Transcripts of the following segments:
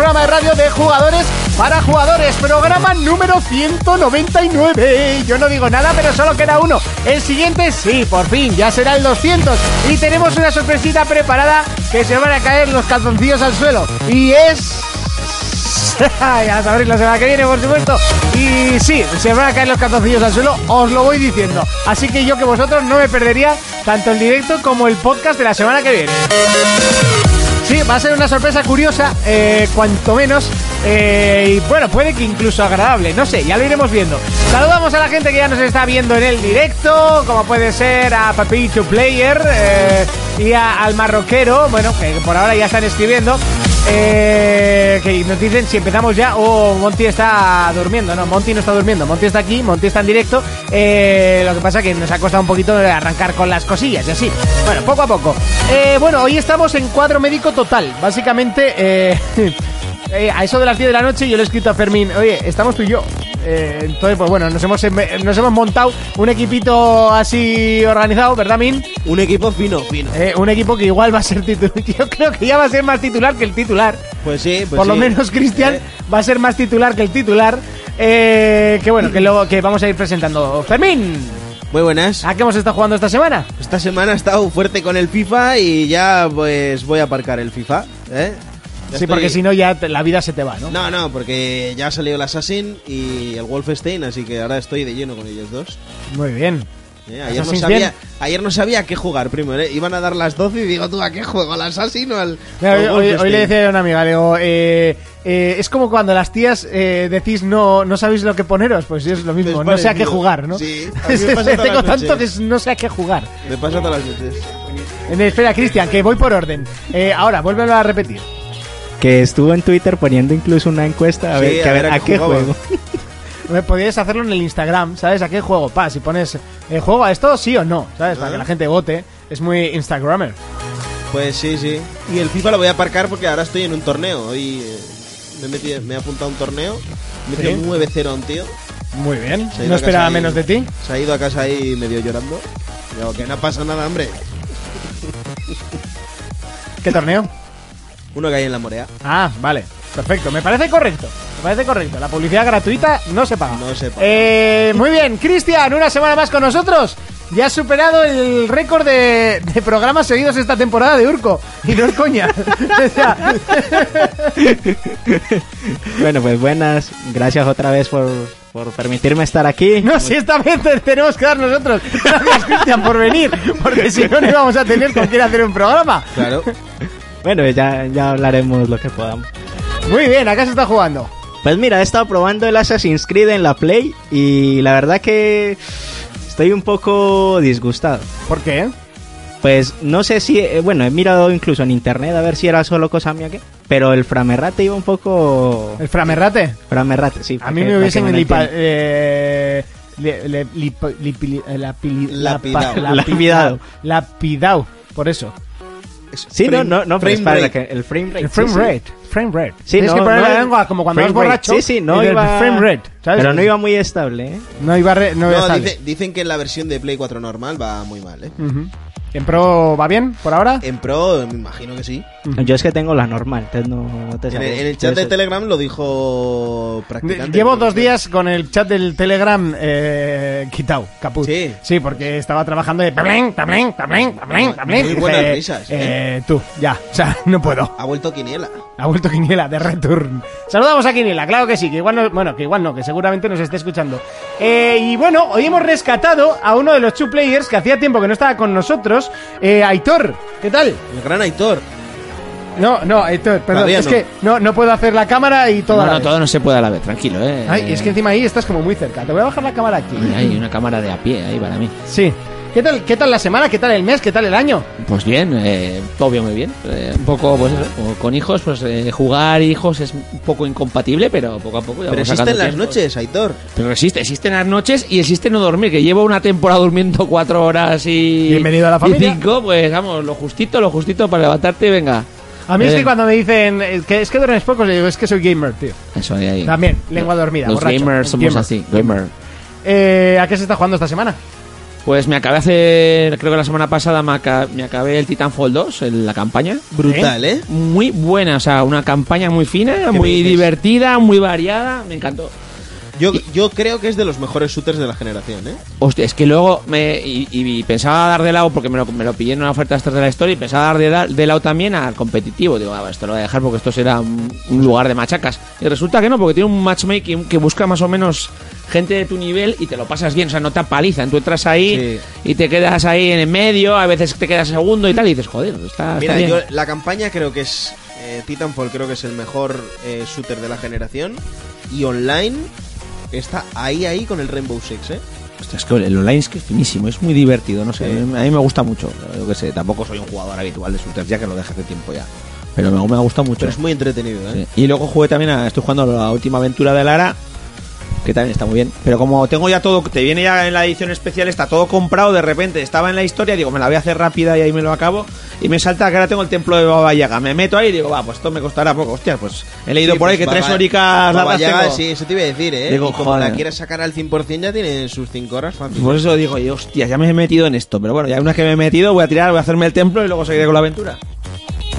programa de radio de jugadores para jugadores, programa número 199. Yo no digo nada, pero solo queda uno. El siguiente, sí, por fin, ya será el 200. Y tenemos una sorpresita preparada que se van a caer los calzoncillos al suelo. Y es ya sabréis la semana que viene, por supuesto. Y sí, se van a caer los calzoncillos al suelo, os lo voy diciendo. Así que yo que vosotros no me perdería tanto el directo como el podcast de la semana que viene. Sí, va a ser una sorpresa curiosa, eh, cuanto menos. eh, y bueno, puede que incluso agradable, no sé, ya lo iremos viendo. Saludamos a la gente que ya nos está viendo en el directo, como puede ser a Papito Player eh, y al marroquero, bueno, que por ahora ya están escribiendo. Eh, que nos dicen si empezamos ya o Monty está durmiendo. No, Monty no está durmiendo. Monty está aquí, Monty está en directo. eh, lo que pasa que nos ha costado un poquito arrancar con las cosillas y así. Bueno, poco a poco. Eh, bueno, hoy estamos en cuadro médico total. Básicamente, eh, a eso de las 10 de la noche yo le he escrito a Fermín, oye, estamos tú y yo. Eh, entonces, pues bueno, nos hemos, em- nos hemos montado un equipito así organizado, ¿verdad, Min? Un equipo fino, fino. Eh, un equipo que igual va a ser titular. Yo creo que ya va a ser más titular que el titular. Pues sí, pues Por lo sí. menos Cristian Eh, va a ser más titular que el titular. Eh, que bueno, que luego que vamos a ir presentando. Fermín, Muy buenas. ¿a qué hemos estado jugando esta semana? Esta semana he estado fuerte con el FIFA y ya pues voy a aparcar el FIFA, ¿eh? Sí, estoy- porque si no ya te- la vida se te va, ¿no? No, no, porque ya ha salido el Assassin y el Wolfenstein, así que ahora estoy de lleno con ellos dos. Muy bien. ¿eh? Ayer, no sabía, bien. ayer no sabía a qué jugar primero, ¿eh? Iban a dar las 12 y digo, ¿tú a qué juego? ¿Al Assassin o al, Mira, hoy, hoy- le decía a una amiga, le digo, eh, eh, es como cuando las tías eh, decís no, no sabéis lo que poneros, pues es lo mismo, no sé a qué jugar, ¿no? Sí, Tengo tanto que no sé a qué jugar. Me pasa todas las noches. Eh, Espera, Cristian, que voy por orden. Ahora, vuélvelo a repetir. Que estuvo en Twitter poniendo incluso una encuesta a Sí, ver, que a, ver, a qué juego. Podrías hacerlo en el Instagram, ¿sabes? ¿A qué juego? Pa, si pones, eh, ¿juego a esto sí o no? ¿Sabes? Para que la gente vote. Es muy Instagrammer. Pues sí, sí. Y el FIFA lo voy a aparcar porque ahora estoy en un torneo. Hoy eh, me, he metido- me he apuntado a un torneo. Me he metido Sí. 9-0 a un tío. Muy bien. No esperaba ahí- menos de ti. Se ha ido a casa ahí medio llorando. Digo, que no pasa nada, hombre. ¿Qué torneo? Uno que hay en la Morea. Ah, vale. Perfecto. Me parece correcto. Me parece correcto. La publicidad gratuita no se paga. No se paga. Eh, muy bien. Cristian, una semana más con nosotros. Ya has superado el récord de, de programas seguidos esta temporada de Urco. Y no es coña. Bueno, pues buenas. Gracias otra vez por, por permitirme estar aquí. no, si esta vez te tenemos que dar nosotros. Gracias, Cristian, por venir. Porque si no, no íbamos a tener con quién hacer un programa. Claro. Bueno, ya, ya hablaremos lo que podamos. Muy bien, acá se está jugando. Pues mira, he estado probando el Assassin's Creed en la Play y la verdad que estoy un poco disgustado. ¿Por qué? Pues no sé si, eh, bueno, he mirado incluso en internet a ver si era solo cosa mía que, pero el framerrate iba un poco... ¿El framerrate? Framerrate, sí. A mí me hubiesen eh, eh, Lapidado. Lapidao, por eso. Es Sí, frame- no, no, frame para rate. que el frame rate. El sí, frame sí. rate. Frame rate. Sí, Tienes no, que poner no, la lengua como cuando vas borracho. Sí, sí, no iba... Frame rate, ¿sabes? Pero no iba muy estable, ¿eh? No iba, re- no iba No, estable. dice- dicen que la versión de Play 4 normal va muy mal, ¿eh? Ujú. ¿En Pro va bien por ahora? En Pro, me imagino que sí. Yo es que tengo la normal, entonces no, no te En el, en el chat de Telegram lo dijo practicante. Llevo dos días con el chat del Telegram eh, quitado, caput. Sí. Sí, porque estaba trabajando de... tablén, tablén, tablén, tablén, tablén. Muy buenas risas, eh, tú, ya, o sea, no puedo. Ha vuelto Quiniela. Ha vuelto Quiniela de return. Saludamos a Quiniela, claro que sí, que igual no, bueno, que igual no, que seguramente nos esté escuchando. Eh, y bueno, hoy hemos rescatado a uno de los two players que hacía tiempo que no estaba con nosotros, eh, Aitor. ¿Qué tal? El gran Aitor. No, no, Aitor, perdón, Todavía es no. que no, no puedo hacer la cámara y todo. a No, la no, vez. todo no se puede a la vez, tranquilo, eh. Ay, es que encima ahí estás como muy cerca. Te voy a bajar la cámara aquí. Hay una cámara de a pie ahí para mí. Sí. ¿Qué tal, ¿Qué tal la semana? ¿Qué tal el mes? ¿Qué tal el año? Pues bien, eh, todo bien, muy bien. Eh, un poco, pues eso, con hijos, pues eh, jugar hijos es un poco incompatible, pero poco a poco ya Pero vamos existen las tiempo. noches, Aitor. Pero existe, existen las noches y existe no dormir, que llevo una temporada durmiendo cuatro horas y... Bienvenido a la y familia. cinco, pues vamos, lo justito, lo justito para levantarte y venga. A mí es que cuando me dicen eh, que es que duermes poco, le digo, es que soy gamer, tío. Eso de ahí. También, lengua dormida, Los borracho. gamers somos Gamer. así, gamer. Eh, ¿A qué se está jugando esta semana? Pues me acabé hace, creo que la semana pasada me, aca- me acabé el Titanfall 2, en la campaña. Brutal, ¿eh? Muy buena, o sea, una campaña muy fina, muy dices? divertida, muy variada, me encantó. Yo, yo creo que es de los mejores shooters de la generación, ¿eh? Hostia, es que luego me y, y pensaba dar de lado porque me lo, me lo pillé en una oferta esta de la historia y pensaba dar de, de lado también al competitivo. Digo, ah, esto lo voy a dejar porque esto será un, un lugar de machacas. Y resulta que no, porque tiene un matchmaking que busca más o menos gente de tu nivel y te lo pasas bien, o sea, no te apalizan. Tú entras ahí y te quedas ahí en el medio, a veces te quedas segundo y tal, y dices, joder, está, está Mira, bien. yo la campaña creo que es. eh, Titanfall creo que es el mejor eh, shooter de la generación. Y online está ahí, ahí con el Rainbow Six, ¿eh? Hostia, es que el online es que es finísimo, es muy divertido, no sé, a mí- a mí me gusta mucho. Yo que sé, tampoco soy un jugador habitual de shooters, ya que lo dejé hace tiempo ya. Pero me, me ha gustado mucho. Pero es muy entretenido, ¿eh? Sí. Y luego jugué también, a, estoy jugando a la última aventura de Lara, que también está muy bien. Pero como tengo ya todo, te viene ya en la edición especial, está todo comprado, de repente estaba en la historia, digo, me la voy a hacer rápida y ahí me lo acabo. Y me salta que ahora tengo el templo de Baba Yaga. Me meto ahí y digo, va, pues esto me costará poco. Hostia, pues he leído Sí, por ahí pues que tres horicas Baba largas Yaga, tengo. sí, eso te iba a decir, ¿eh? Digo, y como joder. la quieres sacar al 100% ya tiene sus 5 horas fácil. Por eso digo, yo, hostia, ya me he metido en esto. Pero bueno, ya una vez que me he metido, voy a tirar, voy a hacerme el templo y luego seguiré con la aventura.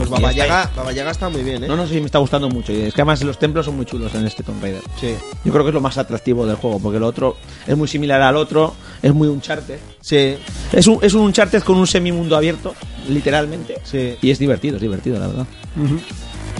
Pues Baba está Yaga, Baba Yaga está muy bien, ¿eh? No, no si me está gustando mucho. Y es que además los templos son muy chulos en este Tomb Raider. Sí. Yo creo que es lo más atractivo del juego, porque el otro es muy similar al otro, es muy Uncharted. Sí, Es un, es un Uncharted con un semimundo abierto, literalmente. sí. Y es divertido, es divertido, la verdad.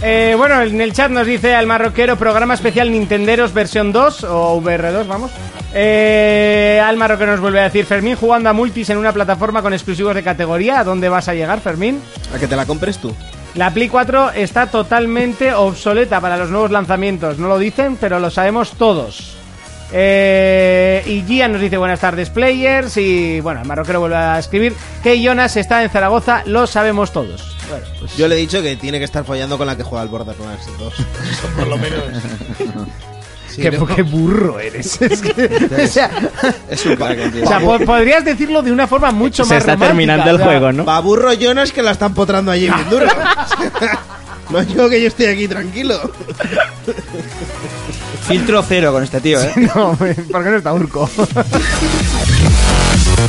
Eh, bueno, en el chat nos dice al marroquero programa especial Nintenderos versión 2 o VR2, vamos. Eh, al marroquero nos vuelve a decir Fermín jugando a multis en una plataforma con exclusivos de categoría. ¿A dónde vas a llegar, Fermín? A que te la compres tú. La Play 4 está totalmente obsoleta para los nuevos lanzamientos. No lo dicen, pero lo sabemos todos. Eh, y Gian nos dice buenas tardes players y bueno, el marroquero vuelve a escribir que Jonas está en Zaragoza, lo sabemos todos. Bueno, pues Yo le he dicho que tiene que estar follando con la que juega al Borderlands 2. Eso por lo menos. Sí, qué, ¿no? qué burro eres. Es que, o sea, Es un crack, o sea, po- podrías decirlo de una forma mucho Se más está romántica, terminando el o sea, juego, ¿no? Baburro Jonas que la están potrando allí bien duro. No yo que yo estoy aquí tranquilo. Filtro cero con este tío, ¿eh? No, ¿por qué no está Urco?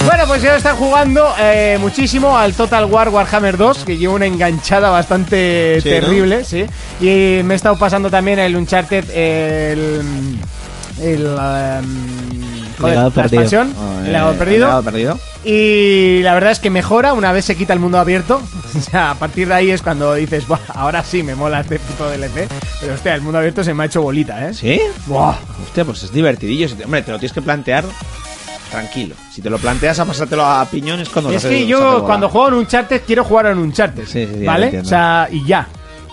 Bueno, pues ya está jugando eh, muchísimo al Total War Warhammer 2, que lleva una enganchada bastante Sí, ¿no? terrible, sí. Y me he estado pasando también el Uncharted, el... el um, Legado la perdido. expansión, Oh, el legado perdido. legado perdido. Y la verdad es que mejora una vez se quita el mundo abierto. O sea, a partir de ahí es cuando dices, Buah, ahora sí me mola este puto DLC. Pero hostia, el mundo abierto se me ha hecho bolita, ¿eh? ¿Sí? Buah. Hostia, pues es divertidillo. Hombre, te lo tienes que plantear tranquilo. Si te lo planteas a pasártelo a piñones cuando Es que yo cuando juego en Uncharted quiero jugar en Uncharted, Sí, sí, ya lo ¿vale? O sea, y ya.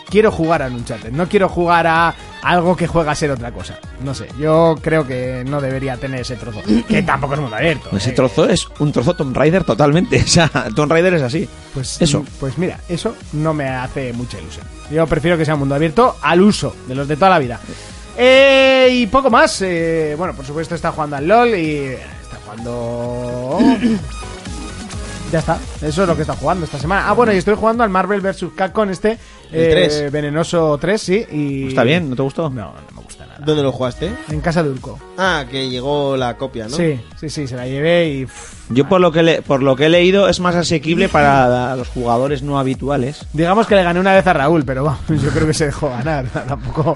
Quiero jugar a Uncharted, no quiero jugar a algo que juega a ser otra cosa. No sé, yo creo que no debería tener ese trozo. Que tampoco es mundo abierto. Ese eh. trozo es un trozo Tomb Raider totalmente. O sea, Tomb Raider es así. Pues Eso. Pues mira, eso no me hace mucha ilusión. Yo prefiero que sea mundo abierto al uso de los de toda la vida. Eh, y poco más. eh, bueno, por supuesto está jugando al LOL y está jugando... Ya está, eso es lo que está jugando esta semana. Ah, bueno, y estoy jugando al Marvel vs. Capcom este eh, 3. Venenoso 3, sí. Y... Está bien, ¿no te gustó? No, no me gusta nada. ¿Dónde lo jugaste? En casa de Urco. Ah, que llegó la copia, ¿no? Sí, sí, sí, se la llevé y... Yo por lo que le- por lo que he leído es más asequible para los jugadores no habituales. Digamos que le gané una vez a Raúl, pero vamos, yo creo que se dejó ganar. Tampoco...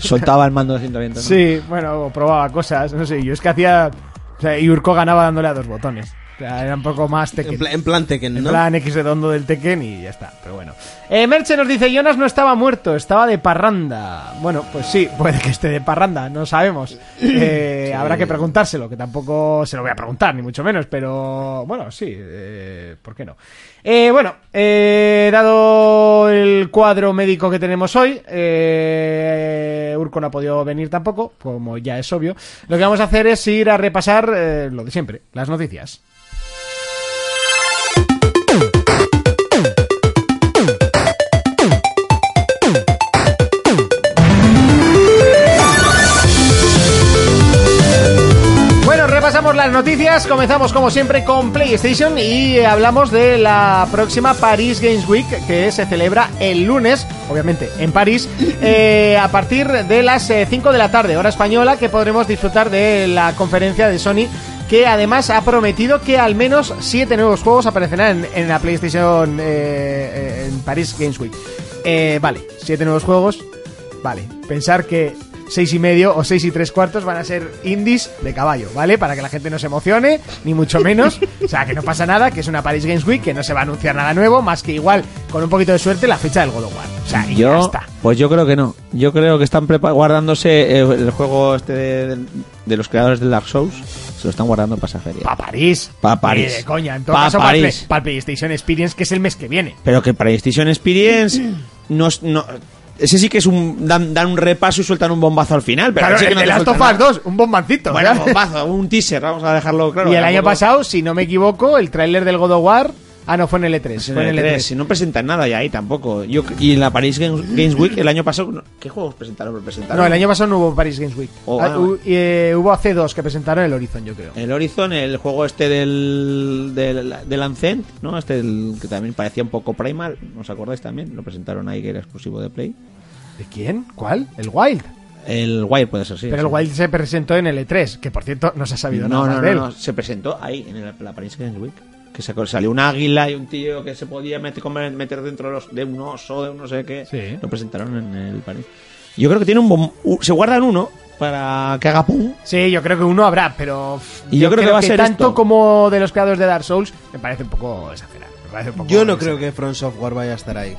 Soltaba el mando de 120. ¿no? Sí, bueno, o probaba cosas, no sé, yo es que hacía... O sea, y Urco ganaba dándole a dos botones. Era un poco más Tekken. En, pla- en plan Tekken, En ¿no? plan X redondo del Tekken y ya está, pero bueno. Eh, Merche nos dice, Jonas no estaba muerto, estaba de parranda. Bueno, pues sí, puede que esté de parranda, no sabemos. Eh, Habrá que preguntárselo, que tampoco se lo voy a preguntar, ni mucho menos, pero bueno, sí, eh, ¿por qué no? Eh, bueno, eh, dado el cuadro médico que tenemos hoy, eh, Urco no ha podido venir tampoco, como ya es obvio. Lo que vamos a hacer es ir a repasar eh, lo de siempre, las noticias. Las noticias. Comenzamos como siempre con PlayStation y hablamos de la próxima Paris Games Week que se celebra el lunes, obviamente en París, eh, a partir de las eh, 5 de la tarde, hora española, que podremos disfrutar de la conferencia de Sony que además ha prometido que al menos siete nuevos juegos aparecerán en, en la PlayStation eh, eh, en Paris Games Week. Eh, vale, siete nuevos juegos. Vale, pensar que seis y medio o seis y tres cuartos van a ser indies de caballo, ¿vale? Para que la gente no se emocione, ni mucho menos. O sea, que no pasa nada, que es una Paris Games Week, que no se va a anunciar nada nuevo, más que igual, con un poquito de suerte, la fecha del God of War. O sea, y ya Yo, está. pues yo creo que no. Yo creo que están guardándose eh, el juego este de, de los creadores de Dark Souls. Se lo están guardando para esa feria. Pa' París. Pa' París. De coña. En todo Pa' caso, para el, para PlayStation Experience, que es el mes que viene. Pero que PlayStation Experience no, no ese sí que es un dan, dan un repaso y sueltan un bombazo al final, pero Claro, ese que el no te Last of Us nada. 2, un bombancito. Bueno, ¿verdad? bombazo, un teaser, vamos a dejarlo claro. y el año pasado, si no me equivoco, el tráiler del God of War... Ah, no, fue en el E3. En fue en el el E3, E3. si no presentan nada ya ahí tampoco. Yo, y en la Paris Games, Games Week el año pasado, ¿qué juegos presentaron? presentaron? No, el año pasado no hubo Paris Games Week. Oh, Ah, ah, hu- eh, hubo hace dos que presentaron el Horizon, yo creo. El Horizon, el juego este del, del, del Ancient, ¿no? Este el, que también parecía un poco Primal, ¿os acordáis también? Lo presentaron ahí que era exclusivo de Play. ¿De quién? ¿Cuál? El Wild. El Wild puede ser, sí. Pero el sí. Wild se presentó en el E3, que por cierto no se ha sabido No, nada no, de no, él. no, se presentó ahí, en el- la Paris Games Week. Que se- salió un águila y un tío que se podía meter, meter dentro de, los, de un oso, de un no sé qué. Sí. Lo presentaron en el Paris. Yo creo que tiene un bom- se guardan uno para que haga pum. Sí, yo creo que uno habrá, pero Y yo creo que va a ser tanto esto. como de los creadores de Dark Souls me parece un poco exagerado. Me parece un poco Yo no exagerado. creo que Front Software vaya a estar ahí.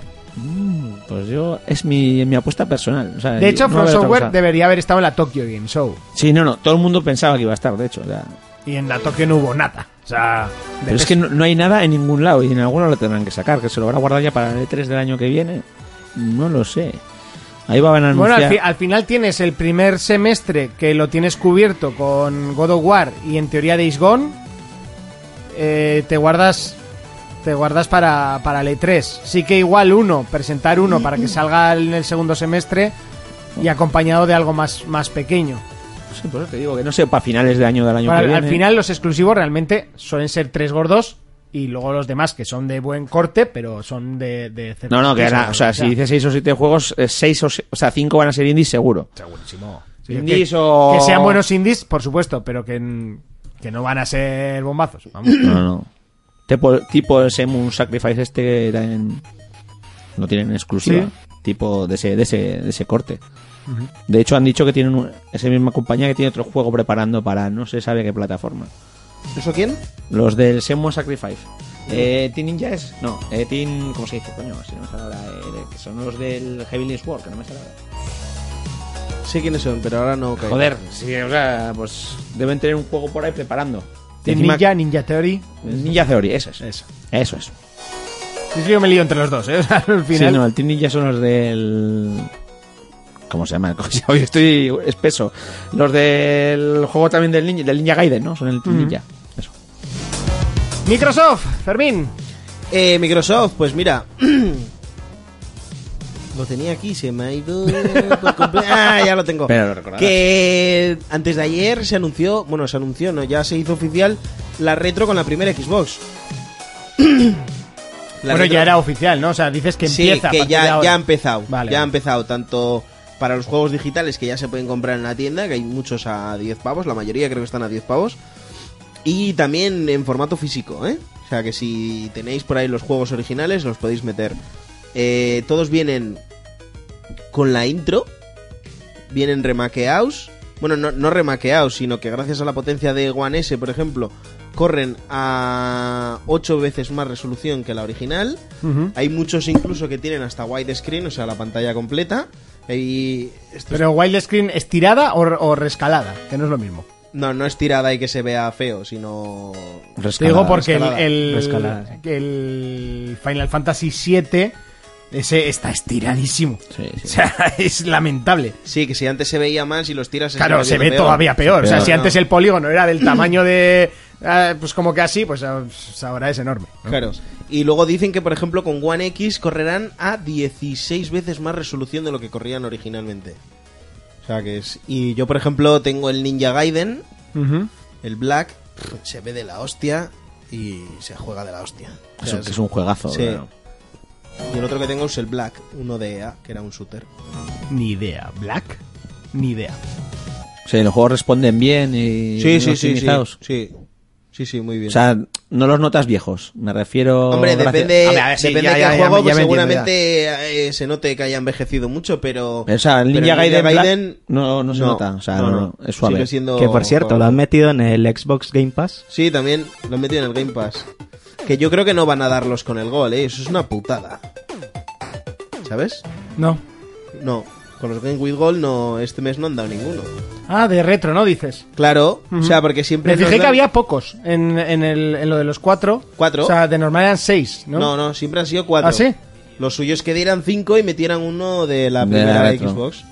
Pues yo, es mi, mi apuesta personal. o sea, De hecho, no From Software debería haber estado en la Tokyo Game Show. Sí, no, no, todo el mundo pensaba que iba a estar, de hecho. o sea, Y en la Tokyo no hubo nada. O sea, pero es que no, no hay nada en ningún lado y en alguno lo tendrán que sacar, que se lo van a guardar ya para el E3 del año que viene. No lo sé. Ahí van a Bueno, anunciar. al, fi- al final tienes el primer semestre que lo tienes cubierto con God of War y en teoría Days Gone. Eh, te guardas te guardas para, para el E3. Sí que igual uno, presentar uno para que salga en el segundo semestre y acompañado de algo más, más pequeño. Sí, por eso te digo que no sé para finales de año del año Bueno, que al, final los exclusivos realmente suelen ser tres gordos y luego los demás que son de buen corte, pero son de... de No, no, que era, o sea, si dices 6 o 7 juegos, 6 o, se- o sea, 5 van a ser indies seguro. Segurísimo. Sí, Indies que, o- que sean buenos indies, por supuesto, pero que, que no van a ser bombazos. Vamos. No, no. Tipo, tipo ese Moon Sacrifice este que no tienen exclusiva. Sí. Tipo de ese, de ese, de ese corte. De hecho, han dicho que tienen un- esa misma compañía que tiene otro juego preparando para no se sabe qué plataforma. ¿Eso quién? Los del Shenmue Sacrifice. Eh, Team Ninja es. No, eh, Team. ¿Cómo se dice, coño? Si no me sale ahora. eh, que son los del Heavenly Sword, que no me sale ahora. Sé quiénes son, pero ahora no caigo. Joder, sí, o sea, pues deben tener un juego por ahí preparando. Team Encima- Ninja, Ninja Theory. Ninja Theory, eso es. Eso. Eso es. Sí, sí, yo me lío entre los dos, ¿eh? O sea, al Sí, final. no, el Team Ninja son los del. ¿Cómo se llama? Hoy estoy espeso. Los del juego también del Ninja, del Ninja Gaiden, ¿no? Son el Team Ninja. Eso. Microsoft, Fermín. Eh, Microsoft, pues mira. lo tenía aquí, se me ha ido. ah, ya lo tengo. Pero lo. Que antes de ayer se anunció, bueno, se anunció, no, ya se hizo oficial la retro con la primera Xbox. La bueno, retro- ya era oficial, ¿no? O sea, dices que sí, empieza. a que ya, ya ha empezado. Vale, ya ha empezado tanto para los juegos digitales que ya se pueden comprar en la tienda, que hay muchos a 10 pavos, la mayoría creo que están a 10 pavos. Y también en formato físico, ¿eh? O sea que si tenéis por ahí los juegos originales, los podéis meter. Eh, todos vienen con la intro, vienen remaqueados. Bueno, no, no remaqueados, sino que gracias a la potencia de One S, por ejemplo, corren a 8 veces más resolución que la original. Hay muchos incluso que tienen hasta widescreen, o sea, la pantalla completa. Y Pero widescreen estirada o, o rescalada, que no es lo mismo. No, no es tirada y que se vea feo, sino... Te Rescalada, digo porque el, rescalada. el- Rescalada, el Final Fantasy VII ese está estiradísimo. Sí, sí. O sea, es lamentable. Sí, que si antes se veía mal, si los tiras... Claro, se ve peor. todavía peor. O sea, Peor, si no. antes el polígono era del tamaño de. eh, pues como que así, pues pues ahora es enorme. ¿no? Claro. Y luego dicen que, por ejemplo, con One X correrán a 16 veces más resolución de lo que corrían originalmente. O sea que es... Y yo, por ejemplo, tengo el Ninja Gaiden, el Black, se ve de la hostia y se juega de la hostia. O Es sea, un- que es un juegazo. Sí. claro. Y el otro que tengo es el Black, uno de EA, que era un shooter. Ni idea. ¿Black? Ni idea. Sí, los juegos responden bien y Sí, sí, sí, sí, sí. Sí, sí, muy bien. O sea, no los notas viejos. Me refiero. Hombre, depende, Hombre, a ver, sí, depende ya, de ya, qué ya juego, ya pues entiendo, seguramente eh, se note que haya envejecido mucho, pero... O sea, el Ninja Gaiden, Gaiden no, no se nota. O sea, no, no, es suave. Sigue siendo Que por cierto, lo juego. han metido en el Xbox Game Pass. Sí, también lo han metido en el Game Pass. Que yo creo que no van a darlos con el gol, ¿eh? Eso es una putada. ¿Sabes? No. No, con los Game with Gold no, este mes no han dado ninguno. Ah, de retro, ¿no? Dices. Claro, o sea, porque siempre... Me fijé que había pocos en, en, el, en lo de los cuatro. ¿Cuatro? O sea, de normal eran seis, ¿no? No, no, siempre han sido cuatro. ¿Ah, sí? Los suyos que dieran cinco y metieran uno de la De primera. Xbox.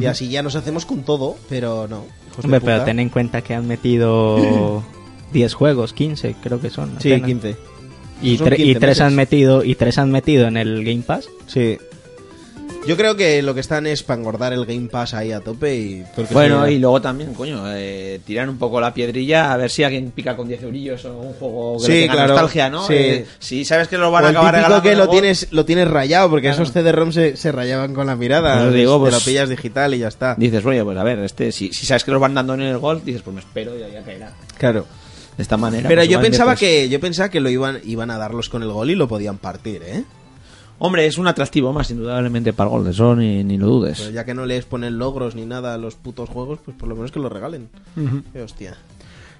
Y así ya nos hacemos con todo, pero no. Hombre, pero ten en cuenta que han metido 10 juegos, 15 creo que son. Sí, apenas. 15. Y, tre- y 15 tres meses. han metido y tres han metido en el Game Pass. Sí. Yo creo que lo que están es para engordar el Game Pass ahí a tope y... porque Bueno, sí, y luego también, coño, eh, tirar un poco la piedrilla a ver si alguien pica con 10 eurillos o un juego que Sí, le tenga claro, nostalgia, ¿no? sí. Eh, si sabes que lo O van a el acabar regalando que en lo tienes, lo tienes rayado, porque Claro. esos CD-ROM se, se rayaban con la mirada. Pues digo, te pues- lo pillas digital y ya está. Dices, oye, pues a ver, este, si, si sabes que los van dando en el Gold, dices, pues me espero y ya caerá. Claro. De esta manera. Pero pues yo pensaba inviertes. que yo pensaba que lo iban iban a darlos con el gol y lo podían partir, ¿eh? Hombre, es un atractivo más, indudablemente, para el Gold, eso ni, ni lo dudes. Pero ya que no les ponen logros ni nada a los putos juegos, pues por lo menos que lo regalen. Qué hostia.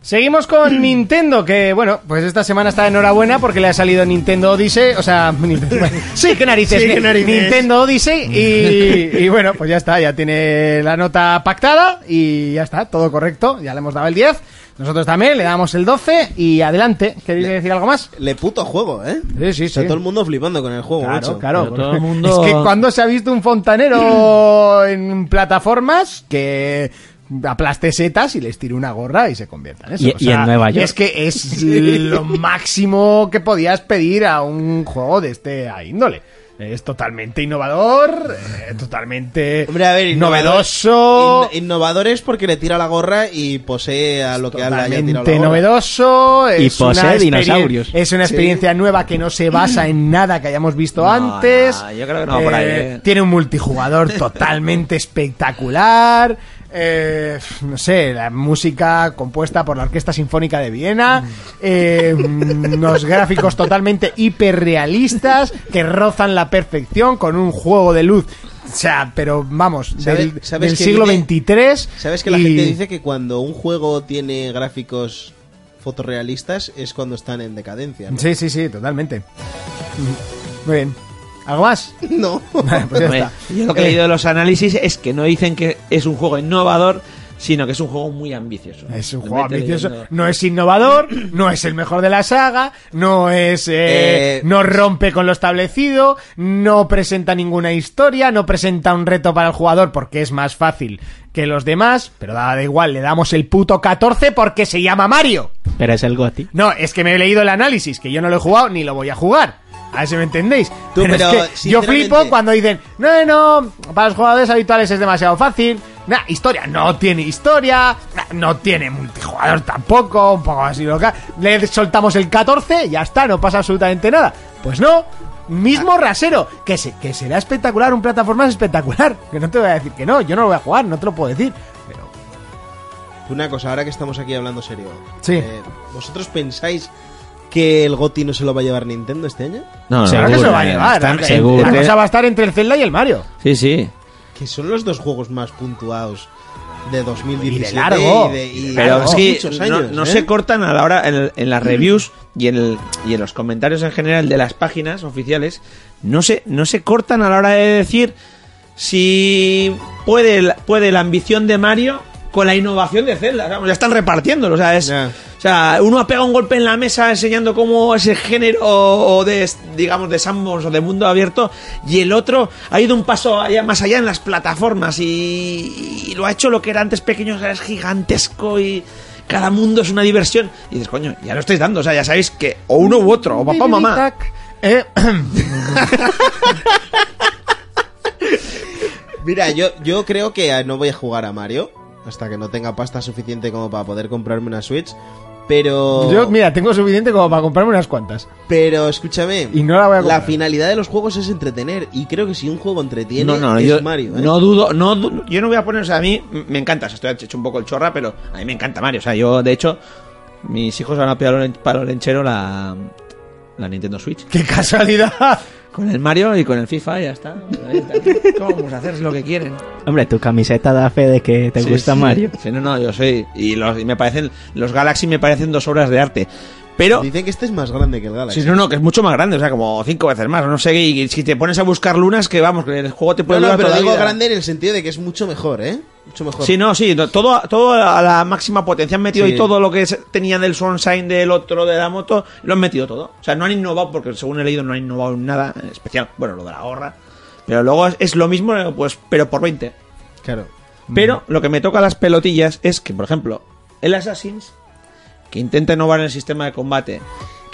Seguimos con Nintendo, que bueno, pues esta semana está enhorabuena porque le ha salido Nintendo Odyssey, o sea, Nintendo- sí, qué narices, Sí, qué narices. Nintendo Odyssey y, y bueno, pues ya está, ya tiene la nota pactada y ya está, todo correcto, ya le hemos dado el 10, nosotros también le damos el 12 y adelante, ¿queréis decir algo más? Le puto juego, ¿eh? Sí, sí, O sea, sí. todo el mundo flipando con el juego, Claro, macho. claro. Pero todo porque el mundo- Es que cuando se ha visto un fontanero en plataformas que aplaste setas y les tire una gorra y se convierta en eso. Y- y en Nueva York. Es que es lo máximo que podías pedir a un juego de este índole. Es totalmente innovador, eh, totalmente Hombre, a ver, innovador- novedoso, in- innovador es porque le tira la gorra y posee a lo que le haya tirado la totalmente gorra. novedoso. Y es posee dinosaurios. Es una experiencia nueva que no se basa en nada que hayamos visto No, antes. no, yo creo que no va por ahí, eh. Tiene un multijugador totalmente espectacular. Eh, no sé, la música compuesta por la Orquesta Sinfónica de Viena, eh, unos gráficos totalmente hiperrealistas que rozan la perfección con un juego de luz. O sea, pero vamos, ¿Sabe- del, sabes del que siglo viene- XXIII. ¿Sabes que la gente dice que cuando un juego tiene gráficos fotorrealistas es cuando están en decadencia? ¿no? Sí, sí, sí, totalmente. Mm, Muy bien. ¿Algo más? No. pues ya Hombre, está. Yo lo que he Eh, leído de los análisis es que no dicen que es un juego innovador, sino que es un juego muy ambicioso. Es un juego ambicioso. leyendo- No es innovador, no es el mejor de la saga, no es. eh, Eh, no rompe con lo establecido, no presenta ninguna historia, no presenta un reto para el jugador porque es más fácil que los demás, pero da, da igual, le damos el puto 14 porque se llama Mario. Pero es el GOTI. No, es que me he leído el análisis, que yo no lo he jugado ni lo voy a jugar. A ver si me entendéis. Tú, pero, pero, es que yo flipo cuando dicen, no, no, para los jugadores habituales es demasiado fácil. Nah, historia, no tiene historia, no tiene multijugador tampoco, un poco así loca. Le soltamos el 14, ya está, no pasa absolutamente nada. Pues no, mismo rasero, que, se, que será espectacular, un plataforma espectacular. Que no te voy a decir que no, yo no lo voy a jugar, no te lo puedo decir. Pero Una cosa, ahora que estamos aquí hablando serio. Sí. eh, ¿Vosotros pensáis que el GOTI no se lo va a llevar Nintendo este año? No, no, Seguro que se lo va a llevar. están seguros. La cosa va a estar entre el Zelda y el Mario. Sí, sí. Que son los dos juegos más puntuados de 2017 Y de largo. y de- y Pero de es que muchos no, ¿eh? se cortan a la hora en, en las reviews y en, el- y en los comentarios en general de las páginas oficiales. No se, no se cortan a la hora de decir si puede, puede la ambición de Mario con la innovación de Zelda. Vamos, ya están repartiéndolo. O sea, es, o sea, uno ha pegado un golpe en la mesa enseñando cómo ese género o de, digamos, de sandbox o de mundo abierto y el otro ha ido un paso allá, más allá en las plataformas y, y lo ha hecho lo que era antes pequeño, o sea, es gigantesco y cada mundo es una diversión. Y dices, coño, ya lo estáis dando, o sea, ya sabéis que o uno u otro, o papá o mamá. Eh, Mira, yo, yo creo que no voy a jugar a Mario hasta que no tenga pasta suficiente como para poder comprarme una Switch. Pero. Yo, mira, tengo suficiente como para comprarme unas cuantas. Pero escúchame. Y no la voy a La comprar. finalidad de los juegos es entretener. Y creo que si un juego entretiene, No, no, es yo Mario. ¿eh? no dudo, no du- yo no voy a poner, o sea, a mí me encanta, o sea, estoy hecho un poco el chorra, pero a mí me encanta Mario, o sea, yo de hecho Mis hijos van a pegar para el lenchero la, la Nintendo Switch. ¡Qué casualidad! Con el Mario y con el FIFA y ya está. ¿Cómo vamos a hacer lo que quieren? Hombre, tu camiseta da fe de que te Sí, gusta sí. Mario. Sí, no, no, yo soy. Y, los, y me parecen. Los Galaxy me parecen dos obras de arte. Pero. Dicen que este es más grande que el Galaxy. Sí, no, no, que es mucho más grande, o sea, como cinco veces más. No sé, y si te pones a buscar lunas, que vamos, que el juego te No, puede no, durar pero toda digo vida. grande en el sentido de que es mucho mejor, ¿eh? Mucho mejor. Sí, no, sí, no, todo, todo a la máxima potencia. Han metido Sí. ahí todo lo que tenía del Sunshine del otro de la moto, lo han metido todo. O sea, no han innovado, porque según he leído, no han innovado en nada en especial. Bueno, lo de la gorra. Pero luego es, es lo mismo, pues, pero por 20. Claro. Pero lo que me toca las pelotillas es que, por ejemplo, el Assassin's, que intenta innovar en el sistema de combate.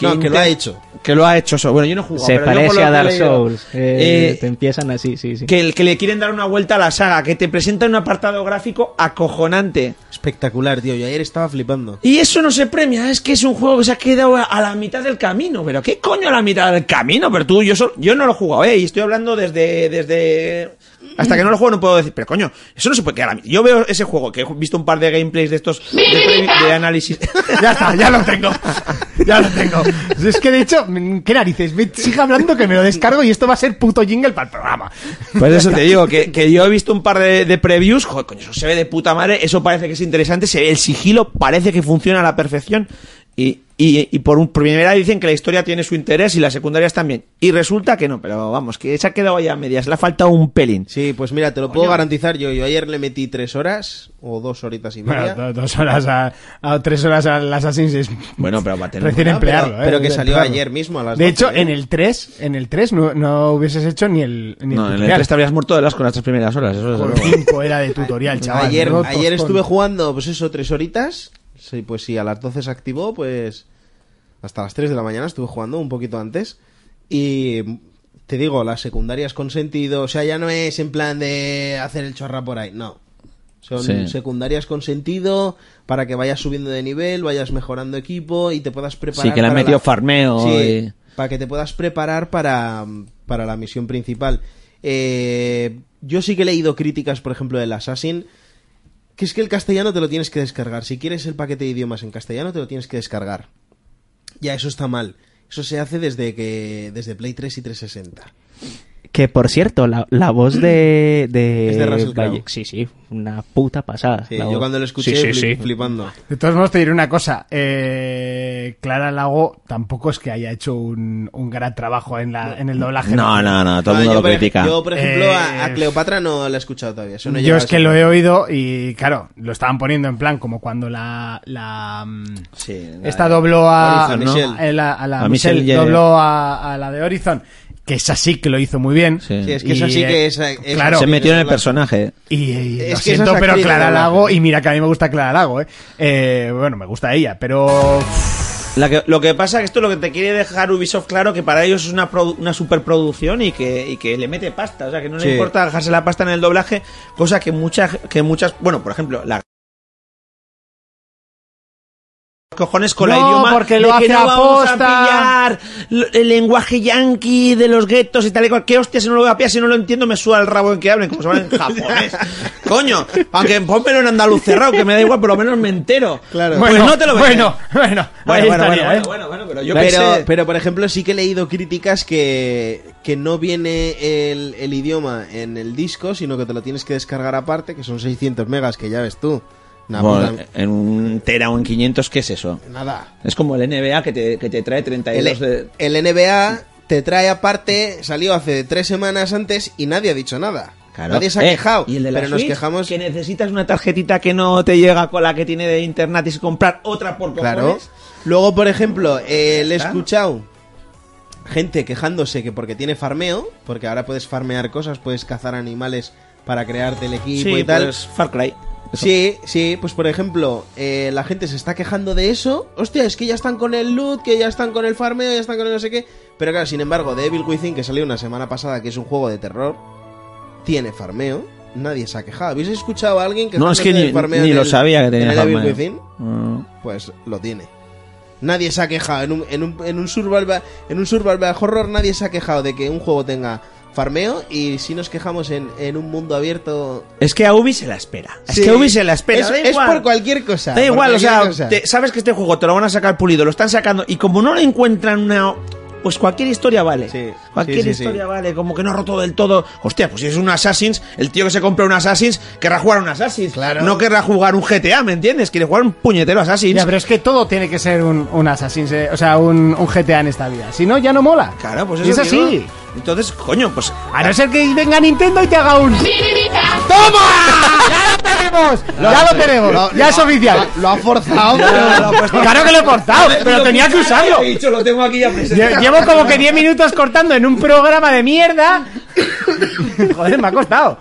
No, que lo ha hecho. Que lo ha hecho eso. Bueno, yo no he jugado. Se pero parece a Dark Souls. eh, eh, te empiezan así, sí, sí. que, el, que le quieren dar una vuelta a la saga, que te presenta un apartado gráfico acojonante. Espectacular, tío. Yo ayer estaba flipando. Y eso no se premia, es que es un juego que se ha quedado a- a la mitad del camino. Pero ¿qué coño a la mitad del camino? Pero tú, yo, sol- yo no lo he jugado, ¿eh? Y estoy hablando desde, desde... Hasta que no lo juego no puedo decir, pero coño, eso no se puede quedar a mitad. Yo veo ese juego, que he visto un par de gameplays de estos de, análisis. Ya está, ya lo tengo. Ya lo tengo. Es que de hecho, ¿qué narices? Me- Sigue hablando que me lo descargo y esto va a ser puto jingle para el programa. Pues eso te digo, que, que yo he visto un par de, de previews, joder, coño, eso se ve de puta madre, eso parece que es interesante, se ve el sigilo, parece que funciona a la perfección. Y, y, y por un por primera vez dicen que la historia tiene su interés y las secundarias también. Y resulta que no, pero vamos, que se ha quedado ya a medias, le ha faltado un pelín. Sí, pues mira, te lo puedo garantizar yo. Yo ayer le metí tres horas o dos horitas y media. Bueno, do- dos horas a, a tres horas al Assassin's es Bueno, pero va a tener... recién emplearlo, pero- ¿eh? pero que salió emplearlo. ayer mismo a las De 12, hecho, ¿eh? en el 3, en el 3 no, no hubieses hecho ni el, ni el No, en el tutorial. 3 te habrías muerto de las con las tres primeras horas, eso. 5 era de tutorial, chaval. ayer ayer estuve jugando, pues eso, tres horitas. Sí, pues sí, a las 12 se activó, pues hasta las 3 de la mañana estuve jugando, un poquito antes. Y te digo, las secundarias con sentido, o sea, ya no es en plan de hacer el chorra por ahí, no. Son Sí. secundarias con sentido para que vayas subiendo de nivel, vayas mejorando equipo y te puedas preparar. Sí, que le han para metido la- farmeo Sí, y- para que te puedas preparar para, para la misión principal. Eh, yo sí que he leído críticas, por ejemplo, del Assassin, que es que el castellano te lo tienes que descargar. Si quieres el paquete de idiomas en castellano, te lo tienes que descargar. Ya, eso está mal. Eso se hace desde que desde Play 3 y 360. Que por cierto, la, la voz de. de, Es de Russell Crowe. Sí, sí, una puta pasada. Sí, yo voz. cuando lo escuché Sí, sí, flip- sí. flipando. De todos modos, te diré una cosa. Eh, Clara Lago tampoco es que haya hecho un, un gran trabajo en, la, en el doblaje. No, no, no, todo el Ah, mundo yo, lo critica. yo, por ejemplo, a, a Eh, Cleopatra no la he escuchado todavía. eso no he Yo es que lo he oído y, claro, lo estaban poniendo en plan como cuando la... la mm, esta dobló a, Horizon, ¿no? Michelle. a la, a la A Michelle Michelle Yeoh. dobló a, a la de Horizon, que es así que lo hizo muy bien. Sí. Sí, es que Y, eh, que es, es- claro. Se metió en el personaje. Y, y Es lo que siento, pero Clara Lago, y mira que a mí me gusta Clara Lago, ¿eh? Eh, bueno, me gusta ella, pero... La que- lo que pasa es que esto es lo que te quiere dejar Ubisoft claro que para ellos es una, produ- una superproducción y que, y que le mete pasta. O sea, que no Sí. le importa dejarse la pasta en el doblaje, cosa que muchas, que muchas, bueno, por ejemplo, la cojones con la idioma porque lo de que hace no vamos a pillar el lenguaje yankee de los guetos y tal y cual. ¿Qué hostia si no lo voy a pillar? Si no lo entiendo me suda el rabo en que hablen, como se hablan en japonés. Coño, aunque pónmelo en andaluz cerrado, que me da igual, por lo menos me entero. Claro. Pues no te lo ves. bueno, bueno, Bueno, bueno, estaría, bueno, ¿eh? bueno, bueno, pero yo Pero, pero, por ejemplo, sí que he leído críticas que, que no viene el, el idioma en el disco, sino que te lo tienes que descargar aparte, que son 600 megas, que ya ves tú. Una Bueno, puta- en un tera o en 500, ¿qué es eso? Nada. Es como el NBA que te, que te trae 32 El, de... el NBA te trae aparte, salió hace tres semanas antes y nadie ha dicho nada. Claro. Nadie se ha Eh, quejado. Y el de la pero nos quejamos. que necesitas una tarjetita que no te llega con la que tiene de internet y comprar otra por cojones. Claro. Luego, por ejemplo, eh, le he escuchado gente quejándose que porque tiene farmeo, porque ahora puedes farmear cosas, puedes cazar animales para crearte el equipo Sí, y tal. pues Far Cry. Eso. Sí, sí, pues por ejemplo, eh, la gente se está quejando de eso. Hostia, es que ya están con el loot, que ya están con el farmeo, ya están con el no sé qué. Pero claro, sin embargo, The Evil Within, que salió una semana pasada, que es un juego de terror, tiene farmeo. Nadie se ha quejado. ¿Habéis escuchado a alguien que No, es que ni, ni lo sabía que tenía en el farmeo. Within? Mm. Pues lo tiene. Nadie se ha quejado. En un, en un, en un survival, en un survival horror nadie se ha quejado de que un juego tenga farmeo y si nos quejamos en, en un mundo abierto... Es que a Ubi se la espera. Es que a Ubi se la espera. Es, da es igual. por cualquier cosa. Da igual, o sea, te- sabes que este juego te lo van a sacar pulido, lo están sacando y como no le encuentran una... Pues cualquier historia vale. Sí, Cualquier sí, sí, historia sí. vale, como que no ha roto del todo. Hostia, pues si es un Assassin's, el tío que se compra un Assassin's querrá jugar un Assassin's. Claro. No querrá jugar un GTA, ¿me entiendes? Quiere jugar un puñetero Assassin's. Ya, pero es que todo tiene que ser un, un Assassin's, eh, o sea, un, un GTA en esta vida. Si no, ya no mola. Claro, pues eso es digo. así. Entonces, coño, pues... A no ser que venga Nintendo y te haga un... ¡Toma! ¡Ya lo tenemos! ¡Ya lo tenemos! Lo- ya es oficial. Lo ha forzado, No, no, no, Claro que lo he cortado, pero tenía que usarlo. He dicho, lo tengo aquí ya presente. Llevo como que 10 minutos cortando en un programa de mierda. Joder, me ha costado.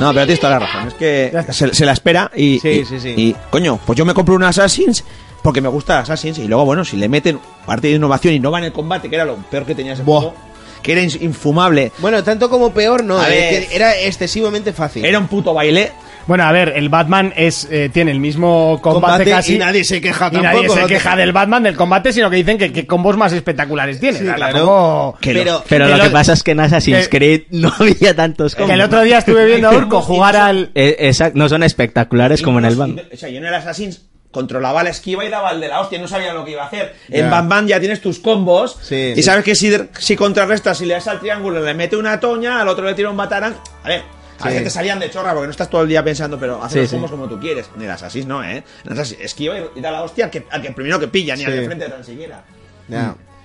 No, pero tienes toda la razón. Es que se, se la espera y, Sí, y- sí, sí. y, coño, pues yo me compro un Assassin's porque me gusta Assassin's y luego, bueno, si le meten parte de innovación y no va en el combate, que era lo peor que tenía ese Buah. juego, que era infumable, Bueno, tanto como peor, no. A eh, ver. era excesivamente fácil. era un puto baile. Bueno, a ver, el Batman es eh, tiene el mismo combate, Combate casi. y nadie se queja y nadie tampoco, se ¿no? queja del Batman del combate, sino que dicen que, que combos más espectaculares tiene. Sí, claro. tampoco- Que Pero- lo- Pero Que lo lo- que pasa es que en Assassin's que- Creed no había tantos Que combos. el otro día estuve viendo a Urco jugar al. Eh, exacto, no son espectaculares como en el Band. O sea, yo en el Assassin's controlaba la esquiva y daba el de la hostia, no sabía lo que iba a hacer. En Ya. Bam ya tienes tus combos Sí, y sí. sabes que si, si contrarrestas, si le das al triángulo, le mete una toña, al otro le tira un batarán. A ver, a Sí. veces te salían de chorra porque no estás todo el día pensando, pero haces Sí, los sí. combos como tú quieres. En el Assassin's no, ¿eh? En el Assassin's esquiva y, da la hostia al que, al que primero que pilla, ni al de frente tan siquiera.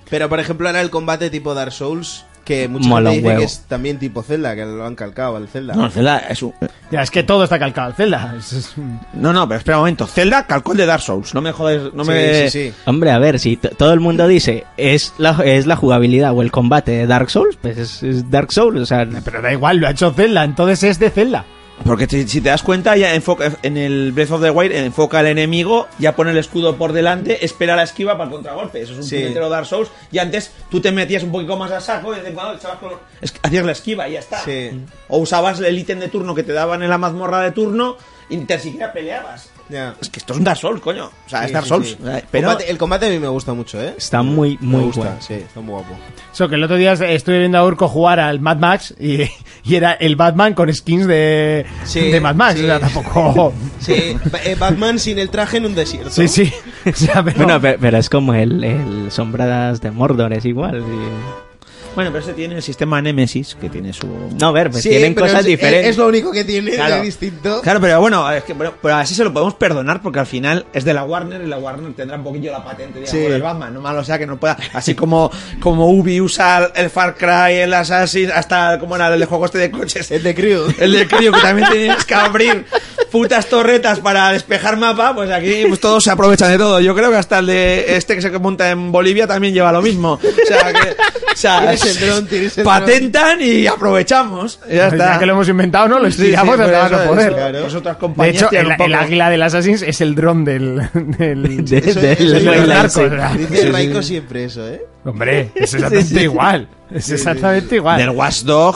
Pero, por ejemplo, ahora el combate tipo Dark Souls, que mucha Mola gente dice que es también tipo Zelda, que lo han calcado al Zelda. No, Zelda es un... Ya, es que todo está calcado al Zelda. Es- es un- No, no, pero espera un momento. Zelda calcó el de Dark Souls. No me jodes, no sí, me... sí, sí. Hombre, a ver, si t- todo el mundo dice es la, es la jugabilidad o el combate de Dark Souls, pues es, es Dark Souls, o sea, Pero da igual, lo ha hecho Zelda, entonces es de Zelda. Porque te- si te das cuenta, ya enfoca en el Breath of the Wild, enfoca al enemigo, ya pone el escudo por delante, espera la esquiva para el contragolpe. Eso es un Sí. puñetero Dark Souls. Y antes tú te metías un poquito más a saco y de vez en cuando echabas con- es- hacías la esquiva y ya está. Sí. O usabas el ítem de turno que te daban en la mazmorra de turno y ni siquiera peleabas. Ya. Es que esto es un Dark Souls, coño. O sea, Sí, es Dark sí, Souls. sí. Eh, Pero Combate- el combate a mí me gusta mucho, ¿eh? está muy, me muy gusta, bueno. sí, está muy guapo. Eso que el otro día estuve viendo a Urco jugar al Mad Max y, y era el Batman con skins de, Sí, de Mad Max. sí. O sea, tampoco. Sí, eh, Batman sin el traje en un desierto. Sí, sí. O sea, pero- Bueno, pe- pero, es como el, el Sombras de Mordor, es igual. y- bueno, pero ese tiene el sistema Nemesis, que tiene su. No, a ver, pues Sí, tienen pero cosas es, diferentes. Es lo único que tiene Claro. de distinto. Claro, pero bueno, es que bueno, pero así se lo podemos perdonar porque al final es de la Warner y la Warner tendrá un poquillo la patente digamos, Sí. del Batman, no malo sea que no pueda, así como como Ubi usa el Far Cry, el Assassin, hasta como era el de juego este de coches, El de Crew. el de Crio que también tienes que abrir putas torretas para despejar mapa, pues aquí pues todos se aprovechan de todo. Yo creo que hasta el de este que se monta en Bolivia también lleva lo mismo. O sea, que o sea, el dron, tienes el patentan y aprovechamos. Ya ya está. que lo hemos inventado, ¿no? Lo Sí, sí, estiramos pues hasta eso, no poder. eso, Claro. otras De compañías hecho, tienen el, el águila del Assassin's es el dron del. del- De- Eso- de- eso de- es del lo narco, que o sea. Dice Raiko siempre eso, ¿eh? Hombre, es exactamente igual. Es exactamente igual. del Watchdog,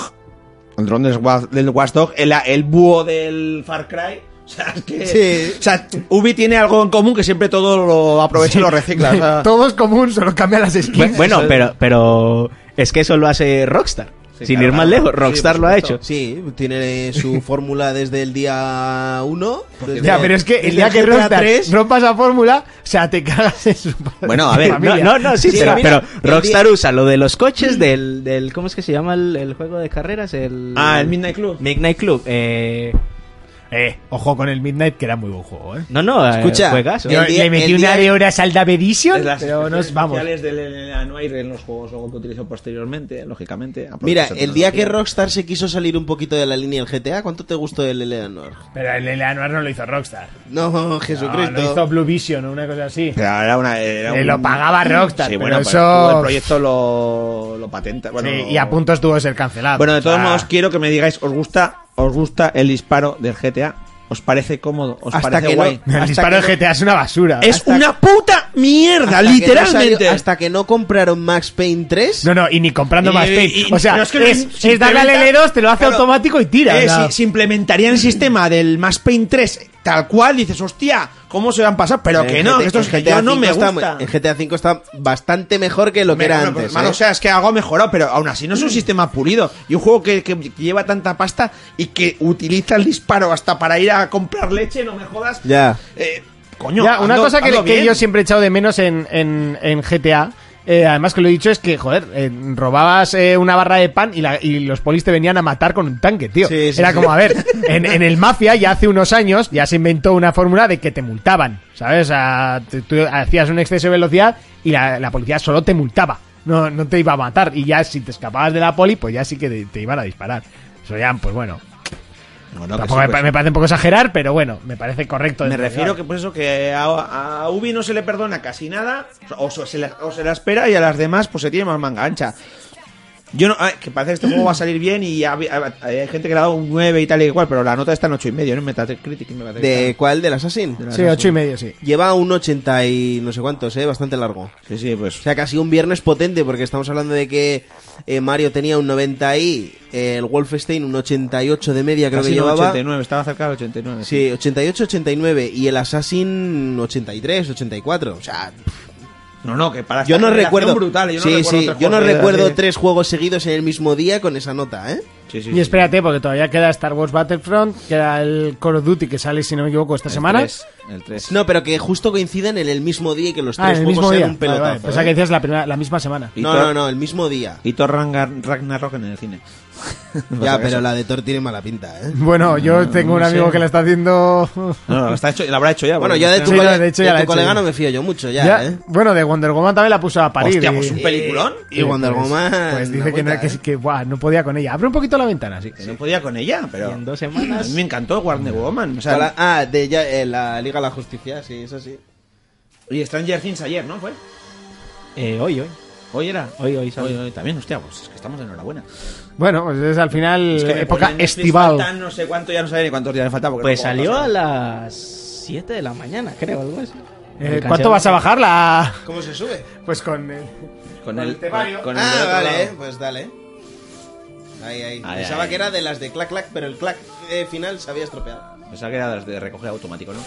el dron del, del Watchdog, el, el búho del Far Cry. O sea, es que. Sí. O sea, Ubi tiene algo en común que siempre todo lo aprovecha y lo recicla. o sea. Todo es común, solo cambia las skins. Bueno, pero, pero es que eso lo hace Rockstar. Sin claro, ir más lejos, Rockstar Sí, lo ha hecho. Sí, tiene su fórmula desde el día 1. Ya, pero es que el día que Rockstar rompa esa fórmula, o sea, te cagas en su Bueno, a ver, No, familia. no, no, sí, Sí, pero, mira, pero el Rockstar día- usa lo de los coches del, del ¿cómo es que se llama el, el juego de carreras? El, Ah, el Midnight Club. Midnight Club. Eh, Eh, ojo con el Midnight, que era muy buen juego, ¿eh. no, no, eh, Escucha, juegazo. El Yo día- le metí una de horas al Dab Edition, las pero nos vamos. especiales del Anuair en los juegos luego que utilizo posteriormente, lógicamente. Mira, el día que. Rockstar se quiso salir un poquito de la línea del GTA, ¿cuánto te gustó el Eleanor? Pero el Eleanor no lo hizo Rockstar. No, No, Jesucristo. lo hizo Blue Vision o una cosa así. Pero era una, era Eh, un- lo pagaba Rockstar, Sí, pero bueno, eso- el proyecto lo, lo patenta. Bueno, Sí, y a punto estuvo de ser cancelado. Bueno, de todos modos, quiero que me digáis, ¿os gusta, ¿os gusta el disparo del GTA? ¿Os parece cómodo? ¿Os Hasta parece que guay? no- El hasta disparo que de no- GTA es una basura. Es hasta- una puta mierda, Hasta que no literalmente. salió- hasta que no compraron Max Payne 3. No, no, y ni comprando Y- Paint. y- O sea, no, es, que es, si darle al implementa- L2, te lo hace Claro. automático y tira. Eh, si, si implementarían el sistema del Max Payne 3 tal cual, dices, hostia, ¿cómo se van a pasar? Pero En que no, esto es que GTA yo no V me está- gusta. en GTA V está bastante mejor que lo que era Bueno, antes. pues, mano, ¿eh? o sea, es que algo ha mejorado, pero aún así no es un sistema pulido. Y un juego que, que lleva tanta pasta y que utiliza el disparo hasta para ir a comprar leche, no me jodas. Ya. Eh, coño, Ya, una cosa que, que yo siempre he echado de menos en, en, en GTA, eh, además que lo he dicho, es que, joder, eh, robabas eh, una barra de pan y, la- y los polis te venían a matar con un tanque, tío. Sí, sí, Era sí. como, a ver, en, en el Mafia ya hace unos años ya se inventó una fórmula de que te multaban, ¿sabes? Sea, tú, tú hacías un exceso de velocidad y la, la policía solo te multaba, no, no te iba a matar. Y ya si te escapabas de la poli, pues ya sí que te, te iban a disparar. Eso ya, pues bueno. Tampoco sí, me, pues, me parece un poco exagerar, pero bueno, me parece correcto. Me refiero que por eso que a, a Ubi no se le perdona casi nada, o, se, la, o se la espera y a las demás pues se tiene más manga ancha. Yo no, que parece que este juego va a salir bien y ha- ha- hay gente que le ha dado un 9 y tal y igual, pero la nota está en 8 y medio, ¿no? En Metacritic y Metacritic. ¿De cuál? ¿Del Assassin? De Sí, ocho y medio, sí. Lleva un 80 y no sé cuántos, ¿eh? Bastante largo. Sí, sí, pues. O sea, casi un viernes potente, porque estamos hablando de que eh, Mario tenía un 90 y eh, el Wolfenstein un 88 de media, creo casi que llevaba. 89, estaba cerca del 89. Sí, 88, 89 y el Assassin 83, 84. O sea, No, no, que para yo no recuerdo. brutal, yo no sí, recuerdo sí, tres yo no juegos de- recuerdo de- tres juegos seguidos en el mismo día con esa nota, ¿eh? Sí, sí, Y sí. espérate, porque todavía queda Star Wars Battlefront, queda el Call of Duty que sale, si no me equivoco, esta El semana. tres, el 3. No, pero que justo coinciden en el mismo día y que los Ah, tres en el juegos mismo sean día. un pelotazo. Vale, vale. Pensaba ¿eh? que decías la, primera, la misma semana. No, Thor- no, no, el mismo día. Y Thor Ragnarok en el cine. Ya, pero la de Thor tiene mala pinta, ¿eh? Bueno, yo tengo un amigo sé. que la está haciendo. No, no, la, está hecho, la habrá hecho ya. Bueno, porque- yo de tu, Sí, no, cole- de hecho de ya la tu hecho colega no me fío yo mucho ya, Ya, ¿eh? Bueno, de Wonder Woman también la puso a parir. Hostia, y- pues un peliculón. Y Wonder pues, Woman, Pues dice que, no, que, ¿eh? que, buah, no podía con ella. Abre un poquito la ventana, sí. Que no podía con ella, pero. Y en dos A semanas. mí me encantó Warner Woman. O sea, ah, de ya, eh, la Liga de la Justicia, sí, eso sí. y Stranger Things ayer, ¿no? ¿Fue? Eh, hoy, hoy. Hoy era. Hoy, hoy. Hoy, hoy también, hostia, pues es que estamos de enhorabuena. Bueno, pues es al final Es que me época Netflix, estival. faltan no sé cuánto, ya no sabía ni cuántos días le faltaba. porque Pues no salió a las 7 de la mañana, creo, algo así. Eh, ¿Cuánto vas a bajar la...? ¿Cómo se sube? Pues con... eh, Con con el, temario. con el Ah, vale, lado. pues dale. Ahí, ahí. Ahí, Pensaba ahí. que era de las de clac clac, pero el clac eh, final se había estropeado. Pensaba que era de las de recoger automático, ¿no?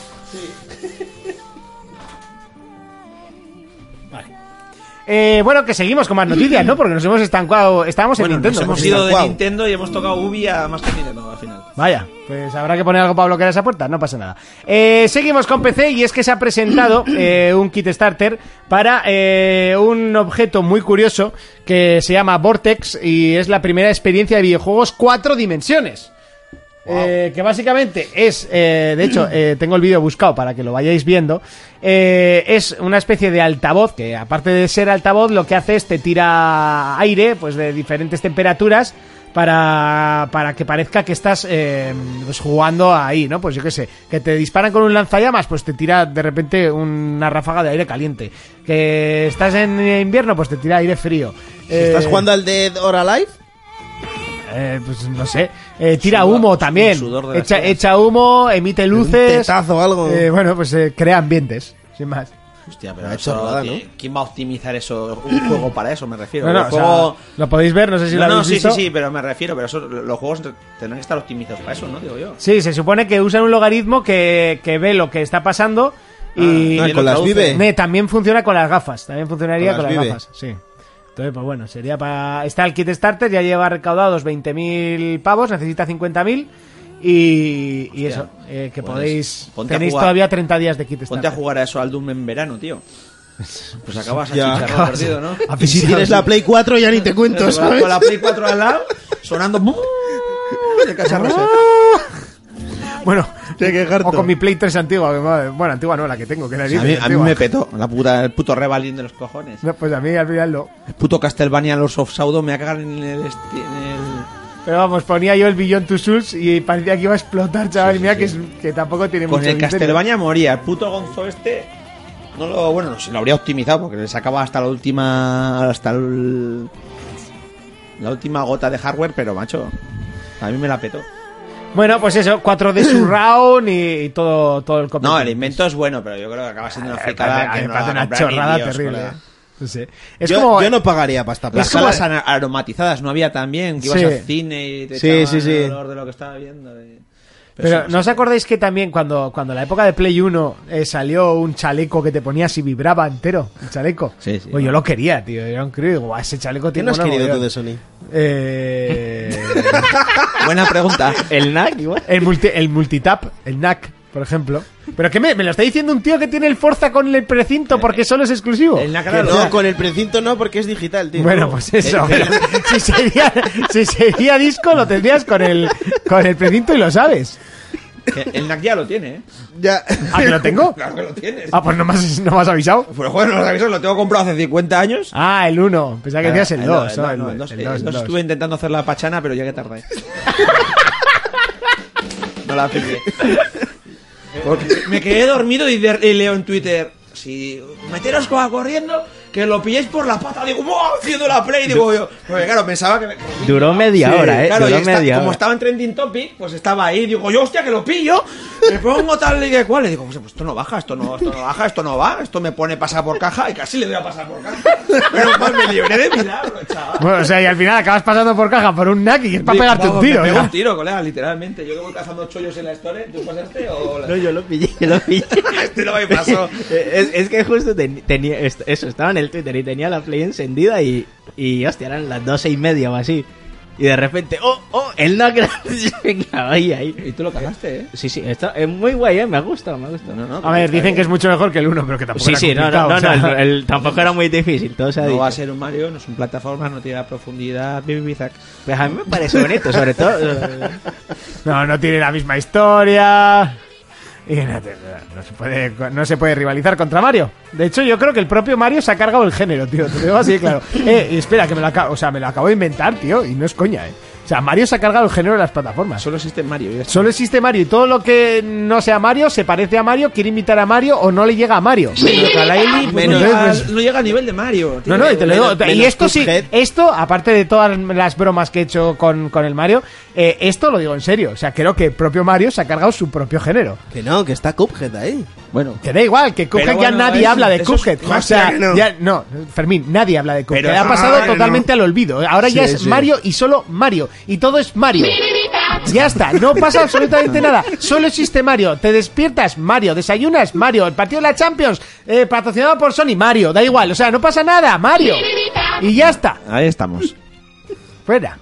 Eh, bueno, que seguimos con más noticias, ¿no? Porque nos hemos estancado... Estábamos Bueno, en Nintendo. nos hemos ido de. Nintendo y hemos tocado Ubi a más que Nintendo al final. Vaya, pues habrá que poner algo para bloquear esa puerta, no pasa nada. Eh, seguimos con PC y es que se ha presentado eh, un kit starter para eh, un objeto muy curioso que se llama Vortex y es la primera experiencia de videojuegos cuatro dimensiones. Eh, que básicamente es, eh, de hecho, eh, tengo el vídeo buscado para que lo vayáis viendo. eh, es una especie de altavoz que, aparte de ser altavoz, lo que hace es te tira aire, pues de diferentes temperaturas para, para que parezca que estás pues jugando ahí, ¿no? Pues yo qué sé, que te disparan con un lanzallamas, pues te tira de repente una ráfaga de aire caliente. Que estás en invierno, pues te tira aire frío. Si ¿Estás jugando al Dead or Alive? Eh, pues no sé. Eh, tira Sudor- humo también. sudor de las Echa, echa humo, emite Un luces. tetazo o algo. Eh, bueno, pues eh, crea ambientes, sin más. Hostia, pero Una eso, chorrada, ¿no? ¿quién va a optimizar eso? Un juego para eso, me refiero. No, no, o sea, juego- lo podéis ver, no sé si No, lo no, habéis sí, visto. sí, sí, pero me refiero, pero eso, los juegos tendrán que estar optimizados para eso, ¿no? Digo yo. Sí, se supone que usan un logaritmo que, que ve lo que está pasando y Ah, y con lo las vive. Ne, también funciona con las gafas. También funcionaría Con con, las las Vive. gafas, sí. Entonces, pues bueno, sería para... Está el kit starter, ya lleva recaudados 20.000 pavos, necesita 50.000 y, y eso, eh, que pues, podéis... ponte a Tenéis jugar- todavía 30 días de kit starter. Ponte a jugar a eso al Doom en verano, tío. Pues acabas Ya. achicharrado perdido, ¿no? Y si tienes la Play 4 ya ni te cuento, Con la, ¿sabes? con la Play 4 al lado, sonando... de cacharro ese. Bueno, Qué o con mi Play 3 antigua, que madre- bueno, antigua no, la que tengo, que era A mí, a mí me petó la puta, el puto Revalin de los cojones. No, pues a mí al final no. El puto Castlevania Lords of Saudo me cagar en el, esti- en el... Pero vamos, ponía yo el Beyond Two Souls y parecía que iba a explotar, chaval. y mira Que, es- que tampoco tiene Con mucho el misterio. Castlevania moría. El puto Gonzo este. No lo. Bueno, no sé, lo habría optimizado porque le sacaba hasta la última. Hasta el- la última gota de hardware, pero macho. A mí me la petó. Bueno, pues eso, 4D Surround y, y todo, todo el No, el invento es bueno, pero yo creo que acaba siendo una Me fricada que me no va a una chorrada Dios, terrible. colega. No sé. Es yo, como. yo no pagaría pasta Las salas aromatizadas no había también, que ibas Sí. al cine y te Sí, echaban sí, sí. el olor de lo que estaba viendo. y- Pero ¿no os acordáis que también cuando, cuando en la época de Play 1 eh, salió un chaleco que te ponías y vibraba entero? Un chaleco. Sí, sí. Pues yo lo quería, tío. Era un crío. y digo, "Guau, ese chaleco ¿Qué tiene no has querido tú mogollón". de Sony? Eh, Buena pregunta. El NAC igual. el, multi, el multitap, el NAC, por ejemplo. ¿Pero qué me, me lo está diciendo un tío que tiene el Forza con el precinto porque solo es exclusivo? El NAC Que era lo- no, con el precinto no, porque es digital, tío. Bueno, pues eso. pero si, sería, si sería disco, lo tendrías con el, con el precinto y lo sabes. que El NAC ya lo tiene, ¿eh? Ya. ¿Ah, que lo tengo? Claro que lo tienes. Ah, pues no me has, no me has avisado. Pero joder, no lo aviso, lo tengo comprado hace 50 años. Ah, el 1. Pensaba que decías el Ah, 2. no, ¿no? el dos, El el dos. el El dos, dos el dos. estuve intentando hacer la pachana, pero llegué tarde. no la pillé. Porque me quedé dormido y, leo en Twitter, si meteros corriendo, que lo pilléis por la pata. Digo, ¡buah! Haciendo la play, digo yo. Porque claro, pensaba que... me- Duró media Sí, hora, ¿eh? Claro, Duró y está- media como hora. estaba en trending topic, pues estaba ahí. Digo, yo, hostia, que lo pillo. Me pongo tal y que cual. Le digo, pues esto no baja, esto no, esto no baja, esto no va. Esto me pone pasar por caja y casi le doy a pasar por caja. Pero pues me libré de milagro, chaval. Bueno, o sea, y al final acabas pasando por caja por un NAC y es para pegarte un tiro. Me pego ¿ya? un tiro, colega, literalmente. Yo que voy cazando chollos en la historia, ¿tú pasaste o...? la- No, yo lo pillé, yo lo pillé. este no me pasó. es, es que justo ten- tenía eso, estaba en el Twitter y tenía la play encendida y, y hostia, eran las doce y media o así. Y de repente, oh, oh, el NAC. Venga, ahí, ahí. Y tú lo cagaste, ¿eh? Sí, sí, está, es muy guay, ¿eh? Me gusta, me gusta. No, no, A ver, dicen que es mucho mejor que el 1, pero que tampoco Sí, era sí, no, no, no, o sea, no, el, el- tampoco era muy difícil, todo se ha No dicho. va a ser un Mario, no es un plataforma, no tiene la profundidad. Bibibizac. Pues a mí me parece bonito, sobre todo. No, no tiene la misma historia. Y no, te- no se puede, no se puede rivalizar contra Mario. De hecho, yo creo que el propio Mario se ha cargado el género, tío. Te digo así, claro. Eh, espera, que me lo o sea, me lo acabo de inventar, tío. Y no es coña, eh. O sea, Mario se ha cargado el género de las plataformas. Solo existe Mario. y ya está. Solo existe Mario y todo lo que no sea Mario se parece a Mario, quiere imitar a Mario o no le llega a Mario. Pues, Menos- no, llega, Entonces, no llega a nivel de Mario. No, no, y te lo digo. menos- y esto sí, esto, aparte de todas las bromas que he hecho con, con el Mario, eh, esto lo digo en serio. O sea, creo que el propio Mario se ha cargado su propio género. Que no, que está Cuphead ahí. Bueno, Que da igual, que Cuphead Pero ya bueno, nadie eso- habla de es- Cuphead. O sea, no. ya, no, Fermín, nadie habla de Cuphead. Pero- ha pasado Ah, totalmente al olvido. Ahora ya es sí. Mario y solo Mario. Y todo es Mario. Ya está, no pasa absolutamente nada. Solo existe Mario. Te despiertas, Mario. Desayunas, Mario. El partido de la Champions, eh, patrocinado por Sony, Mario. Da igual, o sea, no pasa nada, Mario. Y ya está. ahí estamos. Fuera.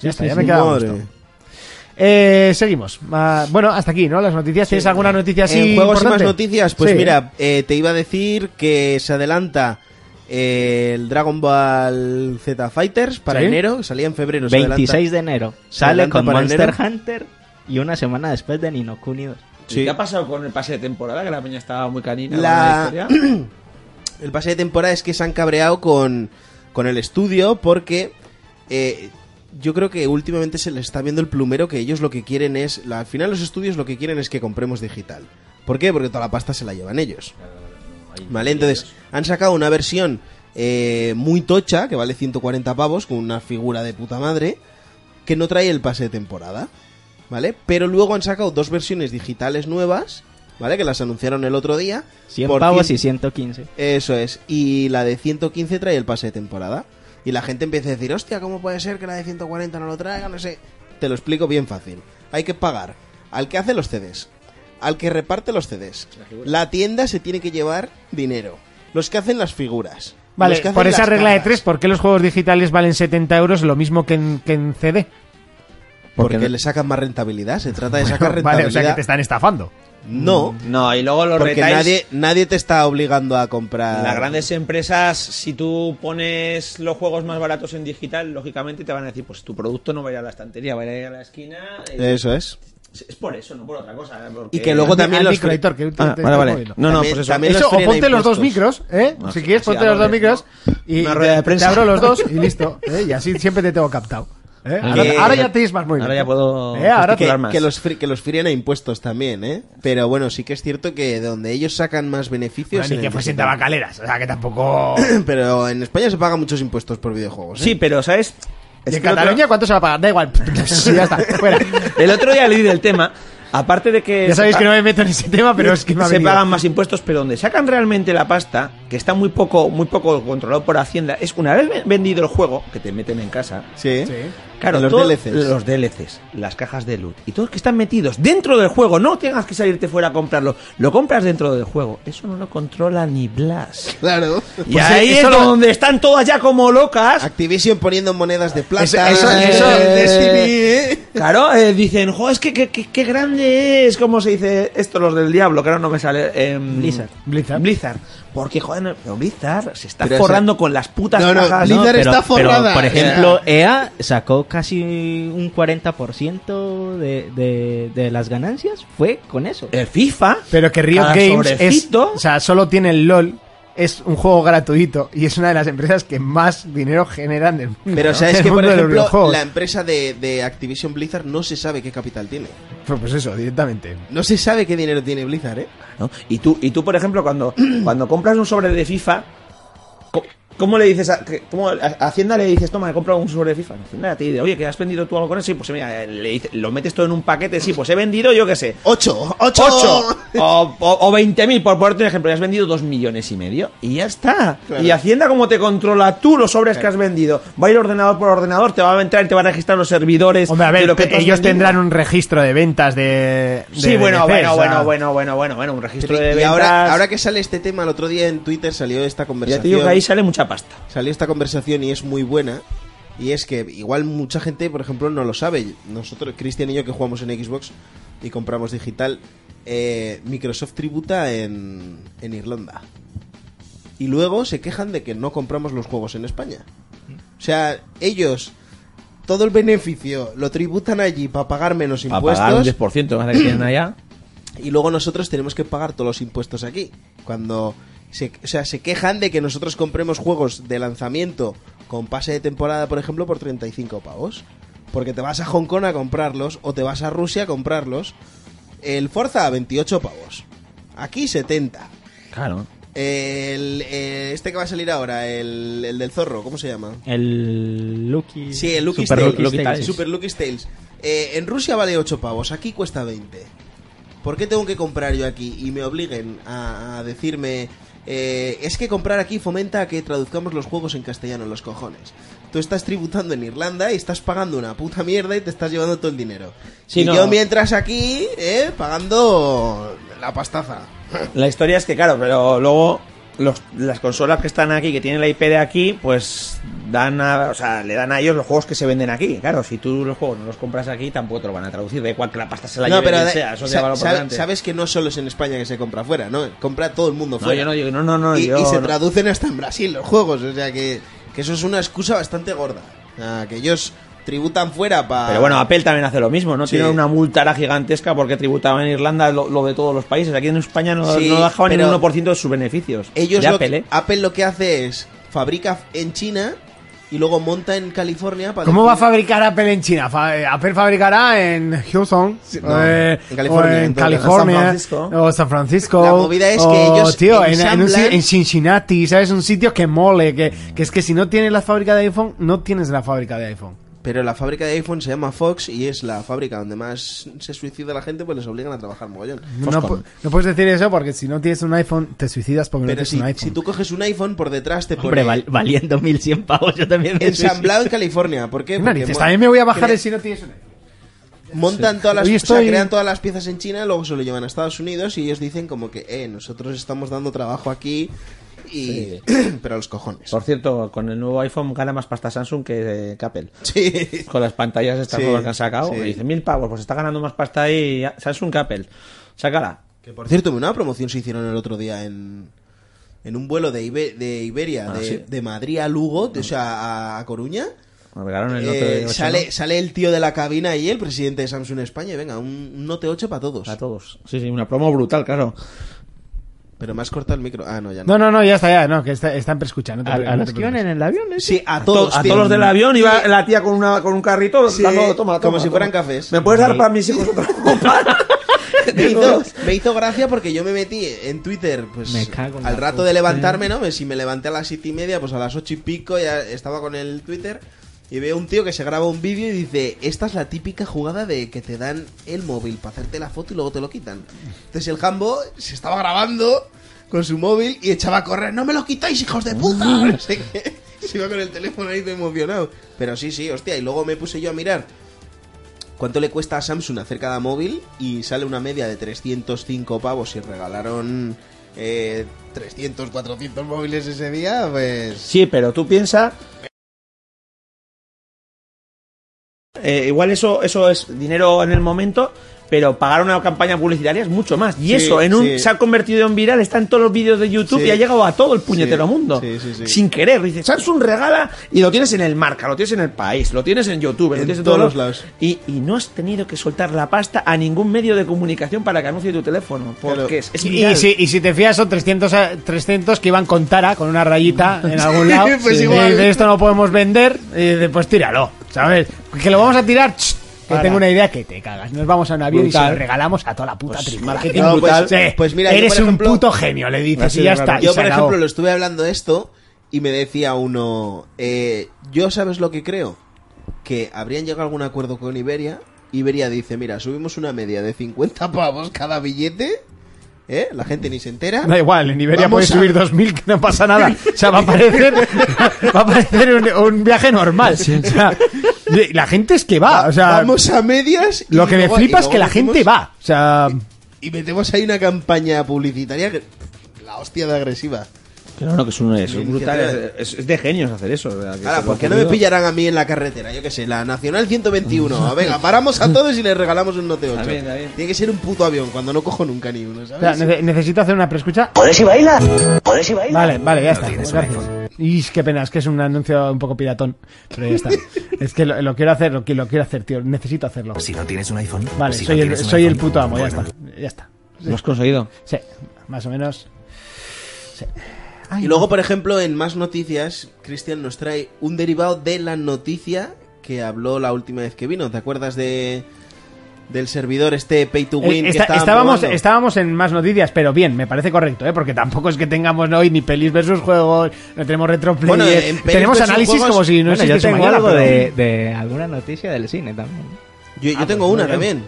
Ya está, ya me he quedado. Eh, seguimos. Ah, bueno, hasta aquí, ¿no? Las noticias. ¿Tienes alguna noticia así? en juegos y más noticias, pues Sí. mira, eh, te iba a decir que se adelanta eh, el Dragon Ball Z Fighters para ¿Sí? enero, salía en febrero. se 26 de enero. Sale con Monster enero. Hunter y una semana después de Ninokuni 2. Sí. ¿Qué ha pasado con el pase de temporada? Que la peña estaba muy canina. La- con la historia. El pase de temporada es que se han cabreado con, con el estudio porque eh, yo creo que últimamente se les está viendo el plumero que ellos lo que quieren es... la- al final los estudios lo que quieren es que compremos digital. ¿Por qué? Porque toda la pasta se la llevan ellos. Vale, entonces han sacado una versión eh, muy tocha que vale 140 pavos con una figura de puta madre que no trae el pase de temporada. ¿Vale? Pero luego han sacado dos versiones digitales nuevas, ¿vale? Que las anunciaron el otro día. 100 por pavos 100 y 115. eso es. Y la de 115 trae el pase de temporada. Y la gente empieza a decir, hostia, ¿cómo puede ser que la de 140 no lo traiga? No sé. Te lo explico bien fácil. Hay que pagar al que hace los CDs, al que reparte los CDs. La tienda se tiene que llevar dinero. Los que hacen las figuras. Vale, los que hacen por esa regla de tres, ¿por qué los juegos digitales valen 70 euros lo mismo que en, que en CD? Porque Porque le sacan más rentabilidad. Se trata de sacar Vale, rentabilidad. o sea que te están estafando. No, No, y luego los porque retails, nadie, nadie te está obligando a comprar. Las grandes empresas, si tú pones los juegos más baratos en digital, lógicamente te van a decir, pues tu producto no va a ir a la estantería, va a ir a la esquina. Eso es. Es por eso, no por otra cosa. eh, Y que luego también los micro, que te- Ah, te vale, vale. No, no, También- pues eso. también Eso, o frena ponte los dos micros, ¿eh? No, si quieres, ponte los dos micros y Una te- rueda de te, prensa. abro los dos y listo. ¿eh? Y así siempre te tengo captado. ¿eh? Ahora, ya tienes más movimiento. Ahora ya puedo ¿Eh? Ahora que, más. que los que los frien a impuestos también, ¿eh? Pero bueno, sí que es cierto que de donde ellos sacan más beneficios. Bueno, ni que fuesen tabacaleras. O sea, que tampoco... Pero en España se pagan muchos impuestos por videojuegos. ¿eh? Sí, pero ¿sabes? ¿Y en otro- Cataluña cuánto se va a pagar? Da igual. ya está, fuera. El otro día leí del tema, aparte de que... Ya sabéis que no me meto en ese tema, pero es que me ha se venido. pagan más impuestos, pero donde sacan realmente la pasta, que está muy poco, muy poco controlado por Hacienda, es una vez vendido el juego, que te meten en casa, Sí. Sí. Claro, los todo- DLCs. Los DLCs, las cajas de loot y todos que están metidos dentro del juego. No tengas que salirte fuera a comprarlo. Lo compras dentro del juego. Eso no lo controla ni Blas. Claro. Y Pues ahí es lo- donde están todas ya como locas. Activision poniendo monedas de plata. Eso- eso- eh, eso- Destiny, ¿eh? Claro, eh, dicen, jo, es que qué que, qué grande es, ¿cómo se dice esto los del diablo? Que ahora no me sale. em, Blizzard. Blizzard. Blizzard. Porque, joder, no- pero Blizzard se está Pero, forrando con las putas no, no, cajas. Blizzard está forrada. por ejemplo, EA sacó casi un 40% de, de, de las ganancias. Fue con eso. El FIFA. Pero que Riot Games es, o sea, solo tiene el LOL, es un juego gratuito y es una de las empresas que más dinero generan del mundo. Pero sabes del que, por mundo de los ejemplo, videojuegos. la empresa de, de Activision Blizzard no se sabe qué capital tiene. Pues, pues eso, directamente. No se sabe qué dinero tiene Blizzard, ¿eh? ¿no? Y tú, y tú, por ejemplo, cuando, cuando compras un sobre de FIFA, ¿cómo le dices a, que- cómo a Hacienda le dices, toma, he comprado un sobre de FIFA? Hacienda te dice, oye, ¿que has vendido tú algo con eso? Sí, pues mira, le dice- lo metes todo en un paquete, sí, pues he vendido, yo qué sé. ¡Ocho! ¡Ocho! 8 o, o, o 20.000, por ponerte un ejemplo, y has vendido 2 millones y medio y ya está. Claro. Y Hacienda, como te controla tú los sobres que has vendido, va a ir ordenador por ordenador, te va a entrar y te va a registrar los servidores. Hombre, a de ver, lo que te- ellos vendido. tendrán un registro de ventas de. de Sí, bueno, bueno, o sea, bueno, bueno, bueno, bueno, bueno, un registro de Y ventas. ahora, ahora que sale este tema, el otro día en Twitter salió esta ya te conversación. digo que ahí sale mucha pasta. Salió esta conversación y es muy buena. Y es que igual mucha gente, por ejemplo, no lo sabe. Nosotros, Cristian y yo, que jugamos en Xbox y compramos digital, eh, Microsoft tributa en, en Irlanda. Y luego se quejan de que no compramos los juegos en España. O sea, ellos todo el beneficio lo tributan allí para pagar menos impuestos pagar un 10% más que tienen allá. y luego nosotros tenemos que pagar todos los impuestos aquí. Cuando se, o sea, se quejan de que nosotros compremos juegos de lanzamiento con pase de temporada, por ejemplo, por 35 pavos. Porque te vas a Hong Kong a comprarlos o te vas a Rusia a comprarlos. El Forza a 28 pavos. Aquí 70. Claro. El, eh, este que va a salir ahora, el, el del zorro, ¿cómo se llama? El Lucky. Sí, el Lucky Super Tales. Lucky Tales. Tales. Super Lucky Tales. Eh, en Rusia vale 8 pavos, aquí cuesta 20. ¿Por qué tengo que comprar yo aquí y me obliguen a, a decirme... eh, es que comprar aquí fomenta a que traduzcamos los juegos en castellano, los cojones. Tú estás tributando en Irlanda y estás pagando una puta mierda y te estás llevando todo el dinero. Sí, y no. yo mientras aquí, eh, pagando la pastaza. La historia es que, claro, pero luego los- las consolas que están aquí, que tienen la IP de aquí, pues dan a, o sea, le dan a ellos los juegos que se venden aquí. Claro, si tú los juegos no los compras aquí, tampoco te lo van a traducir. Da igual que la pasta se la No, lleve pero sea, eso sa- sabes que no solo es en España que se compra fuera, ¿no? Compra todo el mundo No, fuera. yo no no, no, no, y, yo y se traducen hasta en Brasil los juegos, o sea que, que eso es una excusa bastante gorda. O sea, que ellos tributan fuera para... Pero bueno, Apple también hace lo mismo, ¿no? Sí. Tiene una multa gigantesca porque tributaba en Irlanda lo, lo de todos los países. Aquí en España no, Sí, no dejaban ni un 1% de sus beneficios. ellos de lo Apple, que, ¿eh? Apple lo que hace es fabrica en China y luego monta en California para... ¿Cómo va a fabricar Apple en China? Fa- eh, Apple fabricará en Houston, no, eh, en California, o en San Francisco. o San Francisco. La movida es que o, ellos tío, en, un en Cincinnati, ¿sabes? Un sitio que mole, que, que es que si no tienes la fábrica de iPhone, no tienes la fábrica de iPhone. Pero la fábrica de iPhone se llama Fox y es la fábrica donde más se suicida la gente, pues les obligan a trabajar mogollón. No, pu- no puedes decir eso porque si no tienes un iPhone, te suicidas porque no Pero tienes si, un iPhone. si tú coges un iPhone, por detrás te pone... Hombre, val- valiendo 1100 pavos, yo también me Ensamblado en California. ¿Por qué? ¿Qué Porque narices? mo- También me voy a bajar el si no tienes un iPhone. montan todas las Hoy o sea, estoy- crean todas las piezas en China luego se lo llevan a Estados Unidos y ellos dicen como que eh nosotros estamos dando trabajo aquí y pero a los cojones Por cierto, con el nuevo iPhone gana más pasta Samsung que, que Apple. sí Con las pantallas estas Sí, nuevas que han sacado. sí. Y dice mil pavos, pues está ganando más pasta ahí Samsung que Apple. Sácala. que por cierto una promoción se hicieron el otro día en en un vuelo de, Ibe- de Iberia Ah, de, sí. de Madrid a Lugo de- o sea a, a Coruña el Eh, Note 8, sale ¿no? sale el tío de la cabina y el presidente de Samsung España y venga un, un Note 8 para todos A todos. Sí, sí, una promo brutal, claro. Pero me has cortado el micro ah no ya no, No, no, no, ya está, ya, no, que está, están preescuchando. no A, a los que iban en el avión, ¿eh? sí a A, todos to- a todos del avión iba la tía con, una, con un carrito Sí, dando, toma, como toma, si toma. fueran cafés. ¿Me puedes dar para mis hijos otra copa? me, hizo, me hizo gracia porque yo me metí en Twitter pues Me cago al rato puta. de levantarme, ¿no? Si me levanté a las siete y media, pues a las ocho y pico ya estaba con el Twitter y veo un tío que se graba un vídeo y dice, esta es la típica jugada de que te dan el móvil para hacerte la foto y luego te lo quitan. Entonces el Jambo se estaba grabando con su móvil y echaba a correr, no me lo quitáis, hijos de puta. No sé qué. Se iba con el teléfono ahí de emocionado. Pero sí, sí, hostia. Y luego me puse yo a mirar cuánto le cuesta a Samsung hacer cada móvil y sale una media de 305 pavos y regalaron eh, 300, 400 móviles ese día, pues... Sí, pero tú piensas. Eh, igual eso, eso es dinero en el momento, pero pagar una campaña publicitaria es mucho más. Y Sí, eso en un, sí. se ha convertido en viral, está en todos los vídeos de YouTube Sí. y ha llegado a todo el puñetero Sí, mundo. sí, sí, sí. Sin querer. Dice, Samsung regala y lo tienes en el marca, lo tienes en el país, lo tienes en YouTube, lo En tienes en todos todos lados. Y, y no has tenido que soltar la pasta a ningún medio de comunicación para que anuncie tu teléfono. Porque Claro. es, es Y, viral. y si, y si te fías son 300, a- 300 que iban con Tara, con una rayita en algún lado. pues y igual. dice, esto no podemos vender, y dice, pues tíralo, ¿sabes? Que lo vamos a tirar, ch, que Para. tengo una idea que te cagas. Nos vamos a un avión y Brutal. se lo regalamos a toda la puta tripulación. marketing No, pues- brutal. Sí, pues mira, yo, eres por un ejemplo- puto genio, le dices, y ya está. y Yo, por acabó. ejemplo, lo estuve hablando de esto y me decía uno, eh, yo sabes lo que creo, que habrían llegado a algún acuerdo con Iberia. Iberia dice, mira, subimos una media de 50 pavos cada billete, ¿eh? La gente ni se entera. Da igual, en Iberia puedes a- subir 2.000 que no pasa nada. O sea, va a parecer, va a parecer un, un viaje normal. O sea, y la gente es que va. O sea, Vamos a medias. y lo que me luego- flipa y es que luego la gente metemos- va. O sea, Y metemos ahí una campaña publicitaria que... La hostia de agresiva. Que no, no, que es, un, es brutal. que Es, es de genios hacer eso. ¿verdad? Que Ahora, se ¿por qué no me ocurrido. pillarán a mí en la carretera? Yo qué sé, la Nacional 121. Venga, paramos a todos y les regalamos un Note 8. Está bien, está bien. Tiene que ser un puto avión, cuando no cojo nunca ni uno, o sea, nece- necesito hacer una preescucha. ¿Puedes y baila? ¿Puedes y baila? Vale, vale, ya está. Gracias. Y qué pena, es que es un anuncio un poco piratón. Pero ya está. Es que lo, lo quiero hacer, lo, que- lo quiero hacer, tío. Necesito hacerlo. Si no tienes un iPhone. Vale, si no soy, el, soy el puto amo, ya está. Ya está. Lo has conseguido. Sí, más o menos. Sí. Ay, Y luego, por ejemplo, en más noticias, Cristian nos trae un derivado de la noticia que habló la última vez que vino. ¿Te acuerdas de del servidor este Pay to Eh, Win que estaban estábamos, probando? estábamos en más noticias, pero bien, me parece correcto, ¿eh? porque tampoco es que tengamos hoy ni pelis versus juegos, no tenemos Bueno, pelis tenemos análisis juegos- como si no Bueno, yo tengo mañana, algo pero- de, de alguna noticia del cine también. Yo, yo Ah, tengo pues una también.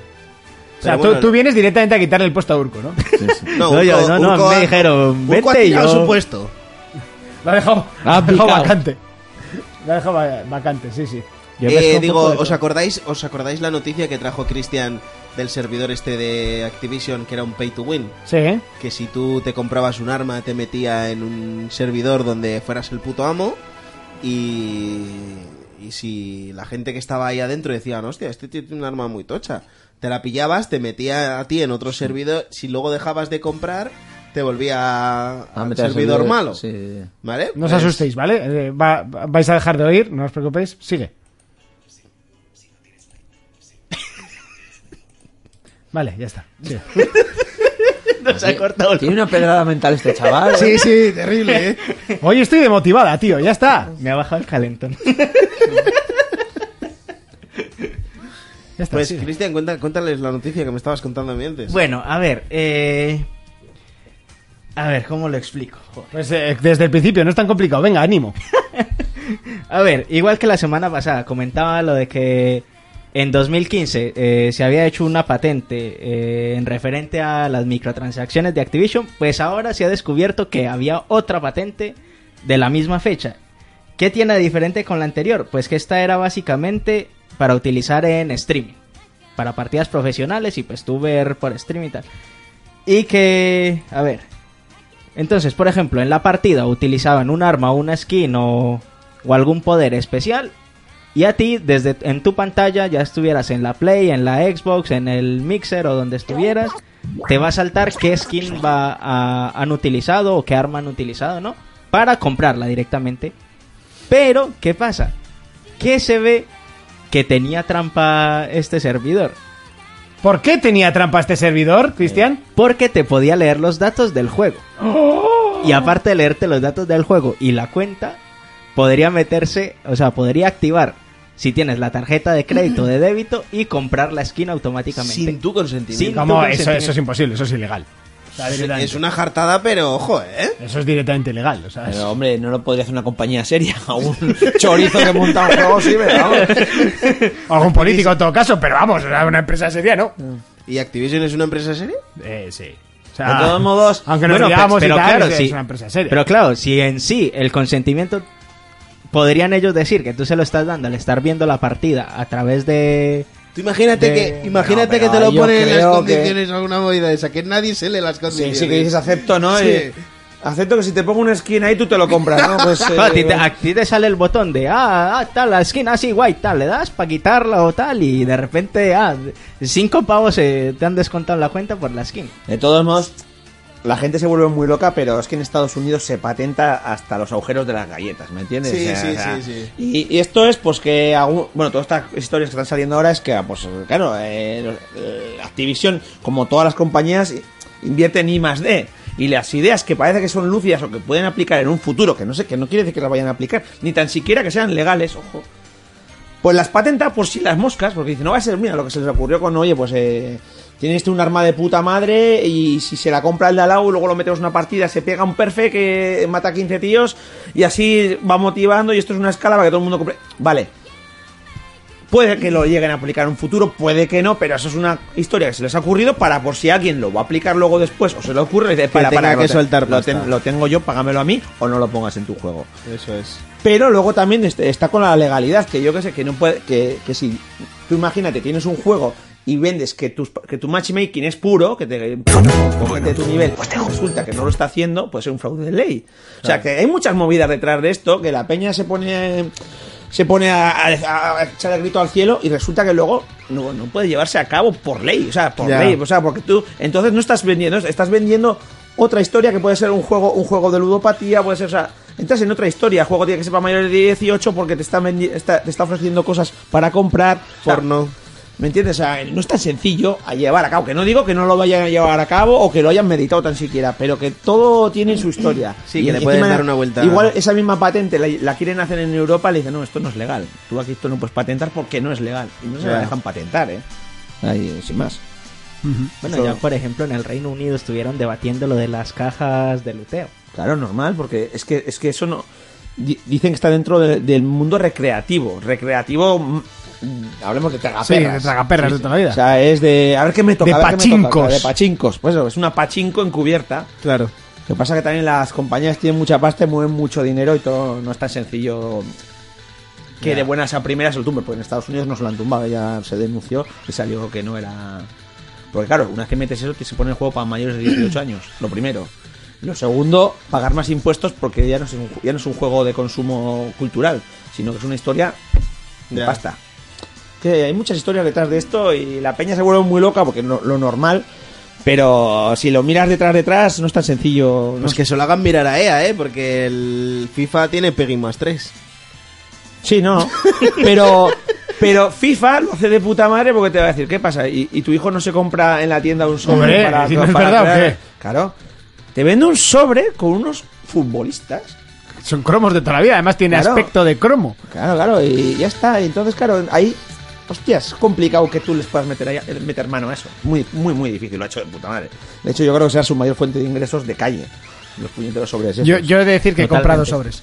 O sea, tú, vienes directamente a quitarle el puesto a Urco, ¿no? No, No, yo- no, no, me ha- dijeron, vete y yo- su puesto. Lo ha dejado, lo ha dejado picado. vacante. Lo ha dejado va- vacante, sí, sí. Yo Eh, digo, ¿os acordáis, ¿os acordáis la noticia que trajo Cristian del servidor este de Activision que era un pay to win? Sí. Que si tú te comprabas un arma te metía en un servidor donde fueras el puto amo y, y si la gente que estaba ahí adentro decía, "No, hostia, este tiene un arma muy tocha, te la pillabas, te metía a ti en otro servidor, si luego dejabas de comprar te volvía A al meter al servidor servidor, malo. sí. ¿Vale? No os Pues- asustéis, ¿vale? Eh, va- vais a dejar de oír, no os preocupéis. Sigue. Vale, ya está. Se ha cortado el- Tiene una pedrada mental este chaval. Sí, sí, terrible, ¿eh? Hoy estoy demotivada, tío, ya está. Me ha bajado el calentón. Ya está, Pues. Cristian, cuenta- cuéntales la noticia que me estabas contando a mí antes. bueno, a ver, eh... A ver, ¿cómo lo explico? Joder. Pues eh, desde el principio, no es tan complicado. Venga, ánimo. A ver, igual que la semana pasada, comentaba lo de que en 2015 eh, se había hecho una patente eh, en referente a las microtransacciones de Activision, pues ahora se ha descubierto que había otra patente de la misma fecha. ¿Qué tiene de diferente con la anterior? Pues que esta era básicamente para utilizar en streaming, para partidas profesionales y pues tú ver por streaming y tal. Y que, a ver, entonces, por ejemplo, en la partida utilizaban un arma una skin o, o algún poder especial. Y a ti, desde en tu pantalla, ya estuvieras en la Play, en la Xbox, en el Mixer o donde estuvieras, te va a saltar qué skin va a- han utilizado o qué arma han utilizado, ¿no? Para comprarla directamente. Pero, ¿qué pasa? Que se ve que tenía trampa este servidor. ¿Por qué tenía trampa este servidor, Cristian? Porque te podía leer los datos del juego. Y aparte de leerte los datos del juego y la cuenta, podría meterse, o sea, podría activar si tienes la tarjeta de crédito o de débito y comprar la skin automáticamente. Sin tu consentimiento. Sin- Eso, consentimiento. eso es imposible, eso es ilegal. Es- una jartada, pero ojo, ¿eh? Eso es directamente ilegal. O sea, es- Pero hombre, no lo podría hacer una compañía seria. A un chorizo que monta un juego, sí, pero vamos. algún político en todo caso, pero vamos, una empresa seria, ¿no? ¿Y Activision es una empresa seria? Eh, sí. O De todos modos, aunque nos Bueno, digamos pero y tal, claro, es, sí. es una empresa seria. Pero claro, si en sí el consentimiento podrían ellos decir que tú se lo estás dando al estar viendo la partida a través de... Tú imagínate De- que, imagínate No, que te lo ponen en las creo que- condiciones alguna movida de esa, que nadie se lee las Sí, condiciones. sí, que dices acepto, ¿no? Sí. Y acepto que si te pongo una skin ahí tú te lo compras, ¿no? Pues, No, a, ti te, eh, a ti te sale el botón de, ah, ah, tal, la skin así, guay, tal, le das para quitarla o tal, y de repente, ah, cinco pavos eh, te han descontado en la cuenta por la skin. De todos modos, la gente se vuelve muy loca, pero es que en Estados Unidos se patenta hasta los agujeros de las galletas, ¿me entiendes? Sí, sí, sí, sí. Y, y esto es, pues, que... bueno, todas estas historias que están saliendo ahora es que, pues, claro, eh, eh, Activision, como todas las compañías, invierte en I más D. Y las ideas que parece que son lúcidas o que pueden aplicar en un futuro, que no sé, que no quiere decir que las vayan a aplicar, ni tan siquiera que sean legales, ojo. Pues las patenta por si las moscas, porque dice, no va a ser, mira, lo que se les ocurrió con, oye, pues eh, tienes este un arma de puta madre y si se la compra el de al lado, luego lo metemos en una partida, se pega un perfe que mata a 15 tíos y así va motivando y esto es una escala para que todo el mundo compre. Vale. Puede que lo lleguen a aplicar en un futuro, puede que no, pero eso es una historia que se les ha ocurrido para por si alguien lo va a aplicar luego después o se le ocurre, le dice, para, para, que soltar lo, pasta. ten- lo tengo yo, págamelo a mí o no lo pongas en tu juego. Eso es. Pero luego también este- está con la legalidad, que yo que sé, que no puede, que, que si tú imagínate, tienes un juego y vendes que tu, que tu matchmaking es puro, que te de tu nivel, resulta que no lo está haciendo, puede ser un fraude de ley. O sea, que hay muchas movidas detrás de esto, que la peña se pone se pone a, a- a echar el grito al cielo y resulta que luego no, no puede llevarse a cabo por ley, o sea, por Ya. ley, o sea, porque tú entonces no estás vendiendo, estás vendiendo otra historia que puede ser un juego un juego de ludopatía, puede ser, o sea, entras en otra historia, el juego tiene que ser para mayores de 18 porque te está, vendi- está- te está ofreciendo cosas para comprar, o sea, Porno. ¿Me entiendes? O sea, no es tan sencillo a llevar a cabo. Que no digo que no lo vayan a llevar a cabo o que lo hayan meditado tan siquiera, pero que todo tiene su historia. Sí, que le pueden dar una vuelta. Igual esa misma patente la, la quieren hacer en Europa, le dicen, no, esto no es legal. Tú aquí esto no puedes patentar porque no es legal. Y no se la dejan patentar, ¿eh? Ahí, sin más. Bueno, Eso- ya por ejemplo en el Reino Unido estuvieron debatiendo lo de las cajas de luteo. Claro, normal, porque es que, es que eso no... di- Dicen que está dentro de- del mundo recreativo. Recreativo... mm, Hablemos de tragaperras. Sí, de tragaperras de toda la vida. O sea, es de... A ver qué me toca. De a ver qué me toca, pachincos. De pachincos. Pues eso, es una pachinko encubierta. Claro. Lo que pasa que también las compañías tienen mucha pasta y mueven mucho dinero y todo no es tan sencillo que de buenas a primeras el tumbe. Porque en Estados Unidos no se lo han tumbado, ya se denunció y salió que no era... Porque claro, una vez que metes eso, te se pone el juego para mayores de 18 años, lo primero. Lo segundo, pagar más impuestos porque ya no es un, ya no es un juego de consumo cultural, sino que es una historia de pasta. Que hay muchas historias detrás de esto y la peña se vuelve muy loca porque no, lo normal, pero si lo miras detrás detrás no es tan sencillo. no Pues es- que se lo hagan mirar a EA, ¿eh? Porque el FIFA tiene Peggy más 3. Sí, no, pero pero FIFA lo hace de puta madre porque te va a decir, ¿qué pasa? ¿Y, y tu hijo no se compra en la tienda un sobre Hombre, para, ¿si no es para verdad o crear- qué? Claro. Te vende un sobre con unos futbolistas. Son cromos de toda la vida, además tiene Claro. aspecto de cromo. Claro, claro, y ya está. Y entonces, claro, ahí, hostias, es complicado que tú les puedas meter, ahí- meter mano a eso. Muy, muy, muy difícil, lo ha hecho de puta madre. De hecho, yo creo que sea su mayor fuente de ingresos de calle. Los puñeteros sobres. esos. Yo, yo he de decir que he comprado sobres.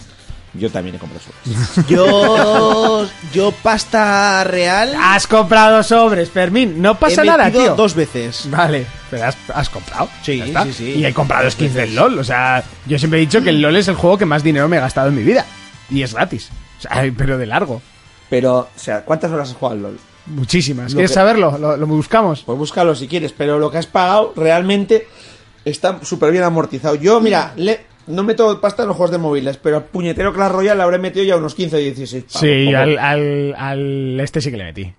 Yo también he comprado sobres. Yo, yo pasta real. Has comprado sobres, Fermín. No pasa he nada, tío. dos veces. Vale, pero has, has comprado. Sí, sí, sí. Y he comprado skins del LOL. O sea, yo siempre he dicho que el LOL es el juego que más dinero me he gastado en mi vida. Y es gratis. O sea, pero de largo. Pero, o sea, ¿cuántas horas has jugado al LOL? Muchísimas. Lo ¿Quieres que- saberlo? Lo, lo buscamos. Pues búscalo si quieres, pero lo que has pagado realmente está súper bien amortizado. Yo, mira, le, no meto pasta en los juegos de móviles, pero al puñetero Clash Royale le habré metido ya unos 15 o 16 pavos. Sí, al, al, al este sí que le metí.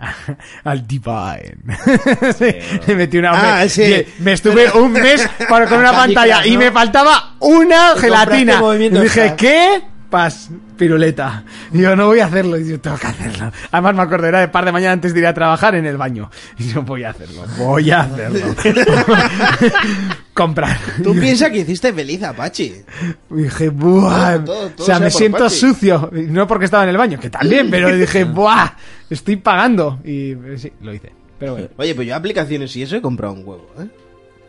Al Divine. sí, le metí una. Ah, me, sí. me- me estuve un mes para- con una pantalla y me faltaba una gelatina. Y dije. ¿qué? Pas, piruleta. Y yo no voy a hacerlo. Y yo tengo que hacerlo. Además me acordaré de par de mañana antes de ir a trabajar en el baño. Y yo voy a hacerlo. Voy a hacerlo. Comprar. Tú piensas que hiciste feliz a Pachi. Y dije, ¡buah! Todo, todo, todo o sea, sea me siento Pachi. sucio. Y No porque estaba en el baño, que también, pero dije, ¡buah! Estoy pagando. Y eh, sí, lo hice. Pero bueno. Oye, pues yo aplicaciones y eso he comprado un huevo, ¿eh?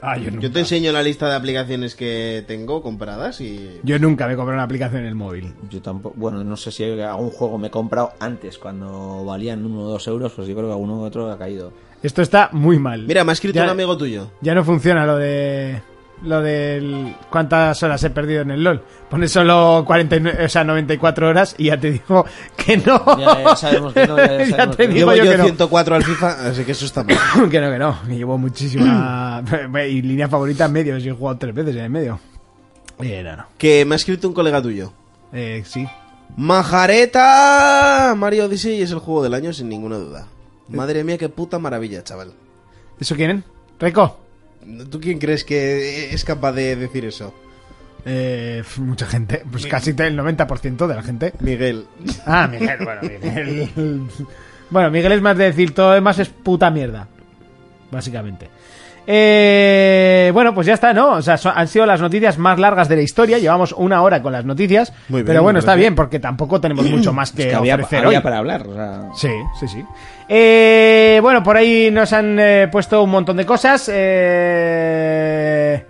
Ah, yo, nunca. Yo te enseño la lista de aplicaciones que tengo compradas y... Yo nunca me compré una aplicación en el móvil. Yo tampoco, bueno, no sé si algún juego me he comprado antes, cuando valían uno o dos euros, pues yo creo que alguno u otro ha caído. Esto está muy mal. Mira, me ha escrito Ya- un amigo tuyo. Ya no funciona lo de lo del cuántas horas he perdido en el LOL. Pone solo 49, o sea, 94 horas y ya te digo que no. Ya, ya sabemos que no, ya, ya Ya te que no. digo Llevo yo yo que no. 104 al FIFA, así que eso está mal. que no, que no. Me llevo muchísima. y línea favorita en medio. Si he jugado tres veces en el medio. Eh, no, no. Que me ha escrito un colega tuyo. Eh, sí. Majareta Mario Odyssey es el juego del año sin ninguna duda. Madre mía, qué puta maravilla, chaval. ¿Eso quieren? Reco. ¿Tú quién crees que es capaz de decir eso? Eh, mucha gente. Pues casi el 90% de la gente. Miguel. Ah, Miguel. Bueno, Miguel. Bueno, Miguel es más de decir todo lo demás es puta mierda. Básicamente. Eh, bueno, pues ya está, ¿no? O sea, so- han sido las noticias más largas de la historia. Llevamos una hora con las noticias. Muy bien, pero bueno, está bien porque tampoco tenemos mucho más que, Es que había, ofrecer había hoy. para hablar, o sea... Sí, sí, sí. Eh, bueno, por ahí nos han eh, puesto un montón de cosas. Eh,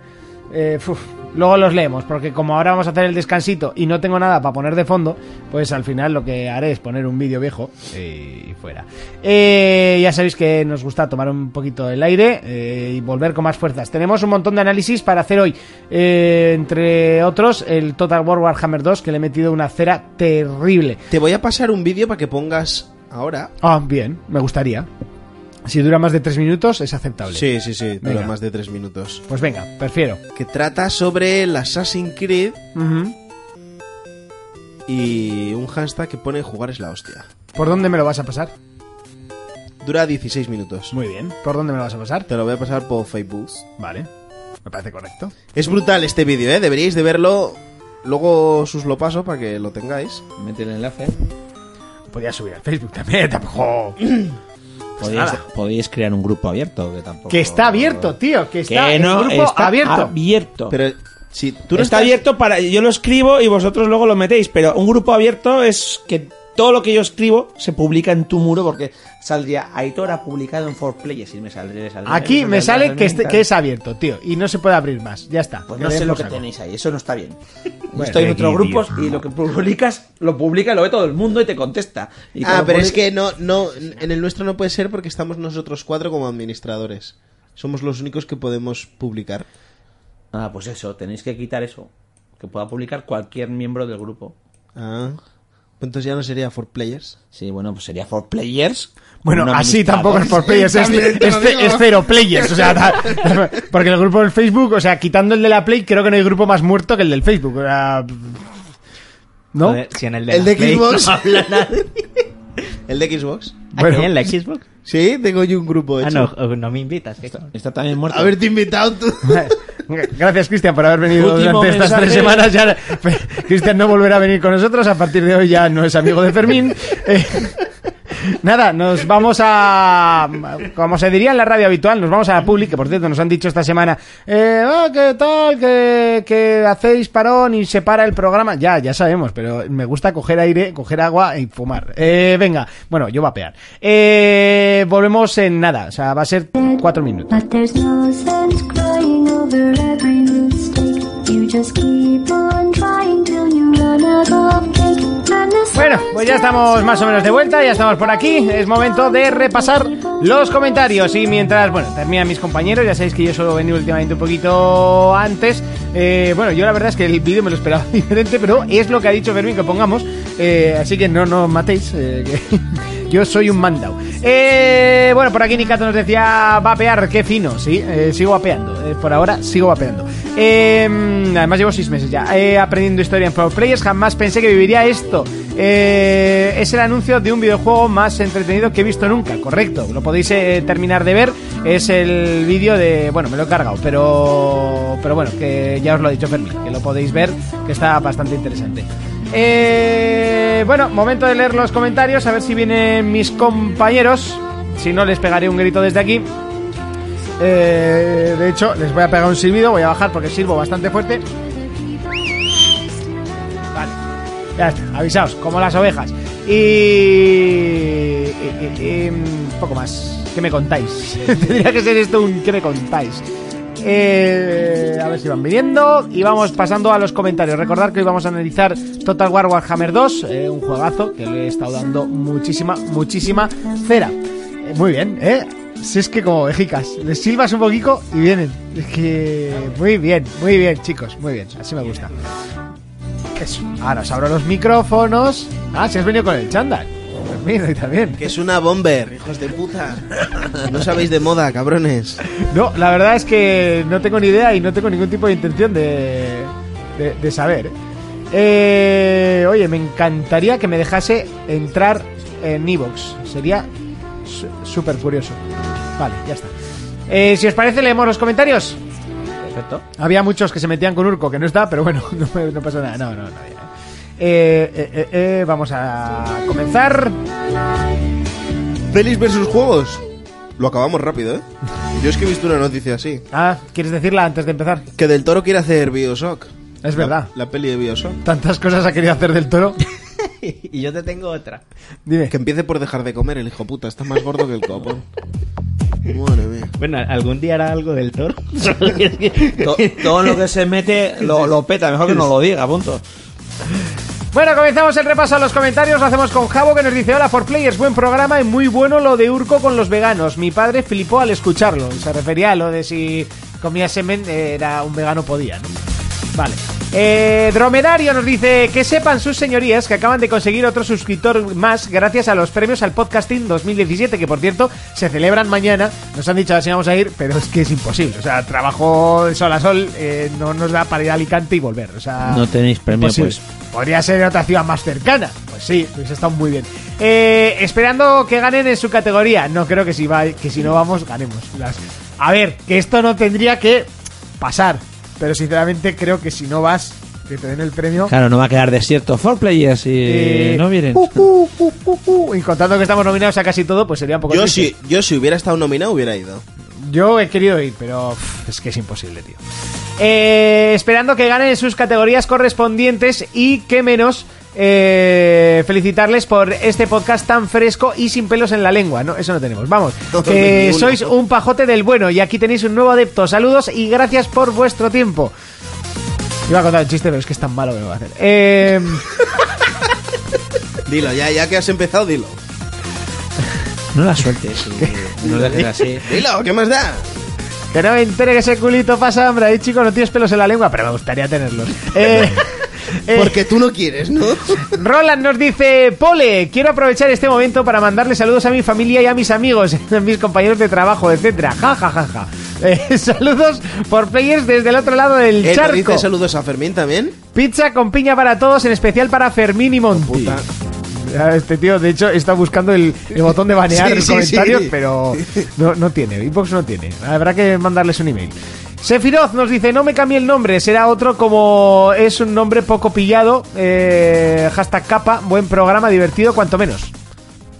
eh, uf, luego los leemos, porque como ahora vamos a hacer el descansito y no tengo nada para poner de fondo, pues al final lo que haré es poner un vídeo viejo eh, y fuera. Eh, ya sabéis que nos gusta tomar un poquito el aire eh, y volver con más fuerzas. Tenemos un montón de análisis para hacer hoy, eh, entre otros el Total War Warhammer 2, que le he metido una cera terrible. Te voy a pasar un vídeo para que pongas ahora. Ah, bien, me gustaría. Si dura más de tres minutos, es aceptable. Sí, sí, sí, dura Venga. más de 3 minutos. Pues venga, prefiero. Que trata sobre el Assassin's Creed y un hashtag que pone jugar es la hostia. ¿Por dónde me lo vas a pasar? Dura 16 minutos. Muy bien. ¿Por dónde me lo vas a pasar? Te lo voy a pasar por Facebook. Vale. Me parece correcto. Es brutal este vídeo, ¿eh? Deberíais de verlo. Luego os lo paso para que lo tengáis. Mete el enlace. Podría subir al Facebook también, tampoco. Podéis, crear un grupo abierto, que tampoco... Que está abierto, tío. Que está Que no, el grupo está abierto. abierto. Pero si tú no está estás- abierto para. Yo lo escribo y vosotros luego lo metéis. Pero un grupo abierto es que todo lo que yo escribo se publica en tu muro porque saldría Aitor ha publicado en 4Players y me saldría. saldría- Aquí me saldría sale que, este- que es abierto, tío. Y no se puede abrir más. Ya está. Pues no sé lo que tenéis ahí, eso no está bien. Bueno, Estoy en aquí, otros grupos tío. y lo que publicas, lo publica, lo ve todo el mundo y te contesta. Y Ah, pero es que no, no, en el nuestro no puede ser porque estamos nosotros cuatro como administradores. Somos los únicos que podemos publicar. Ah, pues eso, tenéis que quitar eso. Que pueda publicar cualquier miembro del grupo. Ah. Entonces ya no sería for players. Sí, bueno, pues sería 4Players. Bueno, con un así tampoco es por players, es, es- cero players. O sea, ta- porque el grupo del Facebook, o sea, quitando el de la Play, creo que no hay grupo más muerto que el del Facebook. O sea, ¿No? Si en el de, El de Play Xbox. no habla nadie. ¿El de Xbox? Bueno. ¿Aquí en la Xbox? Sí, tengo yo un grupo hecho. Ah, no, o no me invitas. Está también muerto. Haberte invitado tú. Gracias, Cristian, por haber venido Último durante estas mensaje. tres semanas. Ya, Cristian no volverá a venir con nosotros. A partir de hoy ya no es amigo de Fermín. Eh, nada, nos vamos a. Como se diría en la radio habitual, nos vamos a la public. Que por cierto, nos han dicho esta semana: eh, ah, ¿Qué tal? Que, que hacéis parón y se para el programa. Ya, ya sabemos, pero me gusta coger aire, coger agua y fumar. Eh, venga, bueno, yo vapear. Eh, volvemos en nada, o sea, va a ser cuatro minutos. Just keep on trying till you run out of Bueno, pues ya estamos más o menos de vuelta, ya estamos por aquí. Es momento de repasar los comentarios. Y mientras, bueno, terminan mis compañeros, ya sabéis que yo solo venía últimamente un poquito antes. Eh, bueno, yo la verdad es que el vídeo me lo esperaba diferente, pero es lo que ha dicho Fermín que pongamos. Eh, así que no nos matéis. eh, que yo soy un mandau. Eh, bueno, por aquí Nikato nos decía vapear, qué fino. Sí, eh, sigo vapeando. Eh, por ahora sigo vapeando. Eh, además llevo seis meses ya aprendiendo historia en Pro Players. Jamás pensé que viviría esto. Eh, es el anuncio de un videojuego más entretenido que he visto nunca, correcto. Lo podéis terminar de ver. Es el vídeo de. Bueno, me lo he cargado, pero. Pero bueno, que ya os lo ha dicho Fermín, que lo podéis ver, que está bastante interesante. Eh, bueno, momento de leer los comentarios, a ver si vienen mis compañeros. Si no, les pegaré un grito desde aquí. Eh, de hecho, les voy a pegar un silbido, voy a bajar porque sirvo bastante fuerte. Vale, ya está, avisaos, como las ovejas. Y. mm, poco más. ¿Qué me contáis? Tendría que ser esto un ¿qué me contáis? Eh, a ver si van viniendo y vamos pasando a los comentarios. Recordar que hoy vamos a analizar Total War Warhammer 2, eh, un juegazo que le he estado dando muchísima, muchísima cera. Eh, muy bien, ¿eh? Si es que como ovejicas, les silbas un poquito y vienen. Es que muy bien, muy bien, chicos, muy bien, así me gusta. Ahora os abro los micrófonos. Ah, si has venido con el chándal. También. Que es una bomber, hijos de puta. No sabéis de moda, cabrones. No, la verdad es que no tengo ni idea y no tengo ningún tipo de intención de, de, de saber. Eh, oye, me encantaría que me dejase entrar en Evox. Sería súper curioso. Vale, ya está. Eh, si os parece, leemos los comentarios. Perfecto. Había muchos que se metían con Urco, que no está, pero bueno, no, no pasa nada. No, no, no. ya. Eh, eh, eh, eh, vamos a comenzar. Pelis versus juegos. Lo acabamos rápido, ¿eh? Yo es que he visto una noticia así. Ah, ¿quieres decirla antes de empezar? Que Del Toro quiere hacer Bioshock. Es verdad. La, la peli de Bioshock. Tantas cosas ha querido hacer del toro. y yo te tengo otra. Dime. Que empiece por dejar de comer el hijo puta. Está más gordo que el copón. Madre mía. Bueno, algún día hará algo del toro. To- todo lo que se mete lo, lo peta, mejor que no lo diga, punto. Bueno, comenzamos el repaso a los comentarios. Lo hacemos con Javo que nos dice: Hola, for players, buen programa y muy bueno lo de Urco con los veganos. Mi padre flipó al escucharlo. Se refería a lo de si comía semen, eh, era un vegano podía, ¿no? Vale. Eh, Dromedario nos dice que sepan sus señorías que acaban de conseguir otro suscriptor más gracias a los premios al podcasting 2017, que por cierto se celebran mañana. Nos han dicho a ver si vamos a ir, pero es que es imposible. O sea, trabajo de sol a sol, eh, no nos da para ir a Alicante y volver. O sea, No tenéis premio, imposible. pues. Podría ser en otra ciudad más cercana. Pues sí, pues está muy bien. Eh, esperando que ganen en su categoría. No creo que si, va, que si no vamos, ganemos. Las- A ver, que esto no tendría que pasar. Pero sinceramente creo que si no vas, que te den el premio. Claro, no va a quedar desierto. Four players y eh, no vienen. uh, uh, uh, uh, uh, y contando que estamos nominados a casi todo, pues sería un poco Yo triste. si, yo si hubiera estado nominado hubiera ido. Yo he querido ir, pero es que es imposible, tío. Eh, esperando que ganen en sus categorías correspondientes y que menos eh, felicitarles por este podcast tan fresco y sin pelos en la lengua, ¿no? Eso no tenemos. Vamos, ninguno. sois un pajote del bueno y aquí tenéis un nuevo adepto. Saludos y gracias por vuestro tiempo. Iba a contar un chiste, pero es que es tan malo que lo voy a hacer. Eh, Dilo, ya, ya que has empezado, dilo. No la sueltes. No lo dejes así. Dilo, ¿qué más da? Que no me entere que ese culito pasa hambre. Ahí, chico, no tienes pelos en la lengua, pero me gustaría tenerlos. Eh, eh, Porque tú no quieres, ¿no? Roland nos dice, Pole, quiero aprovechar este momento para mandarle saludos a mi familia y a mis amigos, a mis compañeros de trabajo, etcétera. Ja, ja, ja, ja. Eh, saludos por players desde el otro lado del Eh, ¿te charco. dice saludos a Fermín también? Pizza con piña para todos, en especial para Fermín y Monty. Puta. Ya, Este tío, de hecho, está buscando el, el botón de banear Sí, en sí, comentarios, sí. pero no, no tiene. Inbox no tiene. Habrá que mandarles un email. Sephiroth nos dice, no me cambie el nombre, será otro como es un nombre poco pillado. Eh, hashtag capa, buen programa, divertido, cuanto menos.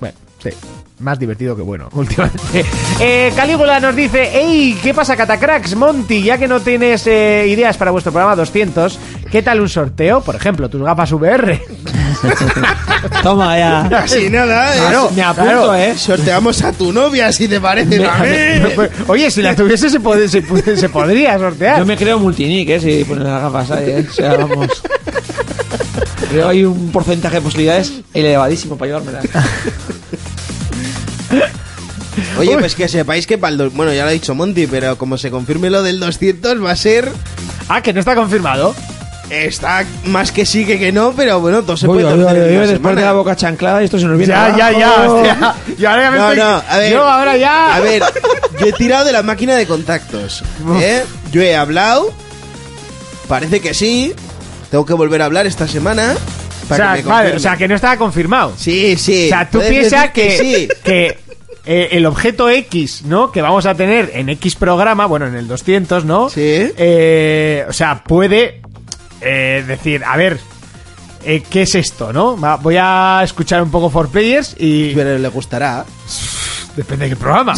Bueno, sí. Más divertido que bueno, últimamente. Eh, Calígula nos dice, hey, ¿qué pasa, Catacracks? Monty, ya que no tienes eh, ideas para vuestro programa 200, ¿qué tal un sorteo? Por ejemplo, tus gafas VR. Toma ya. Así nada, ¿eh? Claro, Me apunto, claro. ¿eh? Sorteamos a tu novia, si te parece. Oye, si la tuviese se, podría sortear. Yo me creo multinick, ¿eh? Si pones las gafas ahí, ¿eh? O sea, vamos. Creo hay un porcentaje de posibilidades elevadísimo para llevármelas. Oye, pues que sepáis que para el... Bueno, ya lo ha dicho Monty, pero como se confirme lo del 200 va a ser... Ah, que no está confirmado. Está más que sí que que no, pero bueno, todo se puede después de la boca chanclada y esto se nos viene Ya, ya, ya. hostia. Yo ahora ya me No, estoy- no, a ver. Yo ahora ya. A ver, yo he tirado de la máquina de contactos. ¿eh? Yo he hablado. Parece que sí. Tengo que volver a hablar esta semana. O Para sea, que me vale, confirmen. o sea, que no estaba confirmado. Sí, sí. O sea, tú piensas que, sí. que eh, el objeto X, ¿no? Que vamos a tener en X programa, bueno, en el 200, ¿no? Sí. Eh, o sea, puede eh, decir, a ver, eh, ¿qué es esto, no? Va- Voy a escuchar un poco For Players y... Pero le gustará. Depende de qué programa.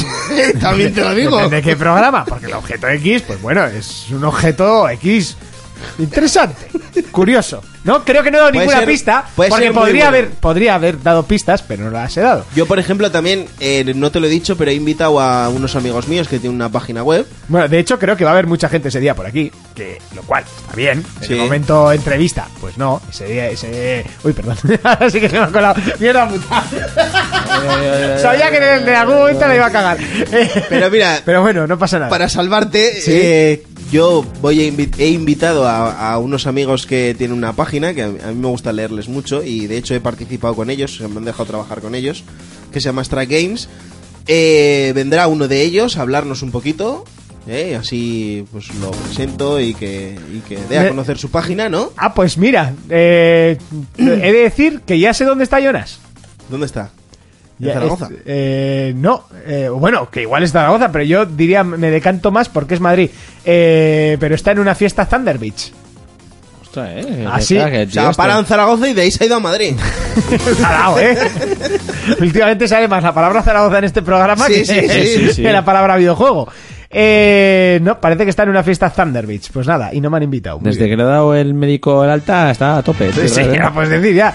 También te lo digo. Depende de qué programa, porque el objeto X, pues bueno, es un objeto X interesante, curioso. No, creo que no he dado Puede ninguna ser- pista, puede porque ser muy podría bueno. haber podría haber dado pistas, pero no las he dado. Yo, por ejemplo, también, eh, no te lo he dicho, pero he invitado a unos amigos míos que tienen una página web. Bueno, de hecho creo que va a haber mucha gente ese día por aquí, que lo cual está bien. En Sí. el momento entrevista, pues no, ese día ese uy, perdón. Ahora sí que se me ha colado. Mierda puta. Sabía que en, en algún momento le iba a cagar. Pero mira, Pero bueno, no pasa nada. para salvarte, eh, yo voy a invi- he invitado a, a unos amigos que tienen una página que a mí, a mí me gusta leerles mucho y de hecho he participado con ellos, me han dejado trabajar con ellos, que se llama Strike Games. Eh, vendrá uno de ellos a hablarnos un poquito. eh, así pues lo presento y que, y que dé a conocer su página, ¿no? Ah, pues mira, eh, he de decir que ya sé dónde está Jonas. ¿Dónde está? ¿En Ya, Zaragoza? es- eh, no, eh, bueno, que igual es Zaragoza, pero yo diría, me decanto más porque es Madrid. Eh, pero está en una fiesta Thunder Beach. Ostras, eh. Ah, sí. Ostras, que O sea, tío, para en Zaragoza y de ahí se ha ido a Madrid. ¿eh? Últimamente sale más la palabra Zaragoza en este programa Sí, que, sí, sí, sí, sí. que la palabra videojuego. Eh, no, parece que está en una fiesta Thunder Beach. Pues nada, y no me han invitado. Muy Desde bien. que le ha dado el médico el alta, está a tope. Sí, ¿verdad? ya puedes decir ya.